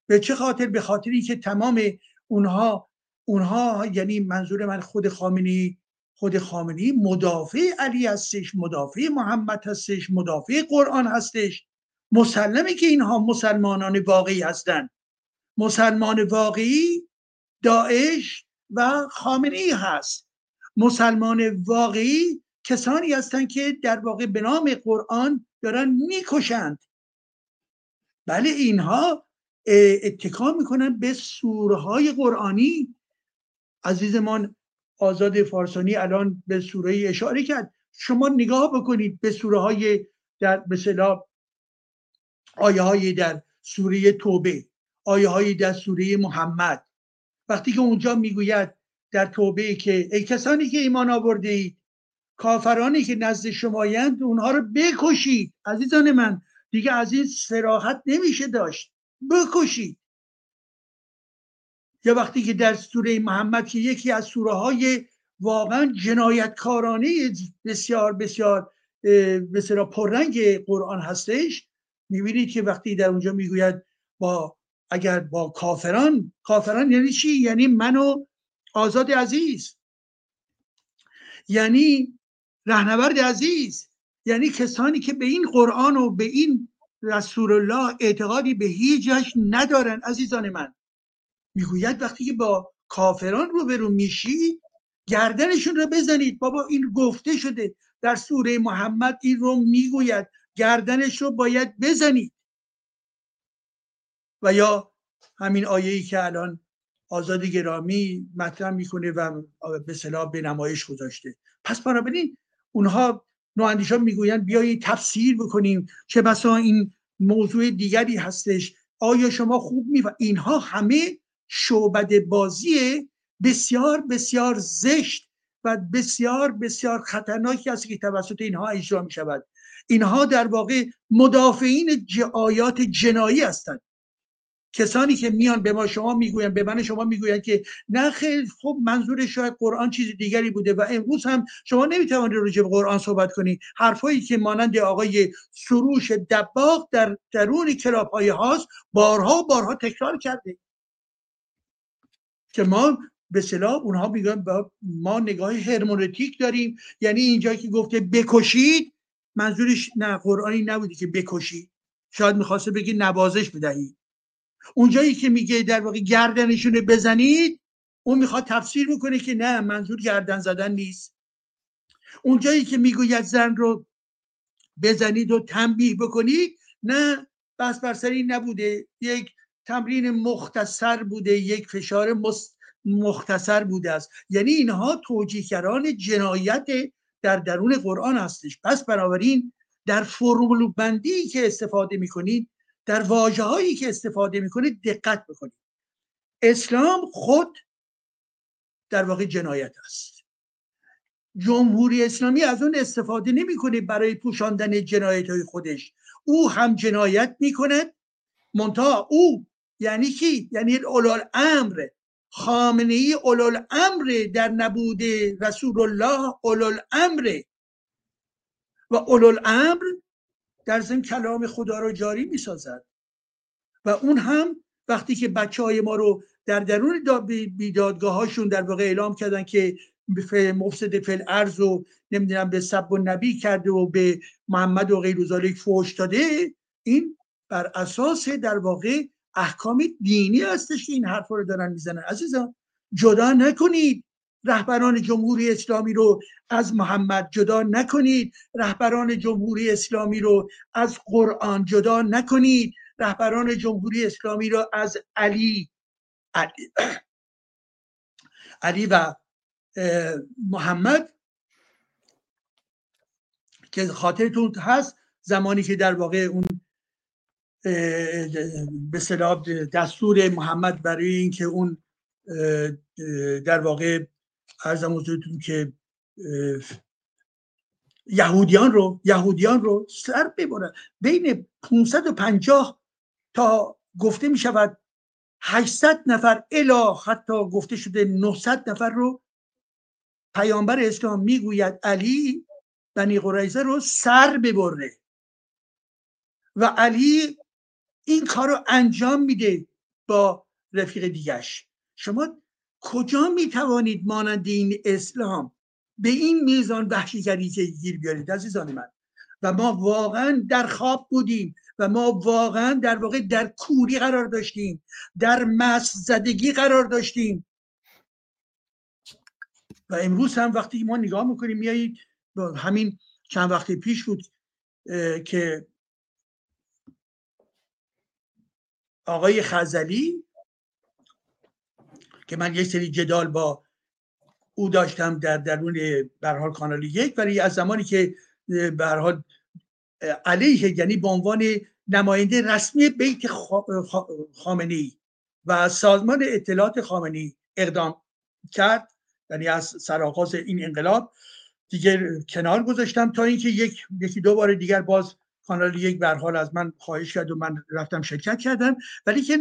به چه خاطر؟ به خاطری که تمام اونها اونها یعنی منظور من خود خامنی خود خامنی مدافع علی هستش مدافع محمد هستش مدافع قرآن هستش. مسلمه که اینها مسلمانان واقعی هستند مسلمان واقعی داعش و خامنی هست. مسلمان واقعی کسانی هستند که در واقع به نام قرآن دارن می‌کشند. بله اینها اتکا می‌کنن به سورهای قرآنی. عزیزمان آزاد فارسانی الان به سوره اشاره کرد. شما نگاه بکنید به سوره های در مثلا آیه های در سوره توبه آیه های در سوره محمد. وقتی که اونجا می‌گوید در توبه که ای کسانی که ایمان آورده اید کافرانی که نزد شمایند اونها رو بکشید. عزیزان من دیگه از این سراحت نمیشه داشت. بکشید. یا وقتی که در سوره محمد که یکی از سوره های واقعا جنایتکارانه بسیار بسیار بسیار پررنگ قرآن هستش می‌بینید که وقتی در اونجا می‌گوید با اگر با کافران کافران یعنی چی؟ یعنی منو آزاد عزیز. یعنی رهنورد عزیز. یعنی کسانی که به این قرآن و به این رسول الله اعتقادی به هیچ ندارن عزیزان من. می‌گوید وقتی که با کافران روبرو میشید گردنشون رو بزنید. بابا این گفته شده در سوره محمد این رو می‌گوید. گردنش رو باید بزنید. و یا همین آیه که الان آزادی گرامی مطرح می‌کنه و به صلاح به نمایش گذاشته. پس بنابراین اونها نواندیشان می‌گویند بیایید تفسیر بکنیم چه بسا این موضوع دیگری هستش. آیا شما خوب می اینها همه شعبد بازی بسیار بسیار زشت و بسیار بسیار خطرناکی است که توسط اینها اجرا می شود اینها در واقع مدافعین آیات جنایی هستند کسانی که میان به ما شما می‌گویند به من شما می‌گویند که نه خیلی خب منظور شاید قرآن چیز دیگری بوده و امروز هم شما نمی‌توانید راجع به قرآن صحبت کنید حرفایی که مانند آقای سروش دباغ در درون کلاب های هاست بارها بارها تکرار کرده. که ما به صلاح اونها میگن ما نگاه هرمونتیک داریم. یعنی اینجا که گفته بکشید منظورش نه قرآنی نبودی که بکشید شاید می‌خواسته بگی نوازش بدهید اونجایی که میگه در واقع گردنشون بزنید اون می‌خواد تفسیر می‌کنه که نه منظور گردن زدن نیست. اونجایی که می‌گوید زن رو بزنید و تنبیه بکنید نه بس بر سری نبوده. یک تمرین مختصر بوده یک فشار مختصر بوده است. یعنی اینها توجیهگران جنایت در درون قرآن هستش. پس بنابراین در فرمول بندی که استفاده می‌کنید در واجه هایی که استفاده می‌کنید دقت بکنید. اسلام خود در واقع جنایت است. جمهوری اسلامی از اون استفاده نمی‌کنه برای پوشاندن جنایت های خودش. او هم جنایت می‌کنه منتها او یعنی کی؟ یعنی اولال امر خامنه ای اولال امر در نبود رسول الله اولال امر و اولال امر در ضمن کلام خدا رو جاری می‌سازد. و اون هم وقتی که بچه های ما رو در درون بیدادگاه هاشون در واقع اعلام کردن که مفسد فل ارز و نمی‌دونم به سب و نبی کرده و به محمد و غیر فوش داده این بر اساس در واقع احکام دینی هستش که این حرف رو دارن می‌زنن. عزیزان جدا نکنید رهبران جمهوری اسلامی رو از محمد جدا نکنید. رهبران جمهوری اسلامی رو از قرآن جدا نکنید. رهبران جمهوری اسلامی را از علی علی, علی و محمد که خاطرتون هست زمانی که در واقع اون به صلاح دستور محمد برای اینکه اون در واقع ارزم حضورتون که یهودیان رو یهودیان رو سر ببرن بین 550 تا گفته می شود 800 نفر الا حتی گفته شده 900 نفر رو پیامبر اسلام می‌گوید علی بنی قریزه رو سر ببره. و علی این کار رو انجام میده با رفیق دیگش شما کجا می‌توانید مانند این اسلام به این میزان وحشیگری که گیر بیارید عزیزان من؟ و ما واقعا در خواب بودیم و ما واقعا در واقع در کوری قرار داشتیم در مس زدگی قرار داشتیم. و امروز هم وقتی ما نگاه می‌کنیم میایید همین چند وقت پیش بود که آقای خزلی که من یک سری جدال با او داشتم در درون برحال کانال یک ولی از زمانی که برحال علیه یعنی به عنوان نماینده رسمی بیت خامنه ای و سازمان اطلاعات خامنه ای اقدام کرد یعنی از سرآغاز این انقلاب دیگه کنار گذاشتم تا اینکه یک یکی دو بار دیگر باز کانال یک به حال از من خواهش کرد و من رفتم شرکت کردم. ولی که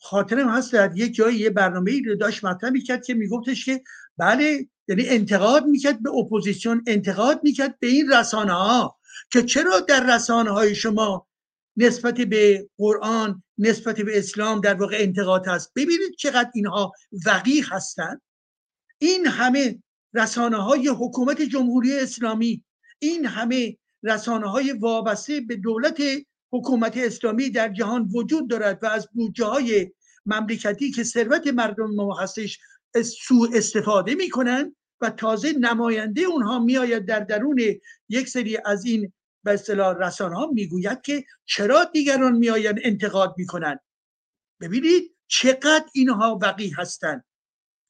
خاطرم هست در یک جایی یه برنامه ای رو داشت مطرح می‌کرد که میگفتش که بله یعنی انتقاد می‌کرد به اپوزیسیون انتقاد می‌کرد به این رسانه ها که چرا در رسانه های شما نسبت به قرآن نسبت به اسلام در واقع انتقاد هست؟ ببینید چقدر اینها وقیح هستند این همه رسانه های حکومت جمهوری اسلامی این همه رسانه های وابسته به دولت حکومت اسلامی در جهان وجود دارد و از بودجه های مملکتی که ثروت مردم ما هستش سوء استفاده می‌کنن و تازه نماینده اونها میآید در درون یک سری از این به اصطلاح رسانه ها می‌گوید که چرا دیگران میآیند انتقاد می‌کنند. ببینید چقدر اینها وقی هستند.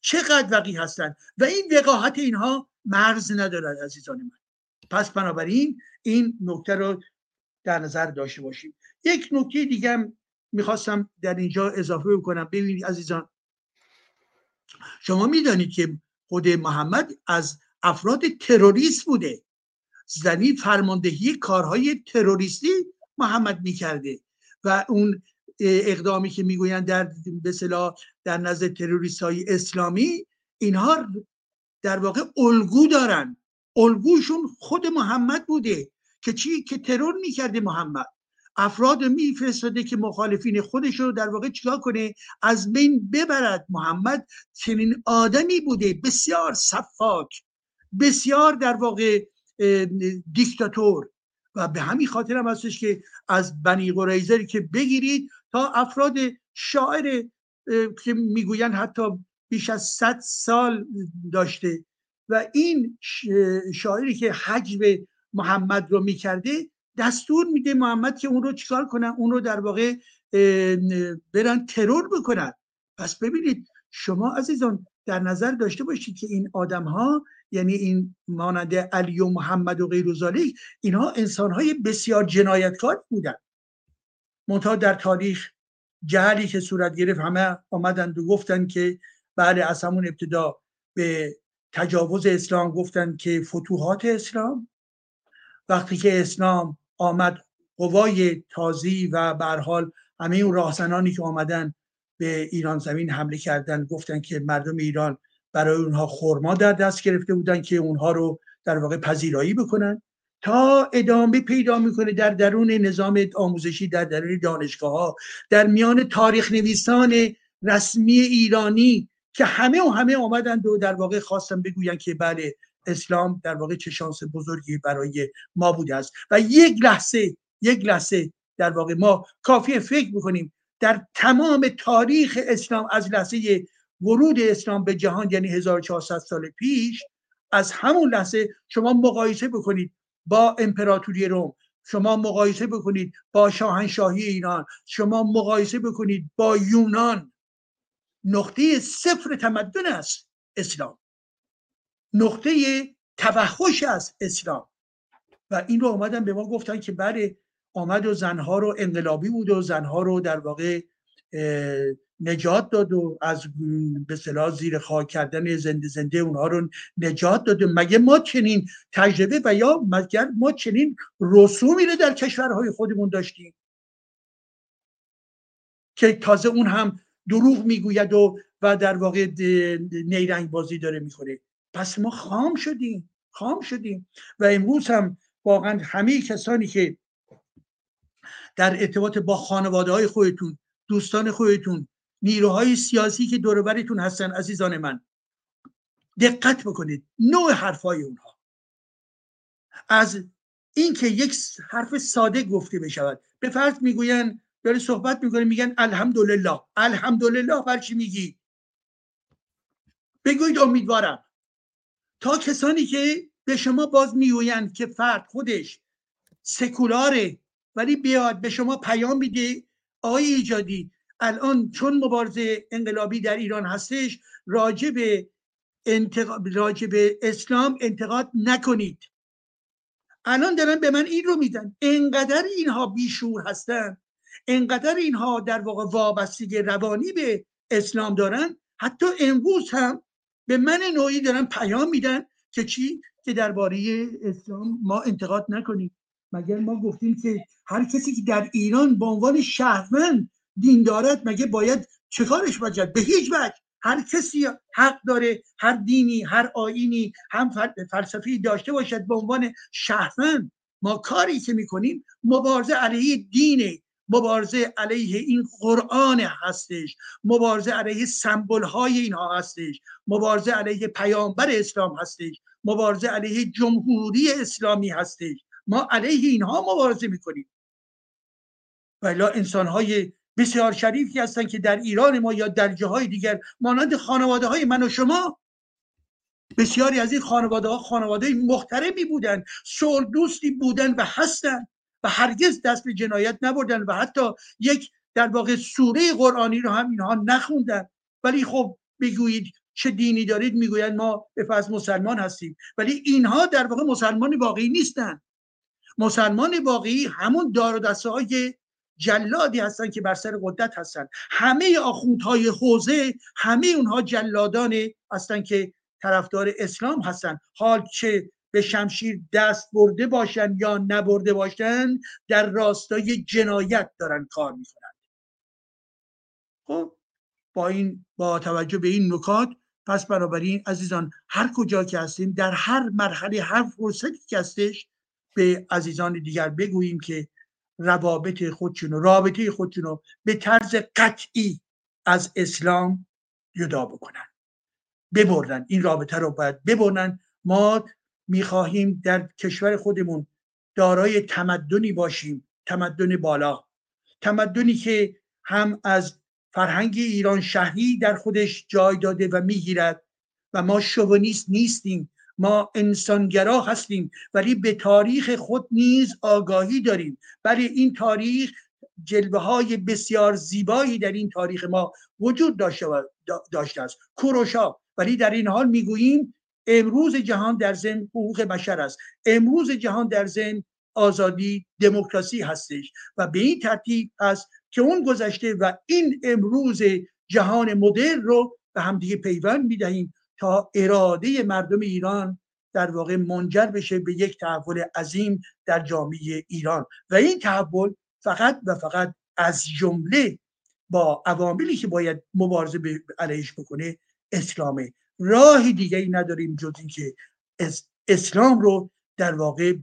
چقدر وقی هستند. و این وقاحت اینها مرز ندارد عزیزان من. پس بنابراین این نکته رو در نظر داشته باشیم. یک نکته دیگه می‌خواستم در اینجا اضافه بکنم. ببینید عزیزان شما می‌دانید که خود محمد از افراد تروریست بوده. زنی فرماندهی کارهای تروریستی محمد می‌کرده و اون اقدامی که می‌گویند در به در نزد تروریست های اسلامی اینها در واقع الگو دارن. الگوشون خود محمد بوده که چی؟ که ترور می‌کرده محمد. افراد میفرستاده که مخالفین خودش رو در واقع چیکار کنه؟ از بین ببرد. محمد چنین آدمی بوده. بسیار صفاک. بسیار در واقع دیکتاتور. و به همین خاطر هم هستش که از بنی قریزه که بگیرید تا افراد شاعر که می‌گوین حتی بیش از صد سال داشته. و این شاعری که حجب محمد رو می‌کرده دستور میده محمد که اون رو چیکار کنن اون رو در واقع برن ترور بکنن. پس ببینید شما عزیزان در نظر داشته باشید که این آدم ها یعنی این مانند علی و محمد و غیر ذالک اینها انسان های بسیار جنایتکار بودن. منتها در تاریخ جهلی که صورت گرفت همه آمدند و گفتن که بعد از همون ابتدا به تجاوز اسلام گفتن که فتوحات اسلام. وقتی که اسلام آمد قوای تازی و حال همه اون راهزنانی که آمدن به ایران زمین حمله کردن گفتن که مردم ایران برای اونها خورما در دست گرفته بودن که اونها رو در واقع پذیرایی بکنن. تا ادامه پیدا می‌کنه در درون نظام آموزشی در درون دانشگاه ها در میان تاریخ نویسان رسمی ایرانی که همه و همه آمدند و در واقع خواستن بگوین که بله اسلام در واقع چه شانس بزرگی برای ما بوده است. و یک لحظه یک لحظه در واقع ما کافی فکر بکنیم در تمام تاریخ اسلام از لحظه ورود اسلام به جهان یعنی 1400 سال پیش از همون لحظه شما مقایسه بکنید با امپراتوری روم شما مقایسه بکنید با شاهنشاهی ایران شما مقایسه بکنید با یونان. نقطه صفر تمدن است اسلام. نقطه توحش است اسلام. و این رو آمدن به ما گفتن که بله آمد و زنها رو انقلابی بود و زنها رو در واقع نجات داد و از به زیر خاک کردن زنده زنده اونها رو نجات داد. مگه ما چنین تجربه و یا مگر ما چنین رسومی رو در کشورهای خودمون داشتیم؟ که تازه اون هم دروغ می‌گوید و و در واقع نیرنگ بازی داره می‌کنه پس ما خام شدیم خام شدیم و امروز هم واقعا همه کسانی که در ارتباط با خانواده های خودتون دوستان خودتون نیروهای سیاسی که دوربرتون هستن عزیزان من دقت بکنید نوع حرفای اونها. از اینکه یک حرف ساده گفته بشود به فرض می‌گوین داره صحبت می‌کنه میگن الحمدلله. الحمدلله بر چی میگی؟ بگوید امیدوارم. تا کسانی که به شما باز می‌گویند که فرد خودش سکولاره ولی بیاد به شما پیام میده آقای ایجادی الان چون مبارزه انقلابی در ایران هستش راجع به به اسلام انتقاد نکنید. الان دارن به من این رو میدن. انقدر اینها بیشور هستن. انقدر اینها در واقع وابستگی روانی به اسلام دارن حتی امروز هم به من نوعی دارن پیام میدن که چی؟ که درباره اسلام ما انتقاد نکنیم. مگر ما گفتیم که هر کسی که در ایران به عنوان شهروند دین دارد مگه باید چه کارش باید به هیچ وجه. هر کسی حق داره هر دینی هر آینی هم فلسفی داشته باشد به عنوان شهروند. ما کاری که می‌کنیم مبارزه علیه دینه مبارزه علیه این قرآن هستش. مبارزه علیه سمبل های اینها هستش. مبارزه علیه پیامبر اسلام هستش. مبارزه علیه جمهوری اسلامی هستش. ما علیه اینها مبارزه می‌کنیم. ولی انسان های بسیار شریفی هستند که در ایران ما یا در جاهای دیگر مانند خانواده های من و شما بسیاری از این خانواده ها خانواده محترمی بودن صلح دوستی بودن و هستند و هرگز دست به جنایت نبردن و حتی یک در واقع سوره قرآنی رو هم اینها نخوندن. ولی خب بگویید چه دینی دارید می‌گویند ما به فرض مسلمان هستیم. ولی اینها در واقع مسلمان واقعی نیستن. مسلمان واقعی همون دار و دسته های جلادی هستن که بر سر قدرت هستن. همه آخوندهای حوزه همه اونها جلادان هستن که طرفدار اسلام هستن. حال چه به شمشیر دست برده باشن یا نبرده باشن در راستای جنایت دارن کار می‌کنن. خب با این با توجه به این نکات پس بنابراین عزیزان هر کجا که هستیم در هر مرحله هر فرصتی که هستش به عزیزان دیگر بگوییم که روابط خودشون و رابطه خودشون رو به طرز قطعی از اسلام جدا بکنن. ببرن. این رابطه رو باید ببرن. ما می‌خواهیم در کشور خودمون دارای تمدنی باشیم. تمدن بالا. تمدنی که هم از فرهنگ ایران شهری در خودش جای داده و می‌گیرد و ما شوونیست نیستیم. ما انسانگرا هستیم ولی به تاریخ خود نیز آگاهی داریم. ولی این تاریخ جلوه های بسیار زیبایی در این تاریخ ما وجود داشته, داشته است. کوروشا. ولی در این حال می‌گوییم امروز جهان در زن حقوق بشر است. امروز جهان در زن آزادی دموکراسی هستش و به این ترتیب است که اون گذشته و این امروز جهان مدرن رو به همدیگه پیوند می‌دهیم تا اراده مردم ایران در واقع منجر بشه به یک تحول عظیم در جامعه ایران. و این تحول فقط و فقط از جمله با عواملی که باید مبارزه علیهش بکنه اسلامه. راه دیگه ای نداریم جز اینکه اسلام رو در واقع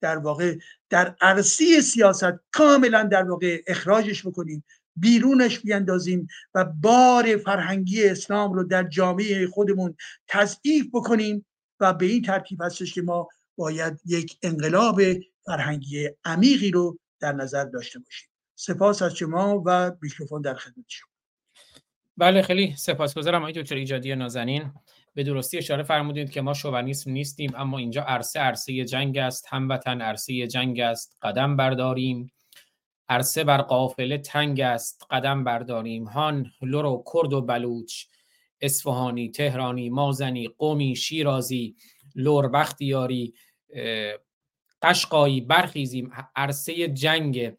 در واقع در عرصی سیاست کاملا در واقع اخراجش بکنیم بیرونش بیندازیم و بار فرهنگی اسلام رو در جامعه خودمون تضعیف بکنیم و به این ترتیب هستش که ما باید یک انقلاب فرهنگی عمیقی رو در نظر داشته باشیم. سپاس از شما و میکروفون در خدمت شما. بله خیلی سپاسگزارم آقای دکتر ایجادی نازنین. به درستی اشاره فرمودید که ما شوونیسم نیستیم اما اینجا عرصه عرصه جنگ است هموطن عرصه جنگ است قدم برداریم. عرصه بر قافله تنگ است قدم برداریم. هان لر کرد و بلوچ اصفهانی تهرانی مازنی قمی شیرازی لر بختیاری قشقایی برخیزیم. عرصه جنگ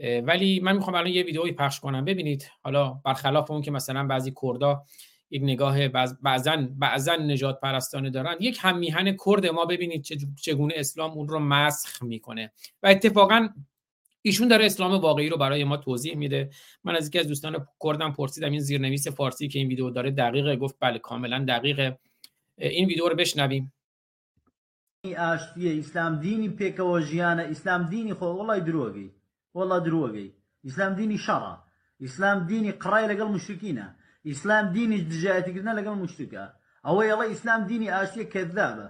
ولی من می‌خوام الان یه ویدئویی پخش کنم. ببینید حالا برخلاف اون که مثلا بعضی کردا یک نگاه بعضا بعضا نجات پرستانه دارن یک هم میهن کرد ما ببینید چگونه اسلام اون رو مسخ می‌کنه. و اتفاقا ایشون داره اسلام واقعی رو برای ما توضیح میده. من از یکی از دوستان کردم پرسیدم این زیرنویس فارسی که این ویدیو داره دقیقه؟ گفت بله کاملا دقیقه. این ویدیو رو بشنویم. ئاشتیە ئیسلام دینی پێکەوە ژیانە ئیسلام دینی خۆ وڵی درۆگەی وڵا درۆگەی ئیسلام دینی شەڕە ئیسلام دینی قڕای لەگەڵ مشتکینە ئیسلام دینی دژایەتیکردە لەگەڵ مشتکە ئەوەی ئەڵە ئیسلام دینی ئاشتیە کەذابە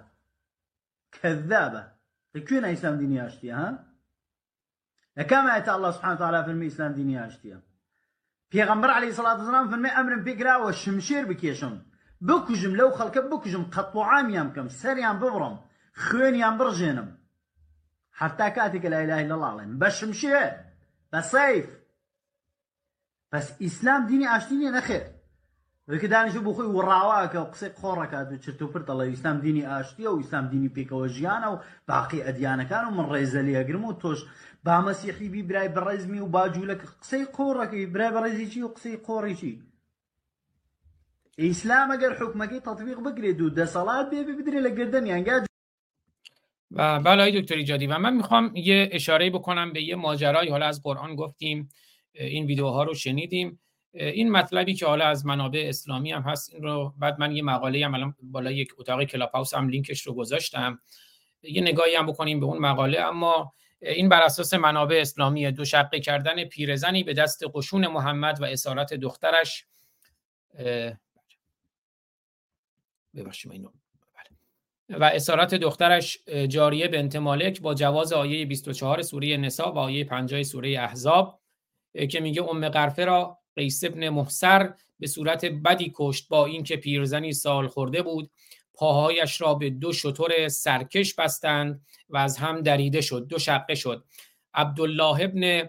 کەذابە کوێنە ئیسلام دینی ئاشتیە ها؟ لەکام ئاەتە الله سبحانه وتعالى فەرمی ئیسلام دینی ئاشتیە پێغەمبەر عەلەیهی سەڵات وسەلام فەرمی ئەمرم پێکراوە شمشێر بکێشم بکوژم لەو خەڵکە بکوژم قەتوعامیان بکەم سەریان ببڕم خوێنیان بڕژێنم. حتا کاتێکە لای لای لەڵاڵێن بە شمشێر بە سەیف بەس ئیسلام دینی ئاشتینی نەخێر وەکە دانیش بۆ خۆی وڕاواکە و قسەی خۆڕەکات و چرت و پرتە لە ئیسلام دینی ئاشتیە و ئیسلام دینی پێکەوە ژیانە و باقی ئەدیانەکان و من ڕێزە لێگرم و تۆش با مەسیحی بی برای بەڕێزمی و باجوولەکە قسەی قۆڕەکەی برای بەڕێزیی و قسەی قۆڕێکی ئیسلام ئەگەر حکومەکەی تطبیق بگرێت و دەسەڵات بێ بدرێ لە گردنیانگا و بله دکتر ایجادی. و من می‌خوام یه اشاره بکنم به یه ماجرایی. حالا از قرآن گفتیم این ویدیوها رو شنیدیم. این مطلبی که حالا از منابع اسلامی هم هست این رو بعد من یه مقاله هم الان بالا یک اتاق کلاب هاوس هم لینکش رو گذاشتم. یه نگاهی هم بکنیم به اون مقاله. اما این بر اساس منابع اسلامی دو شقه کردن پیرزنی به دست قشون محمد و اسارت دخترش. ببخشید اینو و اسارت دخترش جاریه بنت مالک با جواز آیه 24 سوره نسا و آیه 50 سوره احزاب که میگه ام قرفه را قیس ابن محسر به صورت بدی کشت با اینکه پیرزنی سال خورده بود پاهایش را به دو شطور سرکش بستند و از هم دریده شد دو شقه شد. عبدالله ابن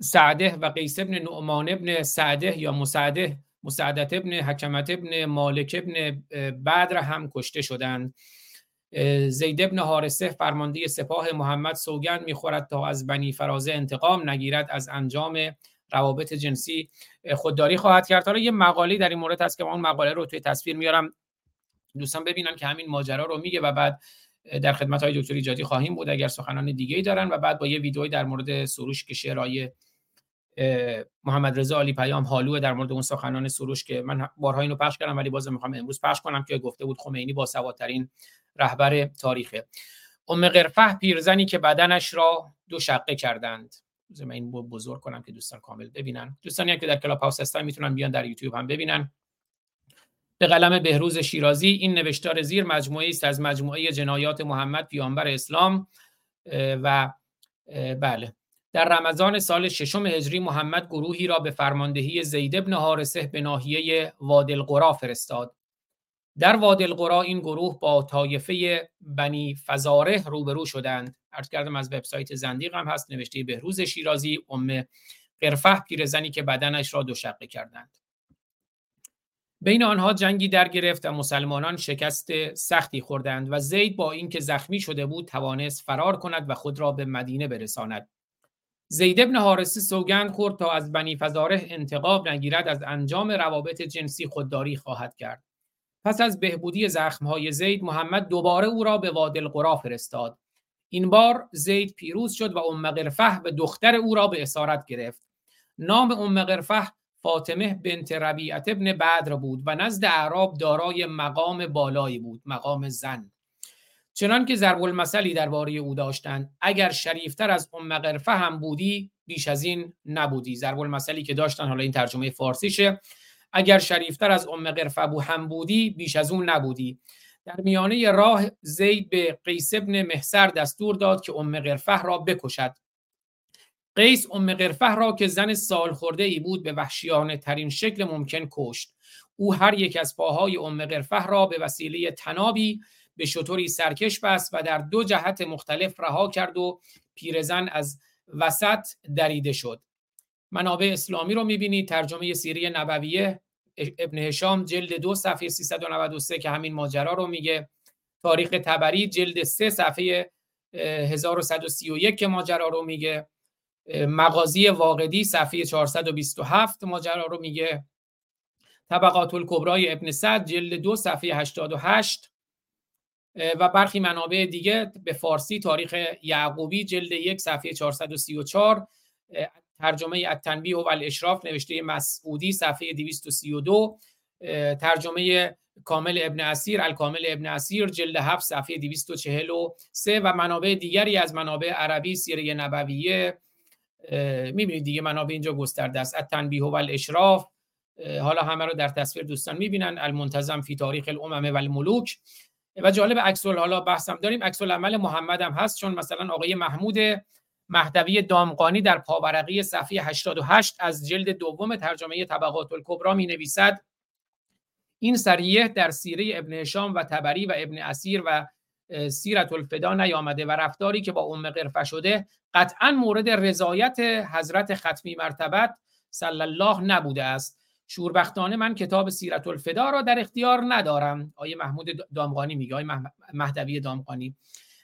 سعده و قیس ابن نعمان ابن سعده یا مسعده مسعدت ابن حکمت ابن مالک ابن بدر هم کشته شدند. زید ابن حارسه فرمانده سپاه محمد سوگند می‌خورد تا از بنی فرازه انتقام نگیرد از انجام روابط جنسی. خودداری خواهد کرد. حالا یه مقاله در این مورد هست که اون مقاله رو توی تصویر میارم. دوستان ببینن که همین ماجرا رو میگه و بعد در خدمت های دکتر ایجادی خواهیم بود. اگر سخنان دیگه ای دارن و بعد با یه ویدئوی در مورد سروش که شعرهای محمد رضا علی پیام حالو در مورد اون سخنان سروش که من بارها اینو پخش کردم ولی باز می‌خوام امروز پخش کنم که گفته بود خمینی با سوادترین رهبر تاریخه. ام قرفه پیرزنی که بدنش را دو شقه کردند. من این بزرگ کنم که دوستان کامل ببینن. دوستانی که در کلاب هاوس هستن می‌تونن بیان در یوتیوب هم ببینن. به قلم بهروز شیرازی این نوشتار زیر مجموعه است از مجموعه جنایات محمد پیامبر اسلام و بله. در رمضان سال ششم هجری محمد گروهی را به فرماندهی زید ابن حارسه به ناحیه وادی القرا فرستاد. در وادی القرا این گروه با طایفه بنی فزاره روبرو شدند. عرض کردم از وبسایت زندیق هم هست نوشته بهروز شیرازی ام قرفه پیرزنی که بدنش را دو شقه کردند. بین آنها جنگی در گرفت و مسلمانان شکست سختی خوردند و زید با اینکه زخمی شده بود توانست فرار کند و خود را به مدینه برساند. زید ابن حارسی سوگند خورد تا از بنی فزاره انتقاب نگیرد از انجام روابط جنسی خودداری خواهد کرد. پس از بهبودی زخمهای زید محمد دوباره او را به وادی القرا فرستاد. این بار زید پیروز شد و ام قرفه به دختر او را به اسارت گرفت. نام ام قرفه فاطمه بنت ربیعت ابن بدر بود و نزد اعراب دارای مقام بالایی بود مقام زن. چنان که ضرب المثلی درباره او داشتند اگر شریفتر از ام قرفه هم بودی بیش از این نبودی. ضرب المثلی که داشتن حالا این ترجمه فارسیشه. اگر شریفتر از ام قرفه بو هم بودی بیش از اون نبودی. در میانه راه زید به قیس ابن محسر دستور داد که ام قرفه را بکشد. قیس ام قرفه را که زن سال خورده ای بود به وحشیانه ترین شکل ممکن کشت. او هر یک از پاهای ام قرفه را به وسیله تنابی به شطوری سرکش بست و در دو جهت مختلف رها کرد و پیرزن از وسط دریده شد. منابع اسلامی رو می‌بینید. ترجمه سیری نبویه ابن هشام جلد دو صفحه 393 که همین ماجرا رو میگه. تاریخ تبری جلد سه صفحه 1131 که ماجرا رو میگه. مغازی واقدی صفحه 427 ماجرا رو میگه. طبقات الکبرای ابن سعد جلد دو صفحه 88 و برخی منابع دیگه به فارسی تاریخ یعقوبی جلد یک صفحه 434 ترجمه التنبیه و الاشراف نوشته مسعودی صفحه 232 ترجمه کامل ابن اسیر الکامل ابن اسیر جلد 7 صفحه 243 و منابع دیگری از منابع عربی سیره نبویه. می‌بینید دیگه منابع اینجا گسترده است. التنبیه و الاشراف حالا همه رو در تصویر دوستان می‌بینن. المنتظم فی تاریخ الامم و الملوک. و جالب عکس حالا بحثم داریم عکس العمل محمد هم هست چون مثلا آقای محمود مهدوی دامقانی در پاورقی صفحه 88 از جلد دوم ترجمه طبقات الکبرا می نویسد این سریه در سیره ابن هشام و تبری و ابن اسیر و سیرت الفدا نیامده و رفتاری که با ام قرفه شده قطعا مورد رضایت حضرت ختمی مرتبت صلی الله نبوده است. شوربختانه من کتاب سیرت الفدا را در اختیار ندارم. آیه محمود دامغانی میگه آیه مهدوی دامغانی.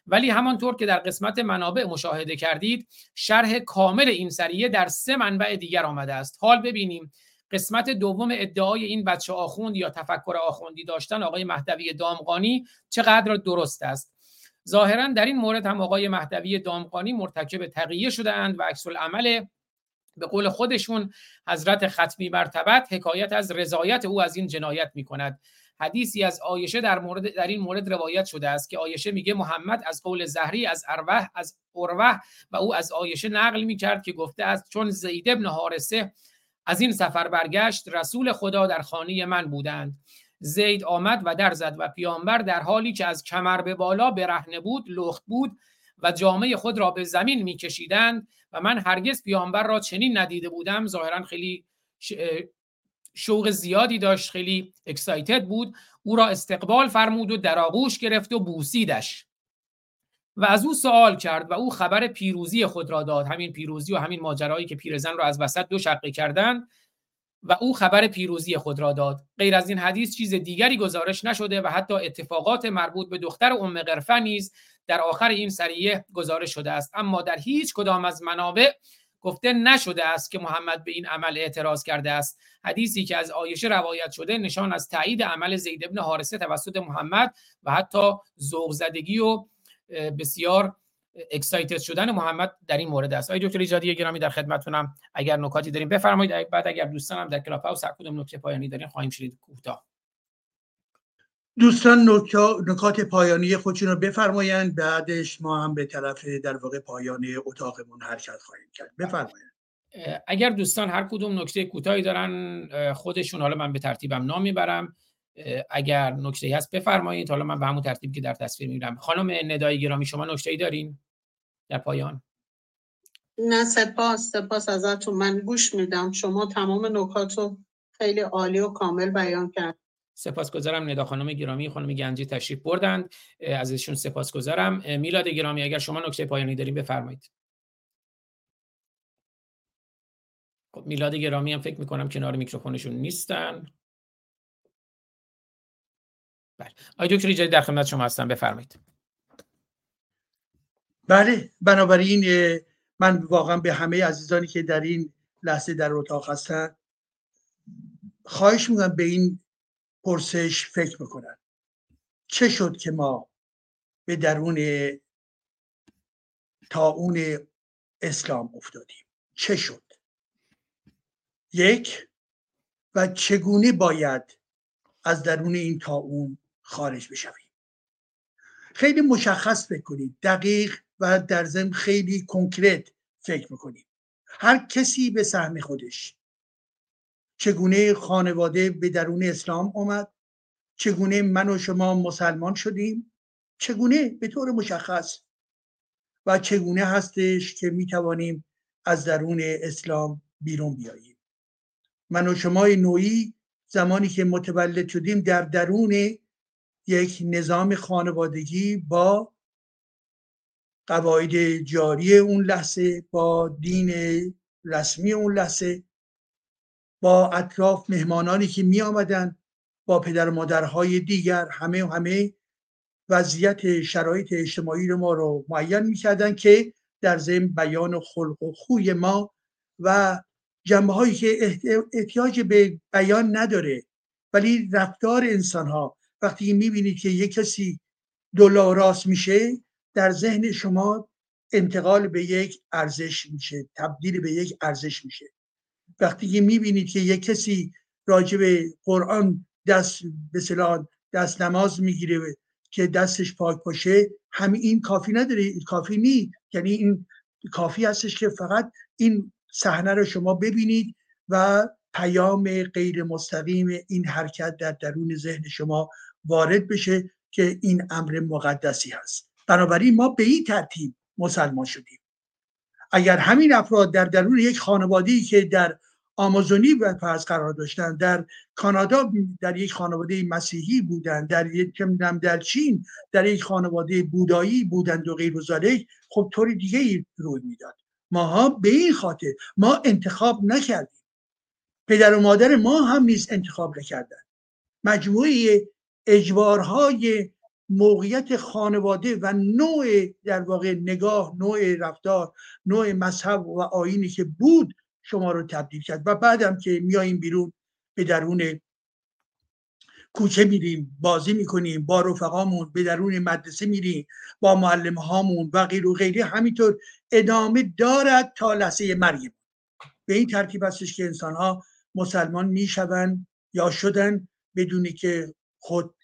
ولی همانطور که در قسمت منابع مشاهده کردید شرح کامل این سریه در سه منبع دیگر آمده است. حال ببینیم. قسمت دوم ادعای این بچه آخوند یا تفکر آخوندی داشتن آقای مهدوی دامغانی چقدر درست است؟ ظاهرا در این مورد هم آقای مهدوی دامغانی مرتکب تقیه شده اند و عکس العمل به قول خودشون حضرت ختمی مرتبت حکایت از رضایت او از این جنایت می کند حدیثی از آیشه در مورد در این مورد روایت شده است که آیشه میگه محمد از قول زهری از اروه از اروه و او از آیشه نقل می کرد که گفته است چون زید ابن حارسه از این سفر برگشت رسول خدا در خانه من بودند. زید آمد و در زد و پیامبر در حالی که از کمر به بالا برهنه بود لخت بود و جامعه خود را به زمین میکشیدند و من هرگز پیامبر را چنین ندیده بودم. ظاهرا خیلی شوق زیادی داشت خیلی اکسایتد بود. او را استقبال فرمود و در آغوش گرفت و بوسیدش. و از او سوال کرد و او خبر پیروزی خود را داد. همین پیروزی و همین ماجرایی که پیرزن را از وسط دو شقه کردند و او خبر پیروزی خود را داد. غیر از این حدیث چیز دیگری گزارش نشده و حتی اتفاقات مربوط به دختر ام قرفه نیز در آخر این سریه گزارش شده است. اما در هیچ کدام از منابع گفته نشده است که محمد به این عمل اعتراض کرده است. حدیثی که از عایشه روایت شده نشان از تایید عمل زید ابن حارثه توسط محمد و حتی ذوق زدگی و بسیار excited شدن محمد در این مورد است. آقای دکتر ایجادی گرامی در خدمتتونم. اگر نکاتی داریم بفرمایید. بعد اگر دوستانم در Clubhouse کدوم نکته پایانی دارین خواهیم شنید. کوتاه. دوستان نکات پایانی خودشون رو بفرمایند. بعدش ما هم به طرف در واقع پایان اتاقمون حرکت خواهیم کرد. بفرمایند. اگر دوستان هر کدوم نکته کوتاهی دارن خودشون حالا من به ترتیبم نام می‌برم. اگر نکته هست بفرمایید. حالا من به همون ترتیب که در تصویر می‌برم خانم ندای گرامی شما نکته ای دارین در پایان؟ نه سپاس سپاس ازتون. من گوش میدم. شما تمام نکات رو خیلی عالی و کامل بیان کرد سپاسگزارم ندا خانم گرامی خانم گنجی تشریف بردند. ازشون سپاسگزارم. میلاد گرامی اگر شما نکته پایانی داریم بفرمایید. خب میلاد گرامی هم فکر می‌کنم کنار میکروفونشون نیستن. بله. آقای دکتر ایجادی در خدمت شما هستم. بفرمایید. بله. بنابراین من واقعا به همه عزیزانی که در این لحظه در اتاق هستن خواهش می‌کنم به این پرسش فکر می‌کنن چه شد که ما به درون اون اسلام افتادیم؟ چه شد؟ یک و چگونه باید از درون این اون خارج بشویم؟ خیلی مشخص فکر کنید دقیق و در ضمن خیلی کنکرت فکر می‌کنید هر کسی به سهم خودش چگونه خانواده به درون اسلام آمد؟ چگونه من و شما مسلمان شدیم؟ چگونه به طور مشخص؟ و چگونه هستش که می توانیم از درون اسلام بیرون بیاییم؟ من و شما نوعی زمانی که متولد شدیم در درون یک نظام خانوادگی با قواعد جاری اون لحظه با دین رسمی اون لحظه با اطراف مهمانانی که می آمدن با پدر و مادرهای دیگر همه و همه وضعیت شرایط اجتماعی رو ما رو معین می‌کردن که در ضمن بیان خلق و خوی ما و جنبه هایی که احتیاج به بیان نداره. ولی رفتار انسان ها وقتی می‌بینید که یک کسی دلار راست میشه در ذهن شما انتقال به یک ارزش میشه تبدیل به یک ارزش میشه. وقتی که می‌بینید که یک کسی راجع به قرآن دست به دست نماز می‌گیره که دستش پاک باشه همین این کافی نداره کافی نی یعنی این کافی هستش که فقط این صحنه رو شما ببینید و پیام غیر مستقیم این حرکت در درون ذهن شما وارد بشه که این امر مقدسی هست. بنابراین ما به این ترتیب مسلمان شدیم. اگر همین افراد در درون یک خانواده که در آمازونی فرض قرار داشتن در کانادا در یک خانواده مسیحی بودند در یک در چین در یک خانواده بودایی بودند و غیر و خب طور دیگه ای روی می‌داد. ماها به این خاطر ما انتخاب نکردیم. پدر و مادر ما هم نیز انتخاب نکردن. مجموعه اجبارهای موقعیت خانواده و نوع در واقع نگاه نوع رفتار نوع مذهب و آینی که بود شما رو تبدیل کرد. و بعدم که میاییم بیرون به درون کوچه میریم بازی می‌کنیم با رفقامون به درون مدرسه میریم با معلم هامون و غیر و غیره. همینطور ادامه دارد تا لحظه مرگ به این ترتیب هستش که انسان ها مسلمان می‌شوند یا شدن بدونی که خود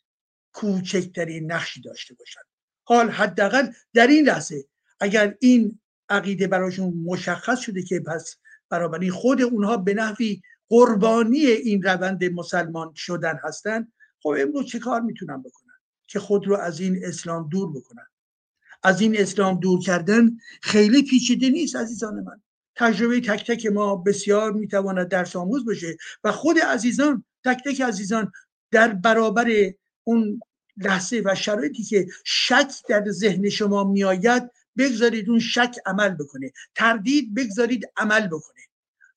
کوچکترین نقشی داشته باشند. حال حداقل در این لحظه اگر این عقیده براشون مشخص شده که پس بنابراین خود اونها به نحوی قربانی این روند مسلمان شدن هستند خب امروز چه کار می‌تونن بکنن؟ که خود رو از این اسلام دور بکنن. از این اسلام دور کردن خیلی پیچیده نیست عزیزان من. تجربه تک تک ما بسیار می‌تواند درس آموز باشه و خود عزیزان تک تک عزیزان در برابر اون لحظه و شرایطی که شک در ذهن شما میآید بگذارید اون شک عمل بکنه. تردید بگذارید عمل بکنه.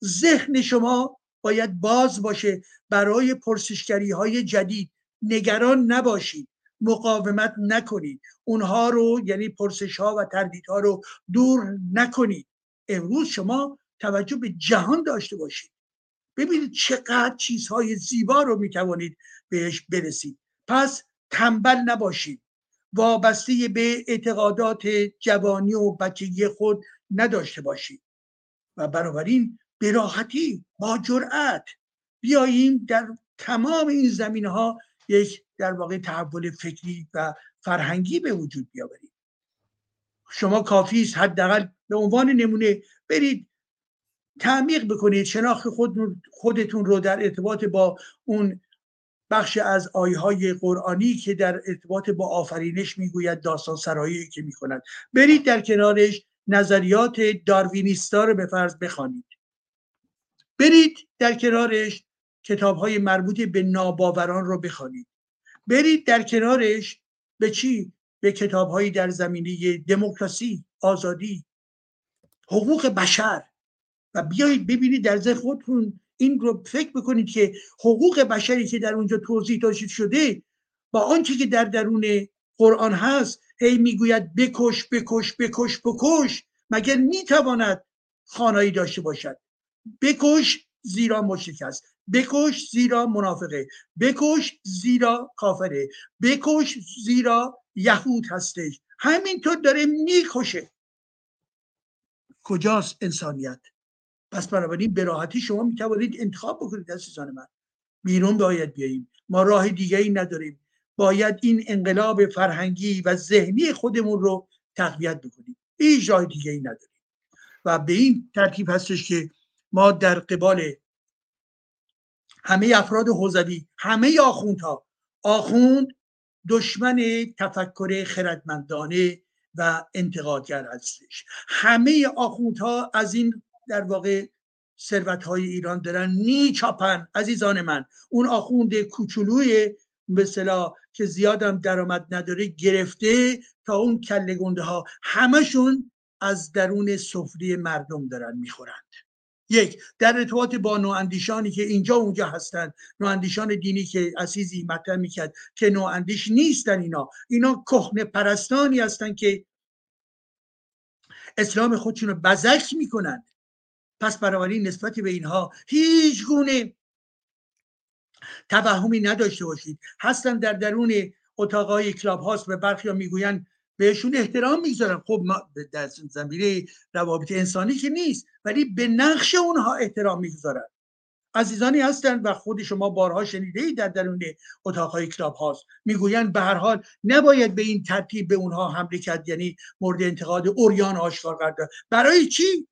ذهن شما باید باز باشه برای پرسشگری های جدید. نگران نباشید. مقاومت نکنید. اونها رو یعنی پرسش ها و تردید ها رو دور نکنید. امروز شما توجه به جهان داشته باشید. ببینید چقدر چیزهای زیبا رو می‌توانید بهش برسید. پس تنبل نباشید. وابسته به اعتقادات جوانی و بچگی خود نداشته باشید و بنابراین به راحتی با جرأت بیاییم در تمام این زمینه ها یک در واقع تحول فکری و فرهنگی به وجود بیاوریم. شما کافی است حداقل به عنوان نمونه برید تعمیق بکنید شناخت خود خودتون رو در ارتباط با اون بخش از آیه های قرآنی که در ارتباط با آفرینش می‌گوید داستان سرایی که می‌کند. برید در کنارش نظریات داروینیستا رو به فرض بخوانید. برید در کنارش کتاب های مربوط به ناباوران رو بخوانید. برید در کنارش به چی؟ به کتاب هایی در زمینه دموکراسی آزادی حقوق بشر. و بیایید ببینید در ذهن خودتون این رو فکر بکنید که حقوق بشری که در اونجا توضیح داشته شده با آنچه که در درون قرآن هست هی می‌گوید بکش بکش بکش بکش مگر می‌تواند خانایی داشته باشد؟ بکش زیرا مشرک است بکش زیرا منافقه بکش زیرا کافره بکش زیرا یهود هستش. همینطور داره می‌کشه. کجاست انسانیت؟ پس بنابراین به راحتی شما می‌توانید انتخاب بکنید عزیزان من. بیرون باید بیاییم. ما راه دیگه ای نداریم. باید این انقلاب فرهنگی و ذهنی خودمون رو تقویت بکنیم. هیچ راه دیگه ای نداریم. و به این ترتیب هستش که ما در قبال همه افراد حوزوی همه آخوندها آخوند دشمن تفکر خردمندانه و انتقادگر هستش. همه آخوندها از این در واقع ثروت های ایران دارن میچاپن عزیزان من. اون آخوند کوچولوی مثلا که زیادم درآمد نداره گرفته تا اون کله گنده ها همشون از درون سفره مردم دارن می‌خورند. یک در ارتباط با نواندیشانی که اینجا اونجا هستند نواندیشان دینی که عزیزی مطرح می‌کرد که نواندیش نیستن اینا. اینا کهنه پرستانی هستن که اسلام خودشون رو بزک می‌کنند پس بنابراین نسبت به اینها هیچ گونه توهمی نداشته باشید. هستن در درون اتاقای کلاب هاست و برخی ها می‌گویند بهشون احترام می‌گذارن خب ما در زمینه روابط انسانی که نیست ولی به نقش اونها احترام می‌گذارن. عزیزانی هستند و خود شما بارها شنیده اید در درون اتاقهای کلاب هاست. می‌گویند به هر حال نباید به این ترتیب به اونها حمله کرد یعنی مورد انتقاد اوریان آشکار قرار برای چی؟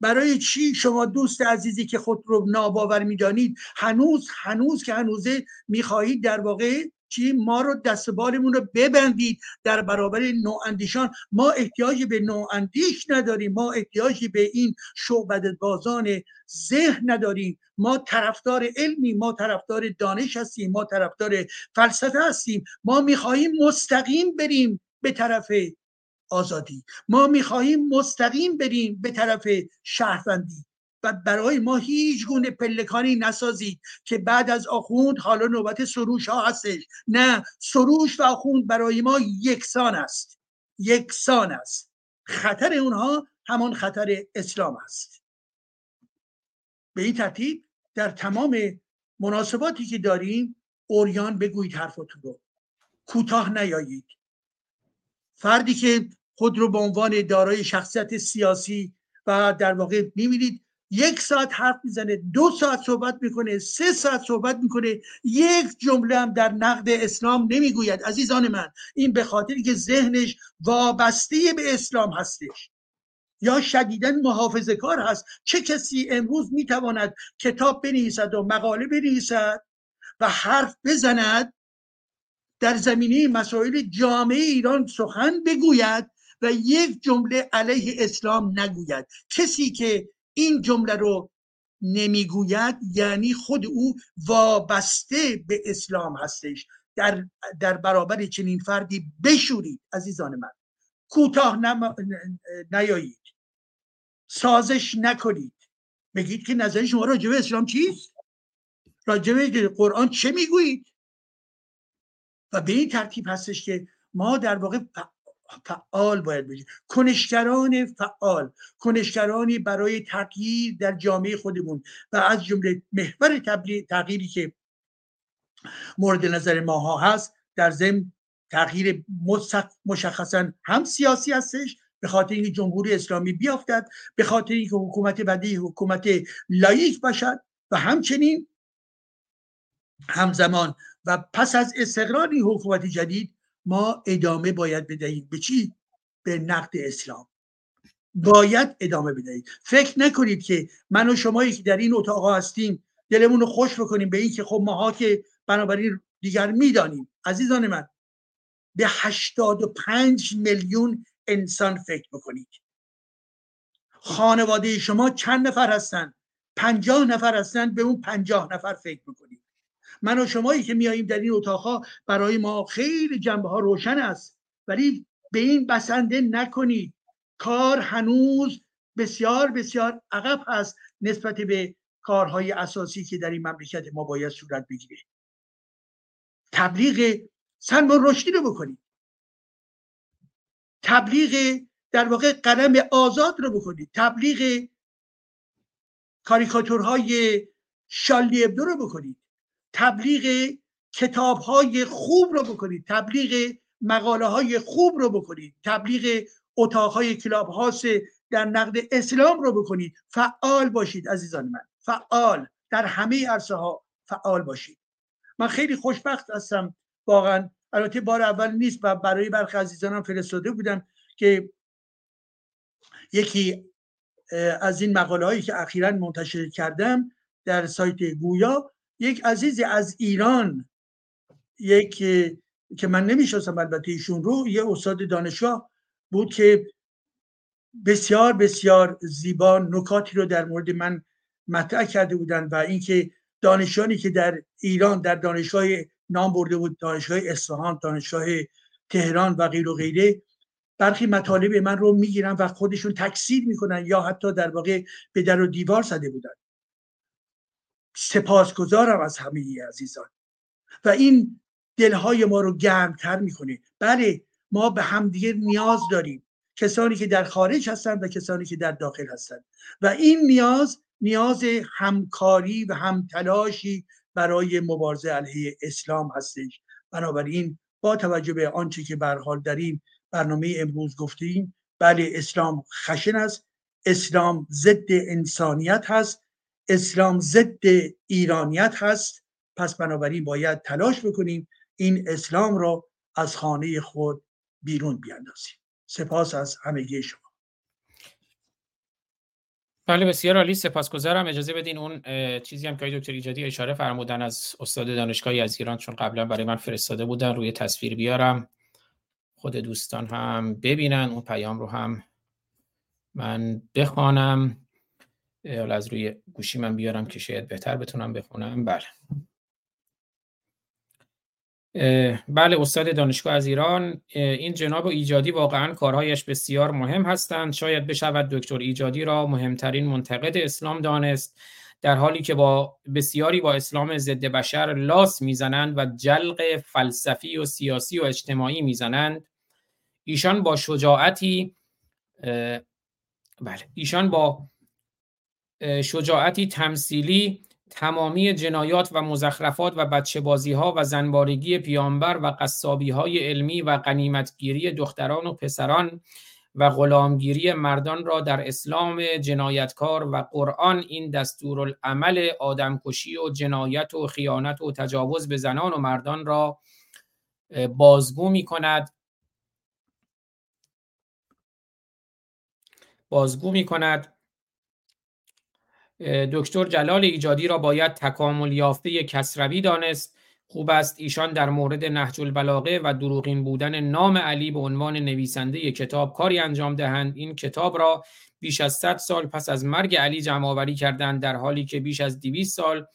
برای چی شما دوست عزیزی که خود رو ناباور می‌دانید هنوز هنوز که هنوزه می‌خواهید در واقع چی؟ ما رو دست بالمون رو ببندید در برابر نواندیشان. ما احتیاجی به نواندیش نداریم ما احتیاجی به این شعبد بازان ذهن نداریم. ما طرفدار علمی ما طرفدار دانش هستیم ما طرفدار فلسفه هستیم. ما می‌خواهیم مستقیم بریم به طرف آزادی. ما می‌خواهیم مستقیم بریم به طرف شهروندی و برای ما هیچ گونه پلکانی نسازید که بعد از آخوند حالا نوبت سروش ها هستش. نه سروش و آخوند برای ما یکسان است. یکسان است. خطر اونها همان خطر اسلام است. به این ترتیب در تمام مناسباتی که داریم اوریان بگویید حرفتون رو. کوتاه نیایید. فردی که خود رو به عنوان دارای شخصیت سیاسی و در واقع می‌بینید یک ساعت حرف می‌زنه دو ساعت صحبت می‌کنه سه ساعت صحبت می‌کنه یک جمله هم در نقد اسلام نمی‌گوید. عزیزان من این به خاطری که ذهنش وابسته به اسلام هستش یا شدیدا محافظه کار هست چه کسی امروز می‌تواند کتاب بنویسد و مقاله بنویسد و حرف بزند در زمینه مسائل جامعه ایران سخن بگوید و یک جمله علیه اسلام نگوید. کسی که این جمله رو نمی‌گوید یعنی خود او وابسته به اسلام هستش. در, در برابر چنین فردی بشورید عزیزان من. کوتاه نیایید. سازش نکنید. بگید که نظر شما راجع به اسلام چیست؟ راجع به قرآن چه می‌گویید؟ و به این ترتیب هستش که ما در واقع فعال باید بشیم کنشگران فعال. کنشگرانی برای تغییر در جامعه خودمون و از جمله محور تغییری که مورد نظر ماها هست در ضمن تغییر مشخصا هم سیاسی هستش به خاطر اینکه جمهوری اسلامی بیافتد به خاطر اینکه حکومت بدی حکومت لایک باشد و همچنین همزمان و پس از استقرار این حکومت جدید ما ادامه باید بدهیم. به چی؟ به نقد اسلام. باید ادامه بدهید. فکر نکنید که من و شمایی که در این اتاق هستیم دلمون رو خوش بکنیم به این که خب ماها که بنابراین دیگر می‌دانیم. عزیزان من به 85 میلیون انسان فکر بکنید. خانواده شما چند نفر هستن؟ پنجاه نفر هستن به اون پنجاه نفر فکر بکنید. من و شمایی که میاییم در این اتاقها برای ما خیلی جنبه ها روشن است. ولی به این بسنده نکنید. کار هنوز بسیار بسیار عقب هست نسبت به کارهای اساسی که در این مملکت ما باید صورت بگیره. تبلیغ سلمان رشدی رو بکنید. تبلیغ در واقع قلم آزاد رو بکنید. تبلیغ کاریکاتورهای شالی ابدو رو بکنید. تبلیغ کتاب های خوب رو بکنید تبلیغ مقاله های خوب رو بکنید تبلیغ اتاق های کلاب هاست در نقد اسلام رو بکنید. فعال باشید عزیزان من فعال در همه عرصه ها فعال باشید. من خیلی خوشبخت هستم واقعا. البته بار اول نیست و برای برخی عزیزانم فرستاده بودم که یکی از این مقاله هایی که اخیرا منتشر کردم در سایت گویا یک عزیزی از ایران یک که من نمی‌شناسم البته ایشون رو یه استاد دانشگاه بود که بسیار بسیار زیبا نکاتی رو در مورد من مطرح کرده بودند و اینکه دانشانی که در ایران در دانشگاه نام برده بود دانشگاه اصفهان دانشگاه تهران و غیر و غیره برخی مطالب من رو می‌گیرن و خودشون تکثیر می‌کنن یا حتی در واقع به در و دیوار زده بودن. سپاسگزارم از همه عزیزان. و این دلهای ما رو گرمتر می‌کنه. بله ما به همدیگه نیاز داریم. کسانی که در خارج هستند و کسانی که در داخل هستند. و این نیاز نیاز همکاری و همتلاشی برای مبارزه علیه اسلام هستش. بنابراین با توجه به آنچه که به حال در این برنامه امروز گفتیم بله اسلام خشن است. اسلام ضد انسانیت هست. اسلام ضد ایرانیت هست پس بنابراین باید تلاش بکنیم این اسلام را از خانه خود بیرون بیاندازیم. سپاس از همگی شما. بله بسیار عالی. سپاسگزارم. اجازه بدین اون چیزی هم که دکتر ایجادی اشاره فرمودن از استاد دانشگاهی از ایران چون قبلا برای من فرستاده بودن روی تصویر بیارم. خود دوستان هم ببینن اون پیام رو هم من بخوانم. حالا از روی گوشی من بیارم که شاید بهتر بتونم بخونم. بله. بله استاد دانشگاه از ایران. این جناب ایجادی واقعا کارهایش بسیار مهم هستند. شاید بشود دکتر ایجادی را مهمترین منتقد اسلام دانست در حالی که با بسیاری با اسلام ضد بشر لاس می‌زنند و جلق فلسفی و سیاسی و اجتماعی می‌زنند. ایشان با شجاعتی بله ایشان با شجاعتی تمثیلی تمامی جنایات و مزخرفات و بچه ها و زنبارگی پیامبر و قصابی های علمی و قنیمتگیری دختران و پسران و غلامگیری مردان را در اسلام جنایتکار و قرآن این دستورالعمل آدمکشی و جنایت و خیانت و تجاوز به زنان و مردان را بازگو می کند بازگو می کند دکتر جلال ایجادی را باید تکامل یافته کسروی دانست. خوب است ایشان در مورد نهج البلاغه و دروغین بودن نام علی به عنوان نویسنده کتاب کاری انجام دهند. این کتاب را بیش از 100 سال پس از مرگ علی جمع آوری کردند در حالی که بیش از 200 سال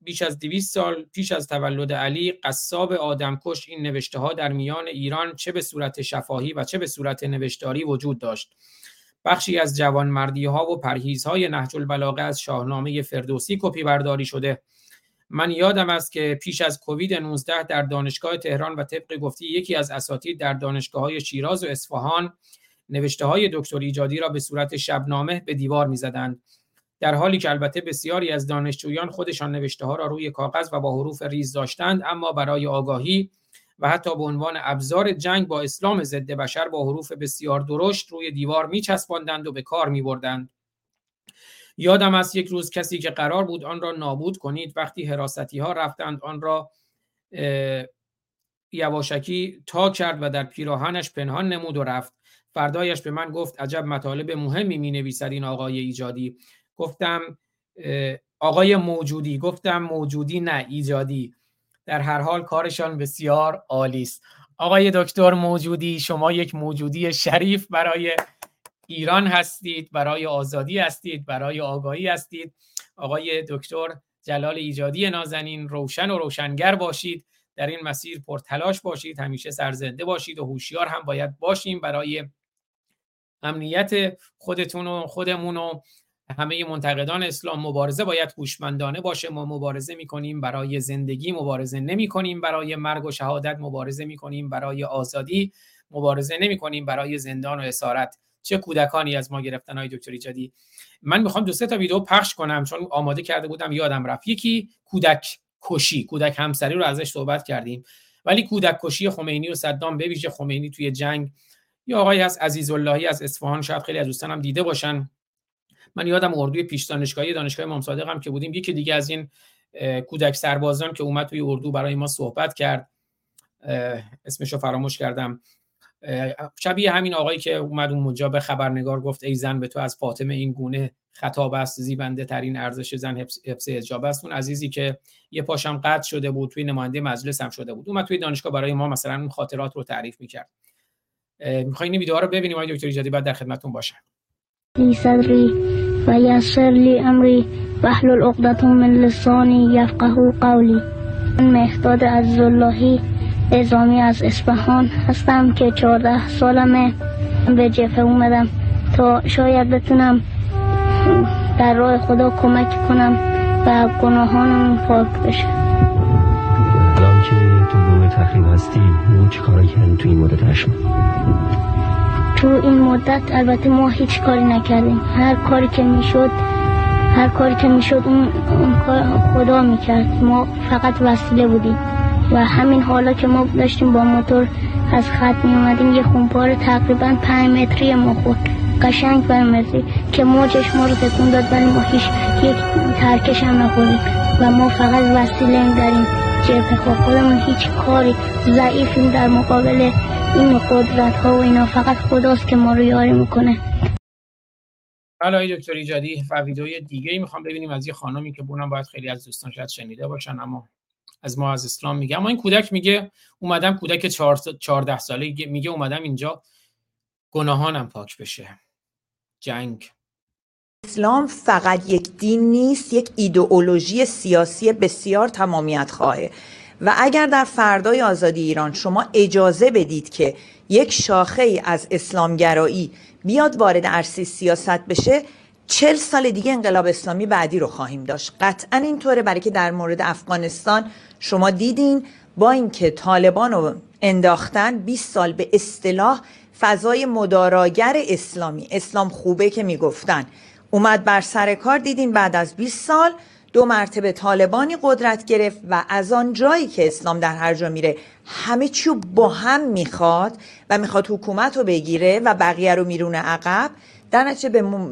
بیش از 200 سال پیش از تولد علی قصاب آدمکش این نوشته ها در میان ایران چه به صورت شفاهی و چه به صورت نوشتاری وجود داشت. بخشی از جوانمردی ها و پرهیز های نهج البلاغه از شاهنامه فردوسی کپی برداری شده. من یادم است که پیش از کووید 19 در دانشگاه تهران و طبق گفتی یکی از اساتید در دانشگاه های شیراز و اصفهان نوشته های دکتر ایجادی را به صورت شبنامه به دیوار می‌زدند. در حالی که البته بسیاری از دانشجویان خودشان نوشته ها را روی کاغذ و با حروف ریز داشتند اما برای آگاهی و حتی به عنوان ابزار جنگ با اسلام ضد بشر با حروف بسیار درشت روی دیوار میچسباندند و به کار میبردند. یادم است یک روز کسی که قرار بود آن را نابود کنید وقتی حراستی ها رفتند آن را یواشکی تا کرد و در پیراهنش پنهان نمود و رفت. فردایش به من گفت عجب مطالب مهمی می نویسد این آقای ایجادی. گفتم آقای موجودی. گفتم موجودی نه ایجادی. در هر حال کارشان بسیار عالی است. آقای دکتر موجودی شما یک موجودی شریف برای ایران هستید برای آزادی هستید برای آگاهی هستید. آقای دکتر جلال ایجادی نازنین روشن و روشنگر باشید در این مسیر پرتلاش باشید همیشه سرزنده باشید و هوشیار هم باید باشیم برای امنیت خودتون و خودمون و همه منتقدان اسلام مبارزه باید هوشمندانه باشه. ما مبارزه می‌کنیم برای زندگی مبارزه نمی کنیم برای مرگ و شهادت مبارزه می‌کنیم برای آزادی مبارزه نمی کنیم برای زندان و اسارت. چه کودکانی از ما گرفتن های دکتر ایجادی. من می‌خوام دو سه تا ویدیو پخش کنم چون آماده کرده بودم یادم رفت. یکی کودک کشی. کودک همسری رو ازش صحبت کردیم. ولی کودک کشی خمینی و صدام بویژه خمینی توی جنگ. یا آقای از عزیز اللهی از اصفهان شاید خیلی از دوستانم دیده باشن. من یادم اردوی پیش دانشگاهی دانشگاه امام صادق هم که بودیم یکی دیگه از این کودک سربازان که اومد توی اردو برای ما صحبت کرد. اسمشو فراموش کردم. شبیه همین آقایی که اومد اون به خبرنگار گفت ای زن به تو از فاطمه این گونه خطاب است زیبنده ترین ارزش زن حفظ حجاب است. اون عزیزی که یه پاشم قطع شده بود توی نماینده مجلس هم شده بود. اومد توی دانشگاه برای ما مثلا اون خاطرات رو تعریف می‌کرد. می‌خواین این ویدیو رو ببینیم آقای دکتر ایجادی؟ بعد در خدمتتون باشم. في صدري و یسر لی امری واحلل عقدة من لسانی یفقه قولی من مهداد عزاللهی ازامی از اصفهان هستم که چهارده سالمه. به جبهه اومدم تا شاید بتونم در راه خدا کمک کنم و گناهانمون پاک بشه. الان که تو گروه تخریب هستی. اون چی کارایی کردی تو این مدت هشم تو این مدت البته ما هیچ کاری نکردیم. هر کاری که می‌شد هر کاری که می‌شد اون, خدا می‌کرد. ما فقط وسیله بودیم. و همین حالا که ما داشتیم با موتور از خط می اومدیم یه خونپار تقریبا پنج متری ما خورد. قشنگ برمزی که موجش ما رو تکون داد ولی ما هیچ یک ترکش هم نخوریم و ما فقط وسیله داریم. جبه خود خودمون هیچ کاری ضعیفیم در مقابل این قدرت ها و اینا. فقط خداست که ما رو یاری می‌کنه. حالا دکتر ایجادی و ویدیوی دیگه ای می‌خوام ببینیم از یه خانمی که بونم باید خیلی از دوستان شاید شنیده باشن اما از ما از اسلام میگه. اما این کودک میگه اومدم کودک 14 ساله میگه اومدم اینجا گناهانم پاک بشه. جنگ. اسلام فقط یک دین نیست یک ایدئولوژی سیاسی بسیار تمامیت خواهه. و اگر در فردای آزادی ایران شما اجازه بدید که یک شاخه ای از اسلامگرایی بیاد وارد عرصه سیاست بشه چل سال دیگه انقلاب اسلامی بعدی رو خواهیم داشت. قطعا اینطوره برای که در مورد افغانستان شما دیدین با اینکه طالبان رو انداختن 20 سال به اصطلاح فضای مداراگر اسلامی. اسلام خوبه که می‌گفتن. اومد بر سر کار دیدین بعد از 20 سال دو مرتبه طالبانی قدرت گرفت و از آن جایی که اسلام در هر جا میره همه چی با هم می‌خواد و می‌خواد حکومت رو بگیره و بقیه رو میرونه عقب. در نتیجه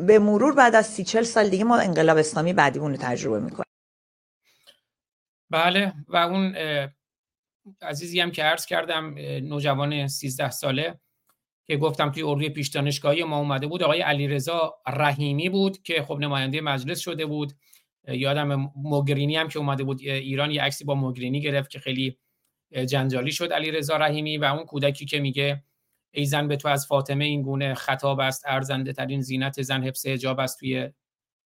به مرور بعد از سی چل سال دیگه ما انقلاب اسلامی بعدیمون رو تجربه می‌کنیم. بله و اون عزیزی هم که عرض کردم نوجوان 13 ساله که گفتم توی اردوی پیش دانشگاهی ما اومده بود آقای علیرضا رحیمی بود که خب نماینده مجلس شده بود. یادم موگرینی هم که اومده بود ایران یه عکسی با موگرینی گرفت که خیلی جنجالی شد علیرضا رحیمی و اون کودکی که میگه ای زن به تو از فاطمه این گونه خطاب است ارزنده ترین زینت زن حفظ حجاب است توی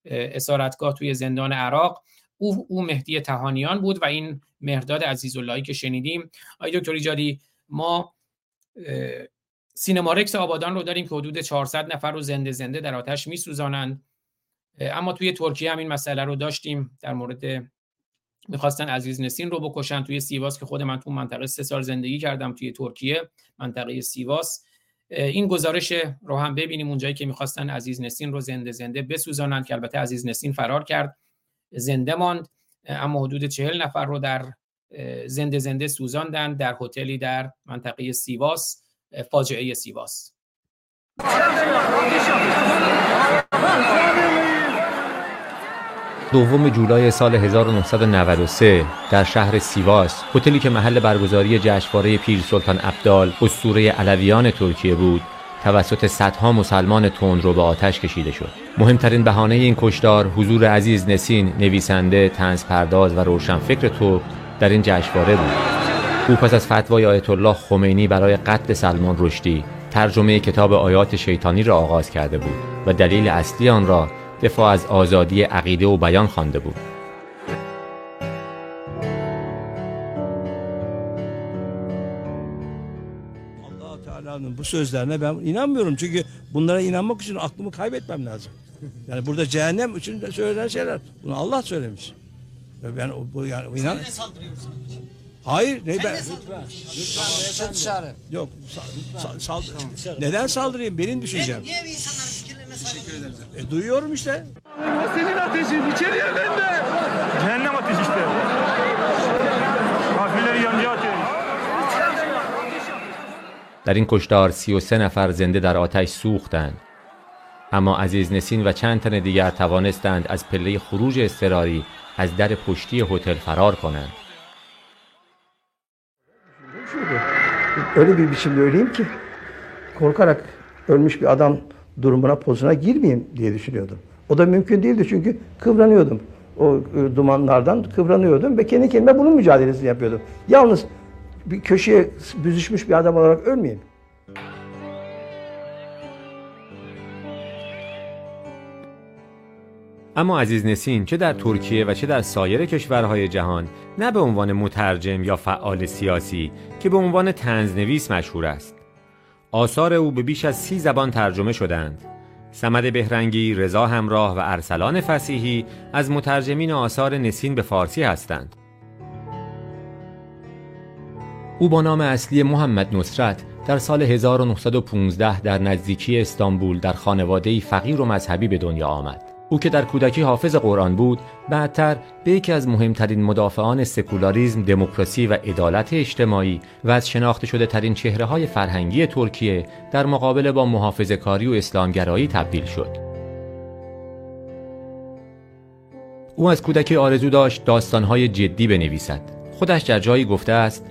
اسارتگاه توی زندان عراق. او, او مهدی تهانیان بود و این مهرداد عزیزاللهی که شنیدیم. آقای دکتر ایجادی ما سینما رکس آبادان رو داریم که حدود 400 نفر رو زنده زنده در آتش میسوزانند. اما توی ترکیه هم این مسئله رو داشتیم. در مورد می‌خواستن عزیز نسین رو بکشن توی سیواس که خود من تو منطقه سه سال زندگی کردم توی ترکیه منطقه سیواس. این گزارش رو هم ببینیم. اونجایی که می‌خواستن عزیز نسین رو زنده زنده بسوزانند که البته عزیز نسین فرار کرد زنده ماند. اما حدود چهل نفر رو در زنده زنده سوزاندن در هتلی در منطقه سیواس. فاجعه سیواس. دوم جولای سال 1993 در شهر سیواس هتلی که محل برگزاری جشنواره پیر سلطان عبدال اسطوره علویان ترکیه بود توسط صدها مسلمان تند رو به آتش کشیده شد. مهمترین بهانه این کشدار حضور عزیز نسین نویسنده تنز پرداز و روشنفکر ترک در این جشنواره بود. او پس از فتوای آیت الله خمینی برای قتل سلمان رشدی ترجمه کتاب آیات شیطانی را آغاز کرده بود و دلیل اصلی آن را دفاع از آزادی عقیده و بیان خوانده بود bu sözlerine ben inanmıyorum çünkü bunlara inanmak için aklımı kaybetmem lazım. Yani burada cehennem için de söylenen şeyler. Bunu Allah söylemiş. Ben bu yani inan. Hayır, ne ben? Lütfen. Lütfen. Yok, sal, sal, sal, neden saldırayım? Benim düşüncem. Niye insanların fikirlerine ederim. E, duyuyorum işte. Senin ateşin içeriye bende. Cehennem ateşi işte. Kafirleri atıyor. در این کشتار 33 نفر زنده در آتش سوختند اما عزیز نسین و چند تن دیگر توانستند از پله خروج اضطراری از در پشتی هتل فرار کنند öyle bir biçimde öleyim ki korkarak ölmüş bir adam durumuna pozuna girmeyeyim diye düşünüyordum. O da mümkün değildi çünkü kıvranıyordum. O dumanlardan kıvranıyordum ve kendi kendime bunun mücadelesini yapıyordum. Yalnız bir köşeye büzüşmüş bir adam olarak ölmeyeyim. اما عزیز نسین چه در ترکیه و چه در سایر کشورهای جهان نه به عنوان مترجم یا فعال سیاسی که به عنوان تنزنویس مشهور است آثار او به بیش از سی زبان ترجمه شدند سمد بهرنگی، رضا همراه و ارسلان فسیحی از مترجمین آثار نسین به فارسی هستند. او با نام اصلی محمد نصرت در سال 1915 در نزدیکی استانبول در خانواده فقیر و مذهبی به دنیا آمد. او که در کودکی حافظ قرآن بود، بعدتر به یکی از مهمترین مدافعان سکولاریزم، دموکراسی و عدالت اجتماعی و از شناخته شده ترین چهره های فرهنگی ترکیه در مقابله با محافظه کاری و اسلامگرایی تبدیل شد. او از کودکی آرزو داشت داستانهای جدی بنویسد. خودش در جایی گفته است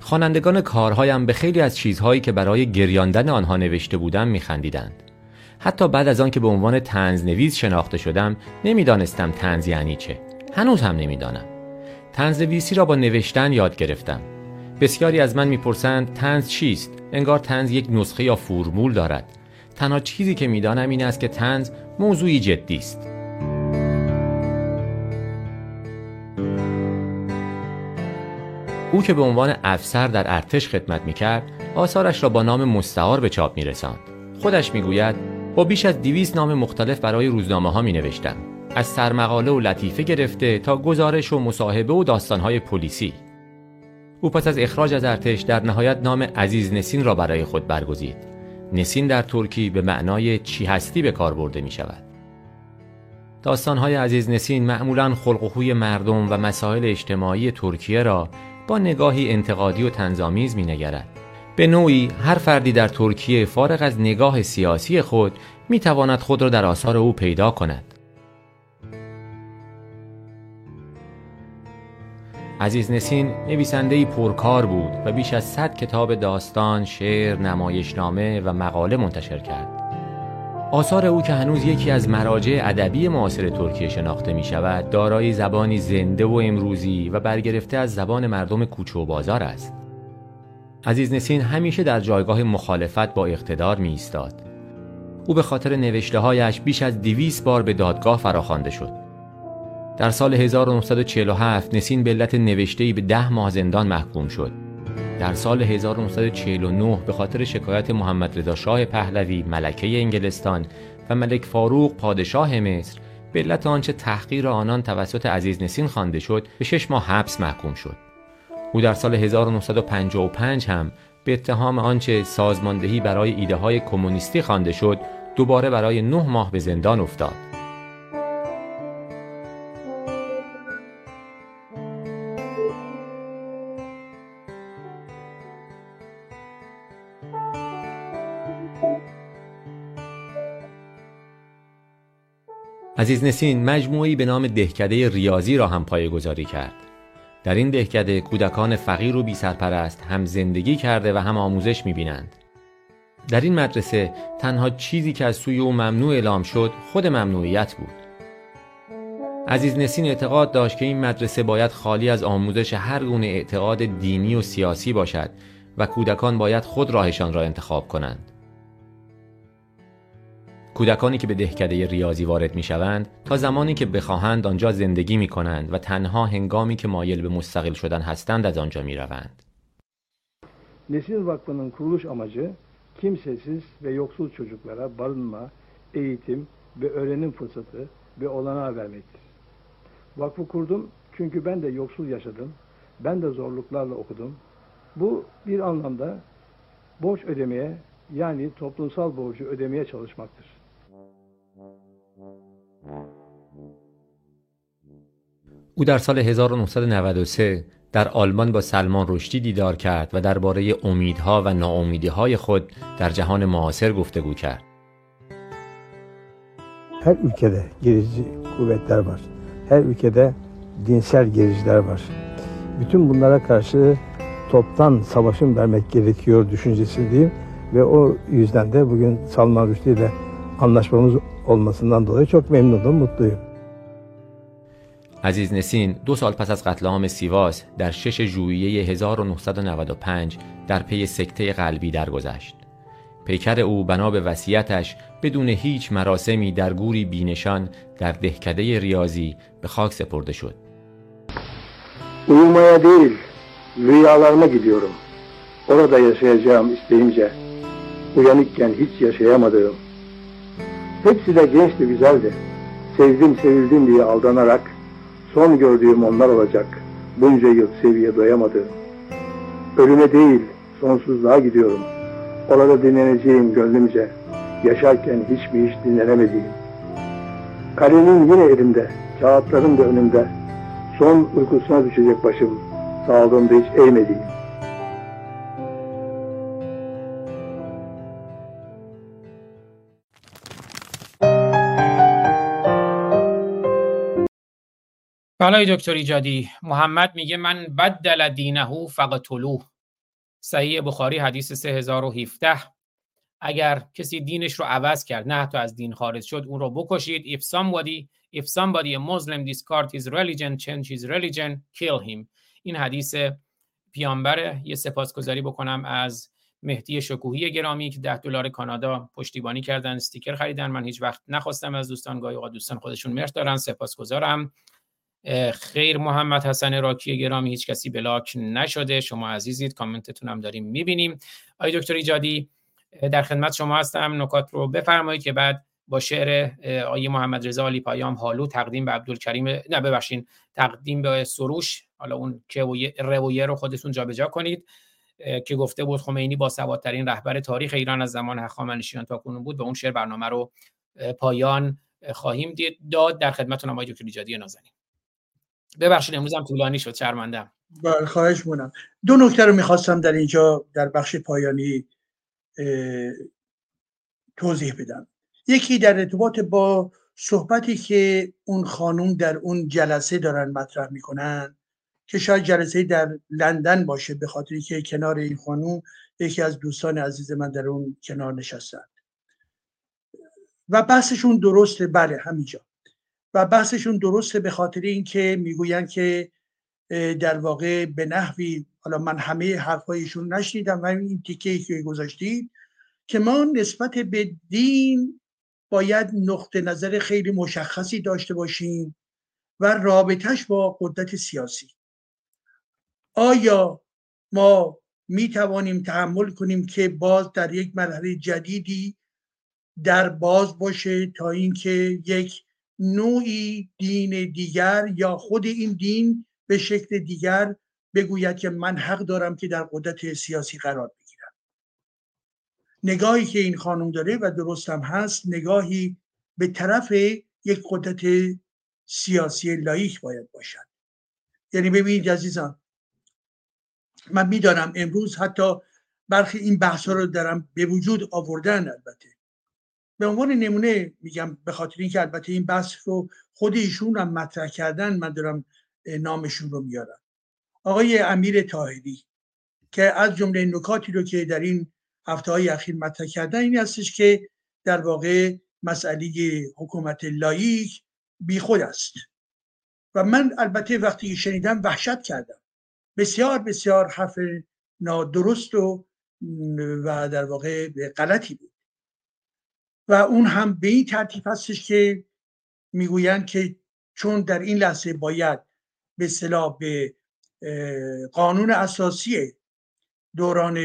خوانندگان کارهایم به خیلی از چیزهایی که برای گریاندن آنها نوشته بودم میخندیدند. حتی بعد از آن که به عنوان تنز نویس شناخته شدم نمی‌دانستم تنز یعنی چه. هنوز هم نمی‌دانم. تنز نویسی را با نوشتن یاد گرفتم. بسیاری از من می‌پرسند تنز چیست؟ انگار تنز یک نسخه یا فرمول دارد. تنها چیزی که می‌دانم این است که تنز موضوعی جدی است. او که به عنوان افسر در ارتش خدمت می‌کرد آثارش را با نام مستعار به چاپ میرساند خودش می‌گوید با بیش از دیویس نام مختلف برای روزنامه ها می نوشتم. از سرمقاله و لطیفه گرفته تا گزارش و مصاحبه و داستانهای پلیسی. او پس از اخراج از ارتش در نهایت نام عزیز نسین را برای خود برگزید. نسین در ترکی به معنای چی هستی به کار برده می شود. داستانهای عزیز نسین معمولا خلق و خوی مردم و مسائل اجتماعی ترکیه را با نگاهی انتقادی و تنظامیز می نگرد. به نوعی هر فردی در ترکیه فارغ از نگاه سیاسی خود می تواند خود را در آثار او پیدا کند. عزیز نسین نویسندهی پرکار بود و بیش از صد کتاب داستان، شعر، نمایشنامه و مقاله منتشر کرد. آثار او که هنوز یکی از مراجع ادبی معاصر ترکیه شناخته می شود، دارای زبانی زنده و امروزی و برگرفته از زبان مردم کوچه و بازار است. عزیز نسین همیشه در جایگاه مخالفت با اقتدار می ایستاد. او به خاطر نوشته هایش بیش از دیویس بار به دادگاه فراخوانده شد. در سال 1947 نسین به علت نوشته‌ای به ده ماه زندان محکوم شد. در سال 1949 به خاطر شکایت محمد رضا شاه پهلوی ملکه انگلستان و ملک فاروق پادشاه مصر به علت آنچه تحقیر آنان توسط عزیز نسین خوانده شد به شش ماه حبس محکوم شد. او در سال 1955 هم به اتهام آنچه سازماندهی برای ایده های کمونیستی خوانده شد دوباره برای نه ماه به زندان افتاد. عزیز نسین مجموعی به نام دهکده ریاضی را هم پایگذاری کرد. در این دهکده کودکان فقیر و بی سرپرست هم زندگی کرده و هم آموزش می‌بینند. در این مدرسه تنها چیزی که از سوی او ممنوع اعلام شد خود ممنوعیت بود. عزیز نسین اعتقاد داشت که این مدرسه باید خالی از آموزش هر گونه اعتقاد دینی و سیاسی باشد و کودکان باید خود راهشان را انتخاب کنند. کودکانی که به دهکده ریاضی وارد می شوند تا زمانی که بخواهند آنجا زندگی می کنند و تنها هنگامی که مایل به مستقل شدن هستند از آنجا می روند. Nesil Vakfı'nın kuruluş amacı kimsesiz ve yoksul çocuklara barınma, eğitim ve öğrenim fırsatı ve olanağı vermektir. Vakfı kurdum çünkü ben de yoksul yaşadım, ben de zorluklarla okudum. Bu bir anlamda borç ödemeye yani toplumsal borcu ödemeye çalışmaktır. او در سال 1993 در آلمان با سلمان رشدی دیدار کرد و درباره امیدها و ناامیدیهای خود در جهان معاصر گفتگو کرد. Her ülkede gerici kuvvetler var. Her ülkede dinsel gericiler var. Bütün bunlara karşı toptan savaşın vermek gerekiyor düşüncesindeyim ve o yüzden de bugün Salman Rushdie ile anlaşmamız olmasından dolayı çok memnunum, mutluyum. عزیز نسین دو سال پس از قتل عام سیواس در 6 ژوئیه 1995 در پی سکته قلبی درگذشت. پیکر او بنا به وصیتش بدون هیچ مراسمی در گوری بینشان در دهکده ریاضی به خاک سپرده شد Uyumaya değil, rüyalarıma gidiyorum. Orada yaşayacağım isteyince, uyanıkken hiç yaşayamadığım. Hepsi de gençti, güzeldi. Sevdim, sevildim diye aldanarak, son gördüğüm onlar olacak. Bunca yıl seviye doyamadığım. Ölüme değil, sonsuzluğa gidiyorum. Orada dinleneceğim gönlümce. Yaşarken hiçbir iş dinlenemediğim. Kalemim yine elimde, kağıtlarım da önümde. Son uykusuna düşecek başım, sağlığımda hiç eğmediğim. بله دکتر ایجادی محمد میگه من بدل دینه فقتلوه صحیح بخاری حدیث 3017 اگر کسی دینش رو عوض کرد نه حتی از دین خارج شد اون رو بکشید. If somebody if somebody a Muslim discard his religion change his religion kill him. این حدیث پیامبره. یه سپاسگزاری بکنم از مهدی شکوهی گرامی که 10 دلار کانادا پشتیبانی کردن استیکر خریدن. من هیچ وقت نخواستم از دوستان گاهی اوقات دوستان خودشون مرد دارن. سپاسگزارم. خیر محمد حسن راکی گرامی هیچ کسی بلاک نشده. شما عزیزید کامنتتون هم داریم می‌بینیم. آقای دکتر ایجادی در خدمت شما هستم. نکات رو بفرمایید که بعد با شعر آقای محمد رضا علی پیام حالو تقدیم به عبدالکریم نه ببخشین تقدیم به سروش. حالا اون که رویه رو خودتون جابجا کنید. که گفته بود خمینی با سوادترین رهبر تاریخ ایران از زمان هخامنشیان تا کنون بود. به اون شعر برنامه رو پایان خواهیم داد. در خدمتتون آقای دکتر ایجادی نازنین. ببخشید امروز هم طولانی شد شرمندم بله خواهش مونم دو نکته رو می‌خواستم در اینجا در بخش پایانی توضیح بدم. یکی در ارتباط با صحبتی که اون خانوم در اون جلسه دارن مطرح می‌کنن که شاید جلسه در لندن باشه به خاطری که کنار این خانوم یکی از دوستان عزیز من در اون کنار نشستن. و بحثشون درسته بله همینجا. و بحثشون درسته به خاطر اینکه می‌گوین که در واقع به نحوی حالا من همه حرفایشون نشنیدم و این تیکه که گذاشتید که ما نسبت به دین باید نقطه نظر خیلی مشخصی داشته باشیم و رابطش با قدرت سیاسی. آیا ما می توانیم تحمل کنیم که باز در یک مرحله جدیدی در باز باشه تا اینکه یک نوعی دین دیگر یا خود این دین به شکل دیگر بگوید که من حق دارم که در قدرت سیاسی قرار بگیرم. نگاهی که این خانم داره و درست هم هست نگاهی به طرف یک قدرت سیاسی لایک باید باشد. یعنی ببینید عزیزان من می‌دانم امروز حتی برخی این بحث رو دارم به وجود آوردن البته. به عنوان نمونه میگم به خاطر اینکه البته این بحث رو خود ایشون هم مطرح کردن من دارم نامشون رو میارم. آقای امیر تاهری که از جمله نکاتی رو که در این هفته های اخیر مطرح کردن این هستش که در واقع مسئله حکومت لایک بیخود است. و من البته وقتی شنیدم وحشت کردم. بسیار بسیار حرف نادرست و و در واقع غلطی بود. و اون هم به این ترتیب هستش که می‌گویند که چون در این لحظه باید به صلاح به قانون اساسی دوران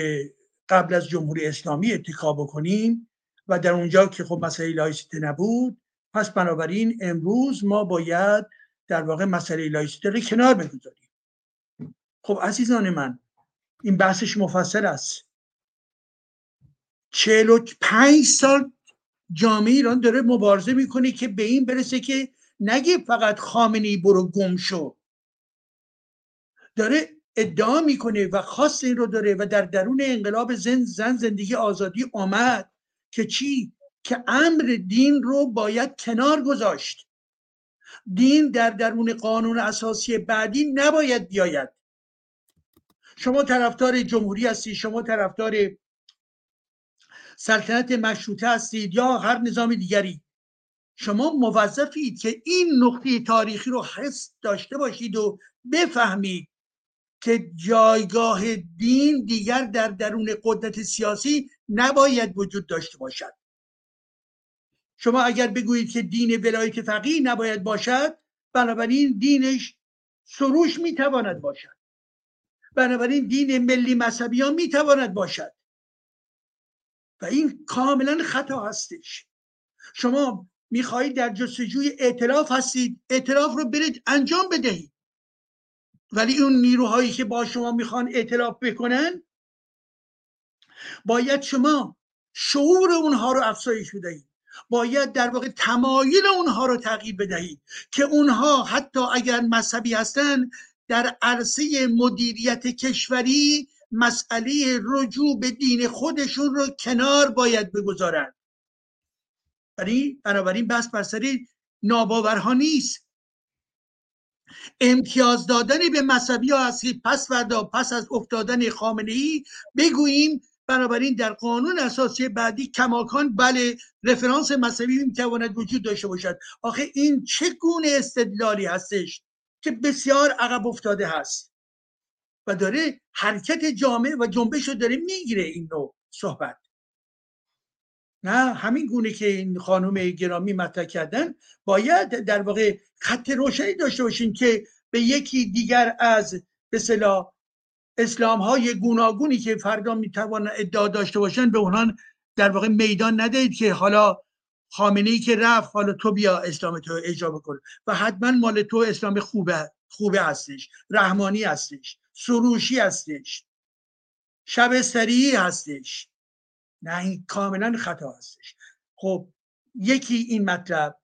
قبل از جمهوری اسلامی اتکا بکنیم و در اونجا که خب مسئله لایسیته نبود پس بنابراین امروز ما باید در واقع مسئله لایسیته رو کنار بگذاریم. خب عزیزان من این بحثش مفصل است. چهل و پنج سال جامعه ایران داره مبارزه می‌کنه که به این برسه که نگه فقط خامنه برو گم شو. داره ادعا می‌کنه و خاص این رو داره و در درون انقلاب زن زن زندگی آزادی آمد که چی؟ که امر دین رو باید کنار گذاشت. دین در درون قانون اساسی بعدی نباید بیاید. شما طرفدار جمهوری هستی شما طرفدار سلطنت مشروطه هستید یا هر نظام دیگری. شما موظفید که این نقطه تاریخی رو حس داشته باشید و بفهمید که جایگاه دین دیگر در درون قدرت سیاسی نباید وجود داشته باشد. شما اگر بگویید که دین ولایت فقیه نباید باشد بنابراین دینش سروش می‌تواند باشد. بنابراین دین ملی مذهبی ها می‌تواند باشد. و این کاملا خطا هستش. شما می‌خواهید در جستجوی اعتلاف هستید اعتلاف رو برید انجام بدهید. ولی اون نیروهایی که با شما می‌خوان اعتلاف بکنن باید شما شعور اونها رو افزایش بدهید. باید در واقع تمایل اونها رو تغییر بدهید که اونها حتی اگر مذهبی هستن در عرصه مدیریت کشوری مسئله رجوع به دین خودشون رو کنار باید بگذارن. ولی بنابراین بس بر سر ناباورها نیست. امتیاز دادن به مذهبی ها هست پس فردا پس از افتادن خامنه ای بگوییم بنابراین در قانون اساسی بعدی کماکان بله رفرانس مذهبی می‌تواند وجود داشته باشد. آخه این چه گونه استدلالی هستش که بسیار عقب افتاده هست؟ و داره حرکت جامعه و جنبش رو داره می‌گیره این نوع صحبت. نه همین گونه که این خانم گرامی مطرح کردن باید در واقع خط روشنی داشته باشیم که به یکی دیگر از به اسلام های گوناگونی که فردا می‌توان ادعا داشته باشن به اونها در واقع میدان ندهید که حالا خامنه ای که رفت حالا تو بیا اسلام تو اجرا بکن و حتما مال تو اسلام خوبه خوبه هستش رحمانی هستش. سروشی هستش. شب سریعی هستش. نه این کاملا خطا هستش. خب یکی این مطلب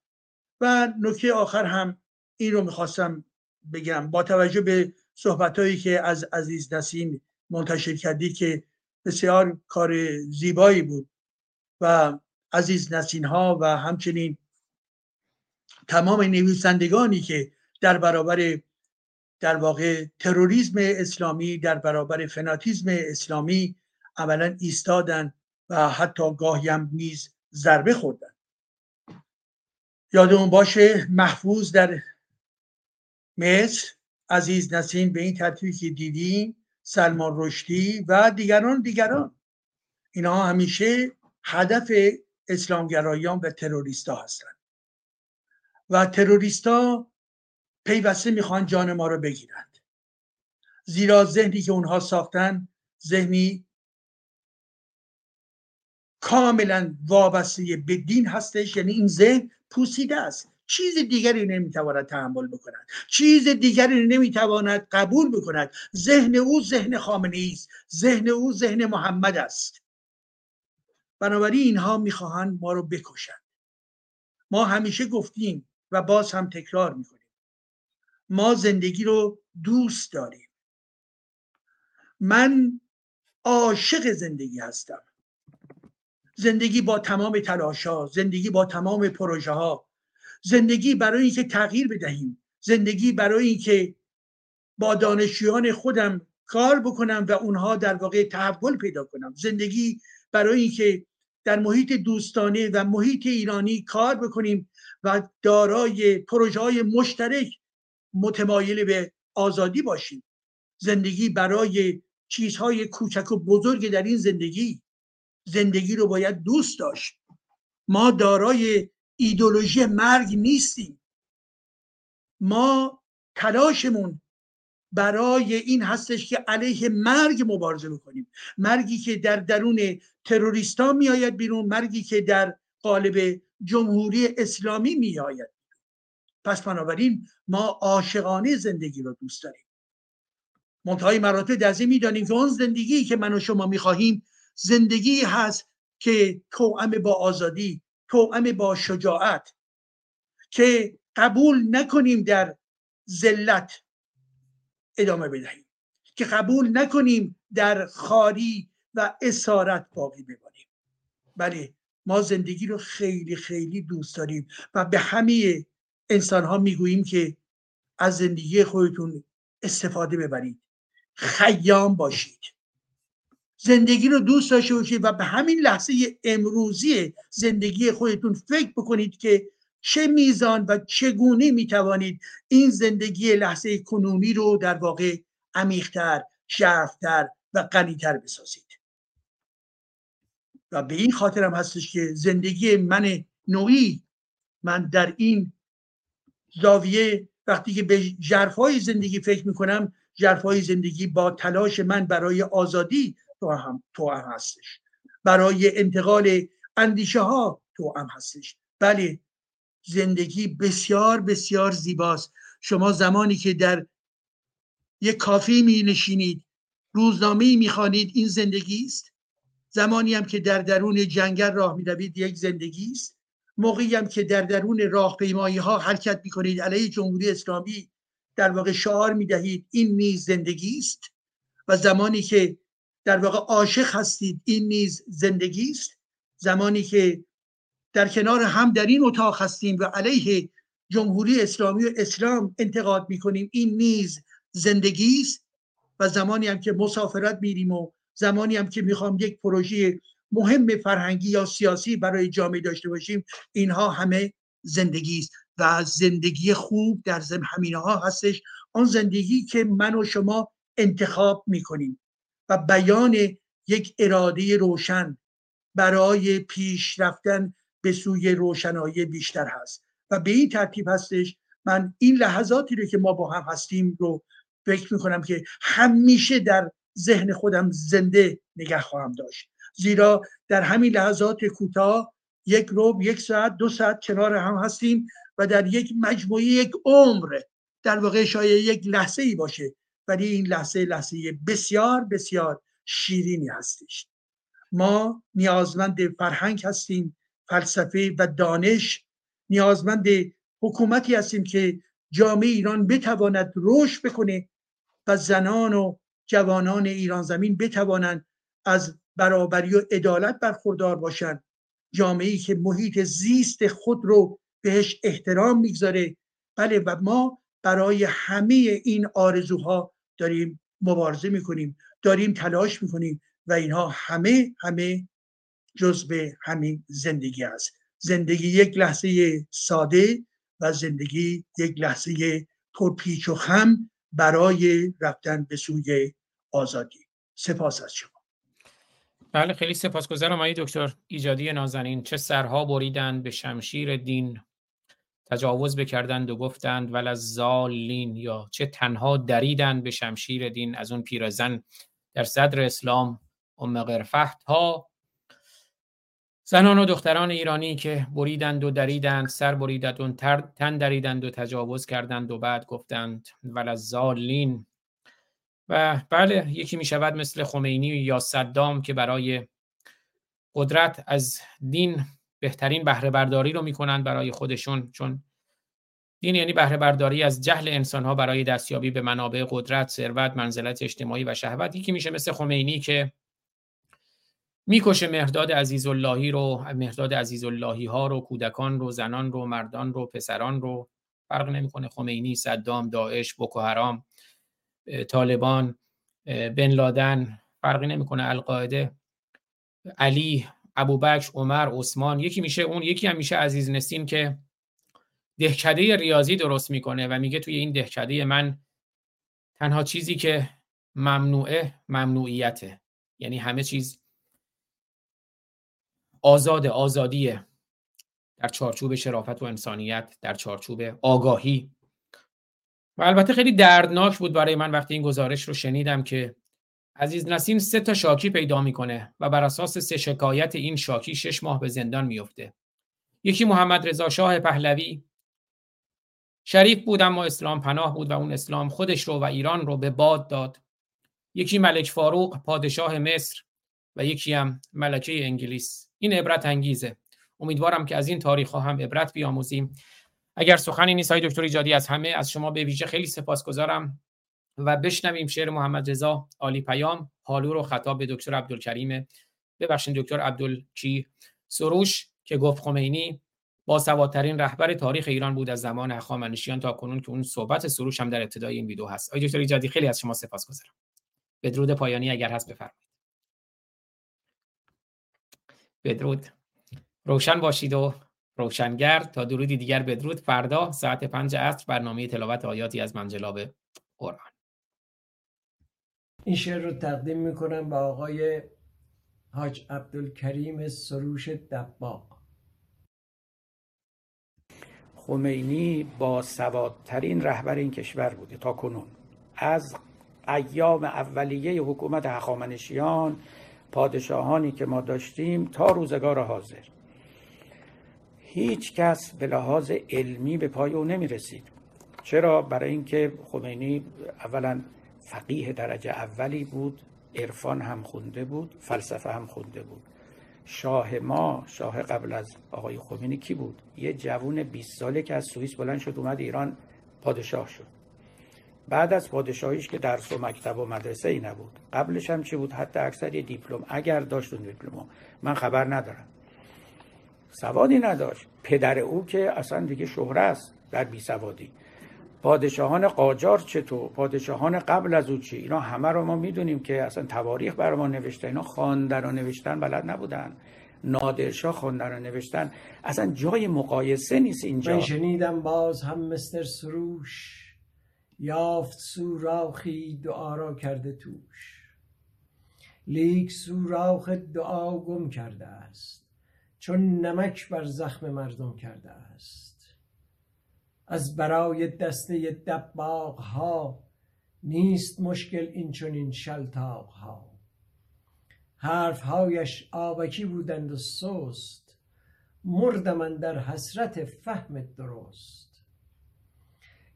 و نکته آخر هم این رو می‌خواستم بگم. با توجه به صحبت هایی که از عزیز نسیم منتشر کردی که بسیار کار زیبایی بود و عزیز نسین ها و همچنین تمام نویسندگانی که در برابر در واقع تروریسم اسلامی در برابر فناتیزم اسلامی عملا ایستادن و حتی گاهی هم نیز ضربه خوردن. یادمون باشه محفوظ در مصر عزیز نسین به این ترتیبی که دیدیم سلمان رشدی و دیگران دیگران. اینها همیشه هدف اسلامگرایان و تروریستا هستند و تروریستا پیوسته می‌خوان جان ما رو بگیرند. زیرا ذهنی که اونها ساختن ذهنی کاملا وابسته به دین هستش. یعنی این ذهن پوسیده است. چیز دیگری نمی‌تواند تحمل بکند. چیز دیگری نمی‌تواند قبول بکند. ذهن او ذهن خامنه است. ذهن او ذهن محمد است. بنابراین اینها می‌خواهند ما رو بکشند. ما همیشه گفتیم و باز هم تکرار می‌کنیم. ما زندگی رو دوست داریم. من عاشق زندگی هستم. زندگی با تمام تلاش ها زندگی با تمام پروژه ها زندگی برای اینکه تغییر بدهیم. زندگی برای اینکه با دانشجویان خودم کار بکنم و اونها در واقع تحول پیدا کنم. زندگی برای اینکه در محیط دوستانه و محیط ایرانی کار بکنیم و دارای پروژه های مشترک متمایل به آزادی باشیم. زندگی برای چیزهای کوچک و بزرگ در این زندگی زندگی رو باید دوست داشت. ما دارای ایدولوژی مرگ نیستیم. ما تلاشمون برای این هستش که علیه مرگ مبارزه بکنیم. مرگی که در درون تروریستا میآید بیرون مرگی که در قالب جمهوری اسلامی میآید. پس بنابراین ما عاشقانه زندگی رو دوست داریم. منتهای مراتب در می‌دانیم که اون زندگی که من و شما می‌خواهیم زندگی هست که توأم با آزادی توأم با شجاعت که قبول نکنیم در ذلت ادامه بدهیم که قبول نکنیم در خاری و اسارت باقی بمانیم. بله ما زندگی رو خیلی خیلی دوست داریم و به همه انسان ها می‌گوییم که از زندگی خودتون استفاده ببرید. خیام باشید. زندگی رو دوست داشته باشید و به همین لحظه امروزی زندگی خودتون فکر بکنید که چه میزان و چگونه می‌توانید این زندگی لحظه کنونی رو در واقع عمیقتر شرفتر و غنیتر بسازید. و به این خاطرم هستش که زندگی من نوعی من در این زاویه وقتی که به جرفای زندگی فکر می‌کنم جرفای زندگی با تلاش من برای آزادی تو هم, تو هم هستش. برای انتقال اندیشه ها تو هم هستش. بله زندگی بسیار بسیار زیباست. شما زمانی که در یک کافی می نشینید روزنامه می خوانید این زندگی است؟ زمانی هم که در درون جنگل راه می روید یک زندگی است؟ موقعی هم که در درون راهپیمایی ها حرکت می کنید علیه جمهوری اسلامی در واقع شعار می دهید این نیز زندگی است. و زمانی که در واقع عاشق هستید این نیز زندگی است. زمانی که در کنار هم در این اتاق هستیم و علیه جمهوری اسلامی و اسلام انتقاد می کنیم این نیز زندگی است. و زمانی هم که مسافرت میریم و زمانی هم که می‌خوام یک پروژه مهم فرهنگی یا سیاسی برای جامعه داشته باشیم اینها همه زندگی است و زندگی خوب در زم همینه ها هستش. آن زندگی که من و شما انتخاب می‌کنیم و بیان یک اراده روشن برای پیش رفتن به سوی روشنایی بیشتر هست و به این ترتیب هستش من این لحظاتی رو که ما با هم هستیم رو فکر می‌کنم که همیشه در ذهن خودم زنده نگه خواهم داشت. زیرا در همین لحظات کوتاه یک روب یک ساعت دو ساعت کنار هم هستیم و در یک مجموعه یک عمر در واقع شاید یک لحظه ای باشه. ولی این لحظه لحظه بسیار بسیار شیرینی هستش. ما نیازمند فرهنگ هستیم فلسفه و دانش. نیازمند حکومتی هستیم که جامعه ایران بتواند رشد بکنه و زنان و جوانان ایران زمین بتوانند از برابری و عدالت برخوردار باشند جامعه که محیط زیست خود رو بهش احترام می‌گذاره. بله و ما برای همه این آرزوها داریم مبارزه می‌کنیم داریم تلاش می‌کنیم و اینها همه همه جزء همین زندگی است. زندگی یک لحظه ساده و زندگی یک لحظه پرپیچ و خم برای رفتن به سوی آزادی. سپاس از شما. بله خیلی سپاسگزارم آقای دکتر ایجادی نازنین. چه سرها بریدند به شمشیر دین تجاوز بکردند و گفتند ول از زالین یا چه تنها دریدند به شمشیر دین. از اون پیرزن در صدر اسلام ام قرفه تا زنان و دختران ایرانی که بریدند و دریدند سر بریدند و تن دریدند و تجاوز کردند و بعد گفتند ول از زالین و بله یکی می شود مثل خمینی یا صدام که برای قدرت از دین بهترین بهره برداری رو می‌کنند برای خودشون چون دین یعنی بهره برداری از جهل انسان ها برای دستیابی به منابع قدرت، ثروت، منزلت اجتماعی و شهوت. یکی میشه مثل خمینی که می‌کشه مهداد عزیزاللهی رو مهداد عزیزاللهی ها رو کودکان رو زنان رو مردان رو پسران رو. فرق نمی‌کنه خمینی صدام داعش بوکو طالبان بن لادن فرقی نمی‌کنه القاعده علی ابوبکر عمر عثمان. یکی میشه اون یکی هم میشه عزیز نسیم که دهکده ریاضی درست می‌کنه و میگه توی این دهکده من تنها چیزی که ممنوعه ممنوعیته. یعنی همه چیز آزاد آزادیه. در چارچوب شرافت و انسانیت در چارچوب آگاهی. و البته خیلی دردناک بود برای من وقتی این گزارش رو شنیدم که عزیز نسیم سه تا شاکی پیدا می‌کنه و بر اساس سه شکایت این شاکی شش ماه به زندان میفته یکی محمد رضا شاه پهلوی. شریف بود اما اسلام پناه بود و اون اسلام خودش رو و ایران رو به باد داد. یکی ملک فاروق پادشاه مصر و یکی هم ملکه انگلیس. این عبرت انگیزه. امیدوارم که از این تاریخ ها هم عبرت بیاموزیم. اگر سخنی نیست های دکتر ایجادی از همه از شما به ویژه خیلی سپاسگزارم و بشنویم شعر محمد رضا عالی پیام. حالو رو خطاب به دکتر عبدالکریم. ببخشید دکتر عبدالکی سروش که گفت خمینی با سوادترین رهبر تاریخ ایران بود از زمان هخامنشیان تا کنون که اون صحبت سروش هم در ابتدای این ویدیو هست. آقای دکتر ایجادی خیلی از شما سپاسگزارم. بدرود پایانی اگر هست بفرمایید. بدرود. روشن باشید و روشنگر تا درودی دیگر بدرود. فردا ساعت پنج عصر برنامه تلاوت آیاتی از منجلاب قرآن. این شعر رو تقدیم می‌کنم به آقای حاج عبدالکریم سروش دباغ. خمینی با سوادترین رهبر این کشور بوده تا کنون. از ایام اولیه حکومت هخامنشیان پادشاهانی که ما داشتیم تا روزگار حاضر. هیچ کس به لحاظ علمی به پای او نمی رسید چرا؟ برای اینکه خمینی اولا فقیه درجه اولی بود عرفان هم خونده بود فلسفه هم خونده بود. شاه ما شاه قبل از آقای خمینی کی بود؟ یه جوون 20 ساله که از سوئیس بلند شد اومد ایران پادشاه شد. بعد از پادشاهیش که درس و مکتب و مدرسه ای نبود. قبلش هم چی بود؟ حتی اکثر یه دیپلم اگر داشت اون دیپلم من خبر ندارم. سوادی نداشت. پدر او که اصلا دیگه شهره است در بی سوادی. پادشاهان قاجار چطور پادشاهان قبل از او چی؟ اینا همه رو ما می‌دونیم که اصلا تواریخ بر ما نوشته. اینا خواندن و نوشتن بلد نبودن. نادرشاه خواندن و نوشتن. اصلا جای مقایسه نیست اینجا. من شنیدم باز هم مستر سروش یافت سوراخی دعا را کرده توش. لیک سوراخ دعا گم کرده است. چون نمک بر زخم مردم کرده است. از برای دسته دباغ ها نیست مشکل این چون این شلتاق ها حرف هایش آبکی بودند و سست. مرد من در حسرت فهم درست.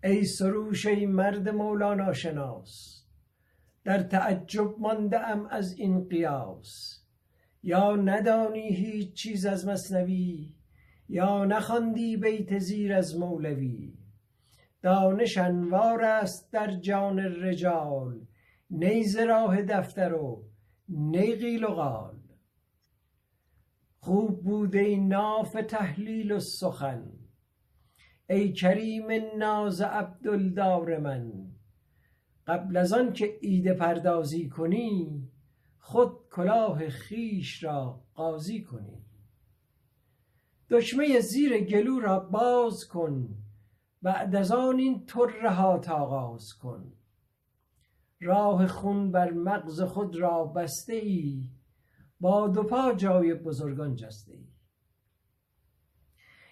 ای سروش ای مرد مولانا شناس در تعجب مانده ام از این قیاس. یا ندانی هیچ چیز از مصنوی یا نخواندی بیت زیر از مولوی. دانش انوار است در جان رجال نی راه دفتر و نی قیل و قال. خوب بود ای ناف تحلیل و سخن ای کریم ناز عبدالدار من. قبل از آن که ایده پردازی کنی خود کلاه خیش را قاضی کنی. دشمه زیر گلو را باز کن بعد از آن این ترهات آغاز کن. راه خون بر مغز خود را بسته ای با دو پا جای بزرگان جسته ای.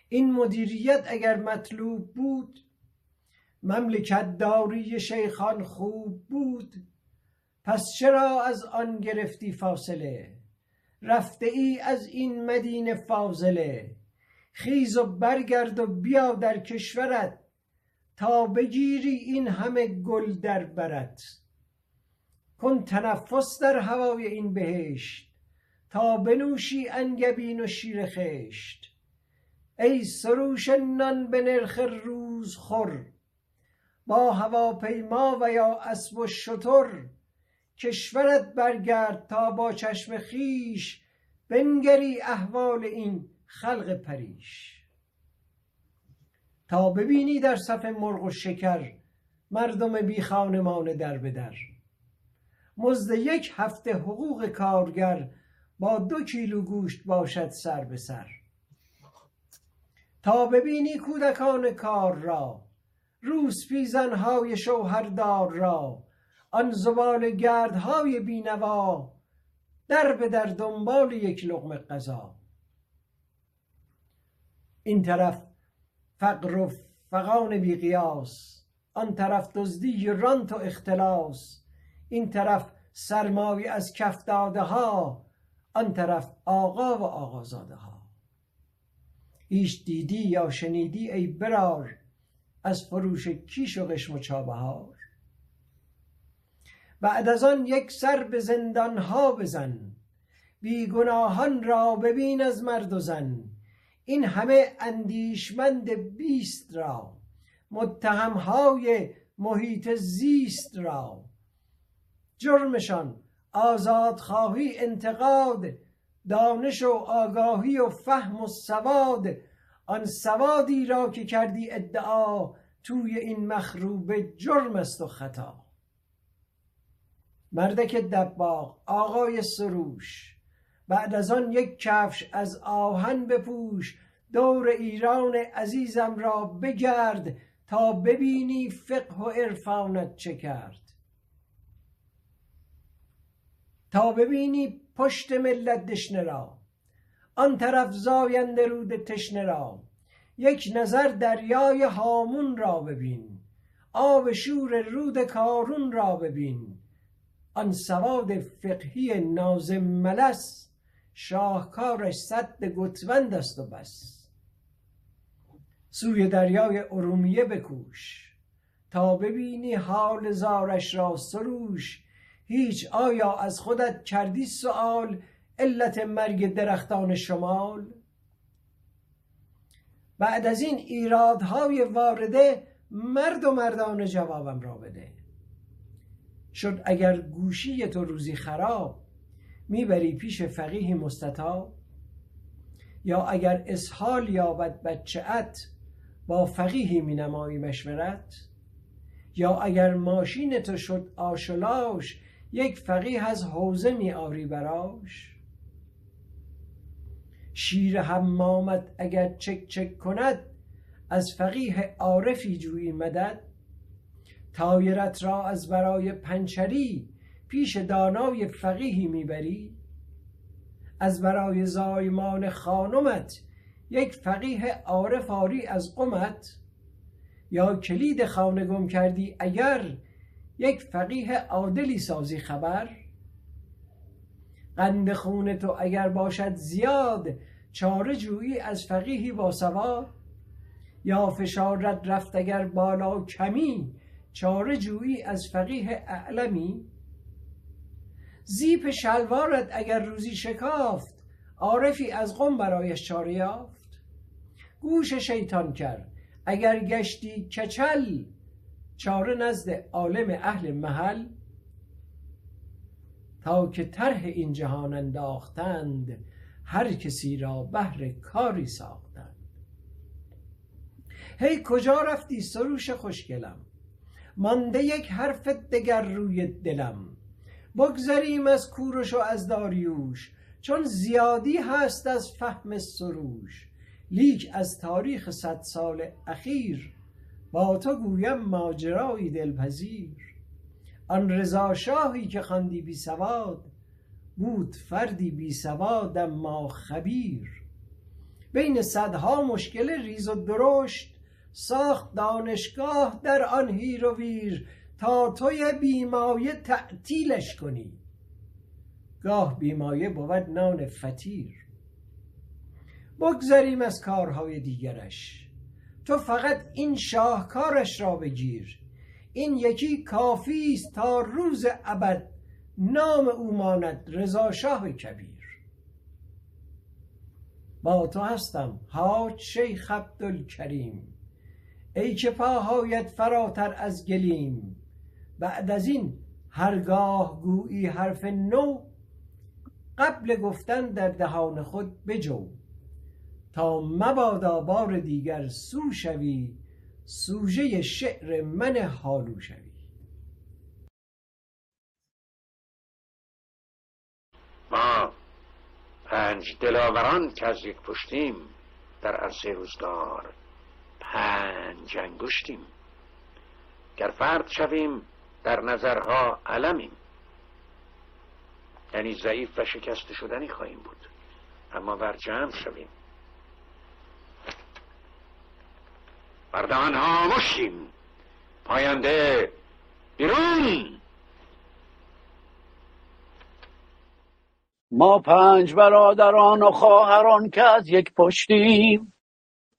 این مدیریت اگر مطلوب بود مملکت داری شیخان خوب بود. پس چرا از آن گرفتی فاصله؟ رفته ای از این مدینه فاضله. خیز و برگرد و بیا در کشورت تا بگیری این همه گل در برت. کن تنفس در هوای این بهشت تا بنوشی انگبین و شیر خشت. ای سروش نان به نرخ روز خور با هواپیما و یا اسب و شتر کشورت برگرد تا با چشم خیش بنگری احوال این خلق پریش. تا ببینی در صف مرغ و شکر مردم بی خانمان در به در. مزد یک هفته حقوق کارگر با دو کیلو گوشت باشد سر به سر. تا ببینی کودکان کار را روسپیزنهای شوهردار را آن زبال گردهای بینوا در به در دنبال یک لقمه غذا این طرف فقر و فقان بی قیاس آن طرف دزدی رانت و اختلاس. این طرف سرمایی از کف داده ها آن طرف آقا و آقازاده ها. هیچ دیدی یا شنیدی ای برار از فروش کیش و قشم و چابهار. بعد از آن یک سر به زندان ها بزن بیگناهان را ببین از مرد و زن. این همه اندیشمند بیست را متهم های محیط زیست را. جرمشان آزادخواهی انتقاد دانش و آگاهی و فهم و سواد. آن سوادی را که کردی ادعا توی این مخروبه جرم است و خطا. مردک دباغ آقای سروش. بعد از آن یک کفش از آهن بپوش دور ایران عزیزم را بگرد تا ببینی فقه و عرفانت چه کرد. تا ببینی پشت ملت دشنه را آن طرف زاینده رود تشنه را. یک نظر دریای هامون را ببین آب شور رود کارون را ببین. آن سواد فقهی نازم ملس شاهکارش صد گتوند است و بس. سوی دریای ارومیه بکوش تا ببینی حال زارش را سروش. هیچ آیا از خودت کردی سؤال علت مرگ درختان شمال؟ بعد از این ایرادهای وارده مرد و مردان جوابم را بده. شد اگر گوشی تو روزی خراب می‌بری پیش فقیه مستطاب یا اگر اسحال یابد بچه ات با فقیهی می نمایی مشورت. یا اگر ماشین تو شد آشلاش یک فقیه از حوزه می آری براش. شیر حمامت اگر چک چک کند از فقیه عارفی جویی مدد. تایرت را از برای پنچری پیش دانای فقیهی می‌بری. از برای زایمان خانمت یک فقیه عارف آری از قمت یا کلید خانه گم کردی اگر یک فقیه عادلی سازی خبر. قند خون تو اگر باشد زیاد چاره جویی از فقیهی با یا فشارت رفت اگر بالا کمی چاره جویی از فقیه اعلمی. زیپ شلوارت اگر روزی شکافت عارفی از قم برایش چاره یافت. گوش شیطان کرد اگر گشتی کچل چاره نزد عالم اهل محل. تا که طرح این جهان انداختند هر کسی را بهر کاری ساختند. هی کجا رفتی سروش خوشگلم؟ مانده یک حرف دگر روی دلم. بگذریم از کورش و از داریوش چون زیادی هست از فهم سروش. لیک از تاریخ صد سال اخیر با تو گویم ماجرایی دلپذیر. آن رضا شاهی که خواندی بی سواد بود فردی بی سواد اما خبیر. بین صدها مشکل ریز و درشت ساخت دانشگاه در آن هیر و ویر تا توی بیمایه تعطیلش کنی. گاه بیمایه بود نان فتیر بگذریم از کارهای دیگرش. تو فقط این شاهکارش را بگیر. این یکی کافی است تا روز ابد نام او ماند رضا شاه کبیر. با تو هستم حاج شیخ عبدالکریم. ای که پاهایت فراتر از گلیم. بعد از این هرگاه گویی حرف نو قبل گفتن در دهان خود بجو. تا مبادا بار دیگر سو شوی سوژه شعر من حالو شوی. ما پنج دلاوران که از یک پشتیم در عرصه روزگار پنج انگشتیم. گر فرد شویم در نظرها علمیم. یعنی ضعیف و شکست شدنی خواهیم بود. اما بر جمع شویم. بردان ها مشیم پاینده بیرون. ما پنج برادران و خواهران که از یک پشتیم.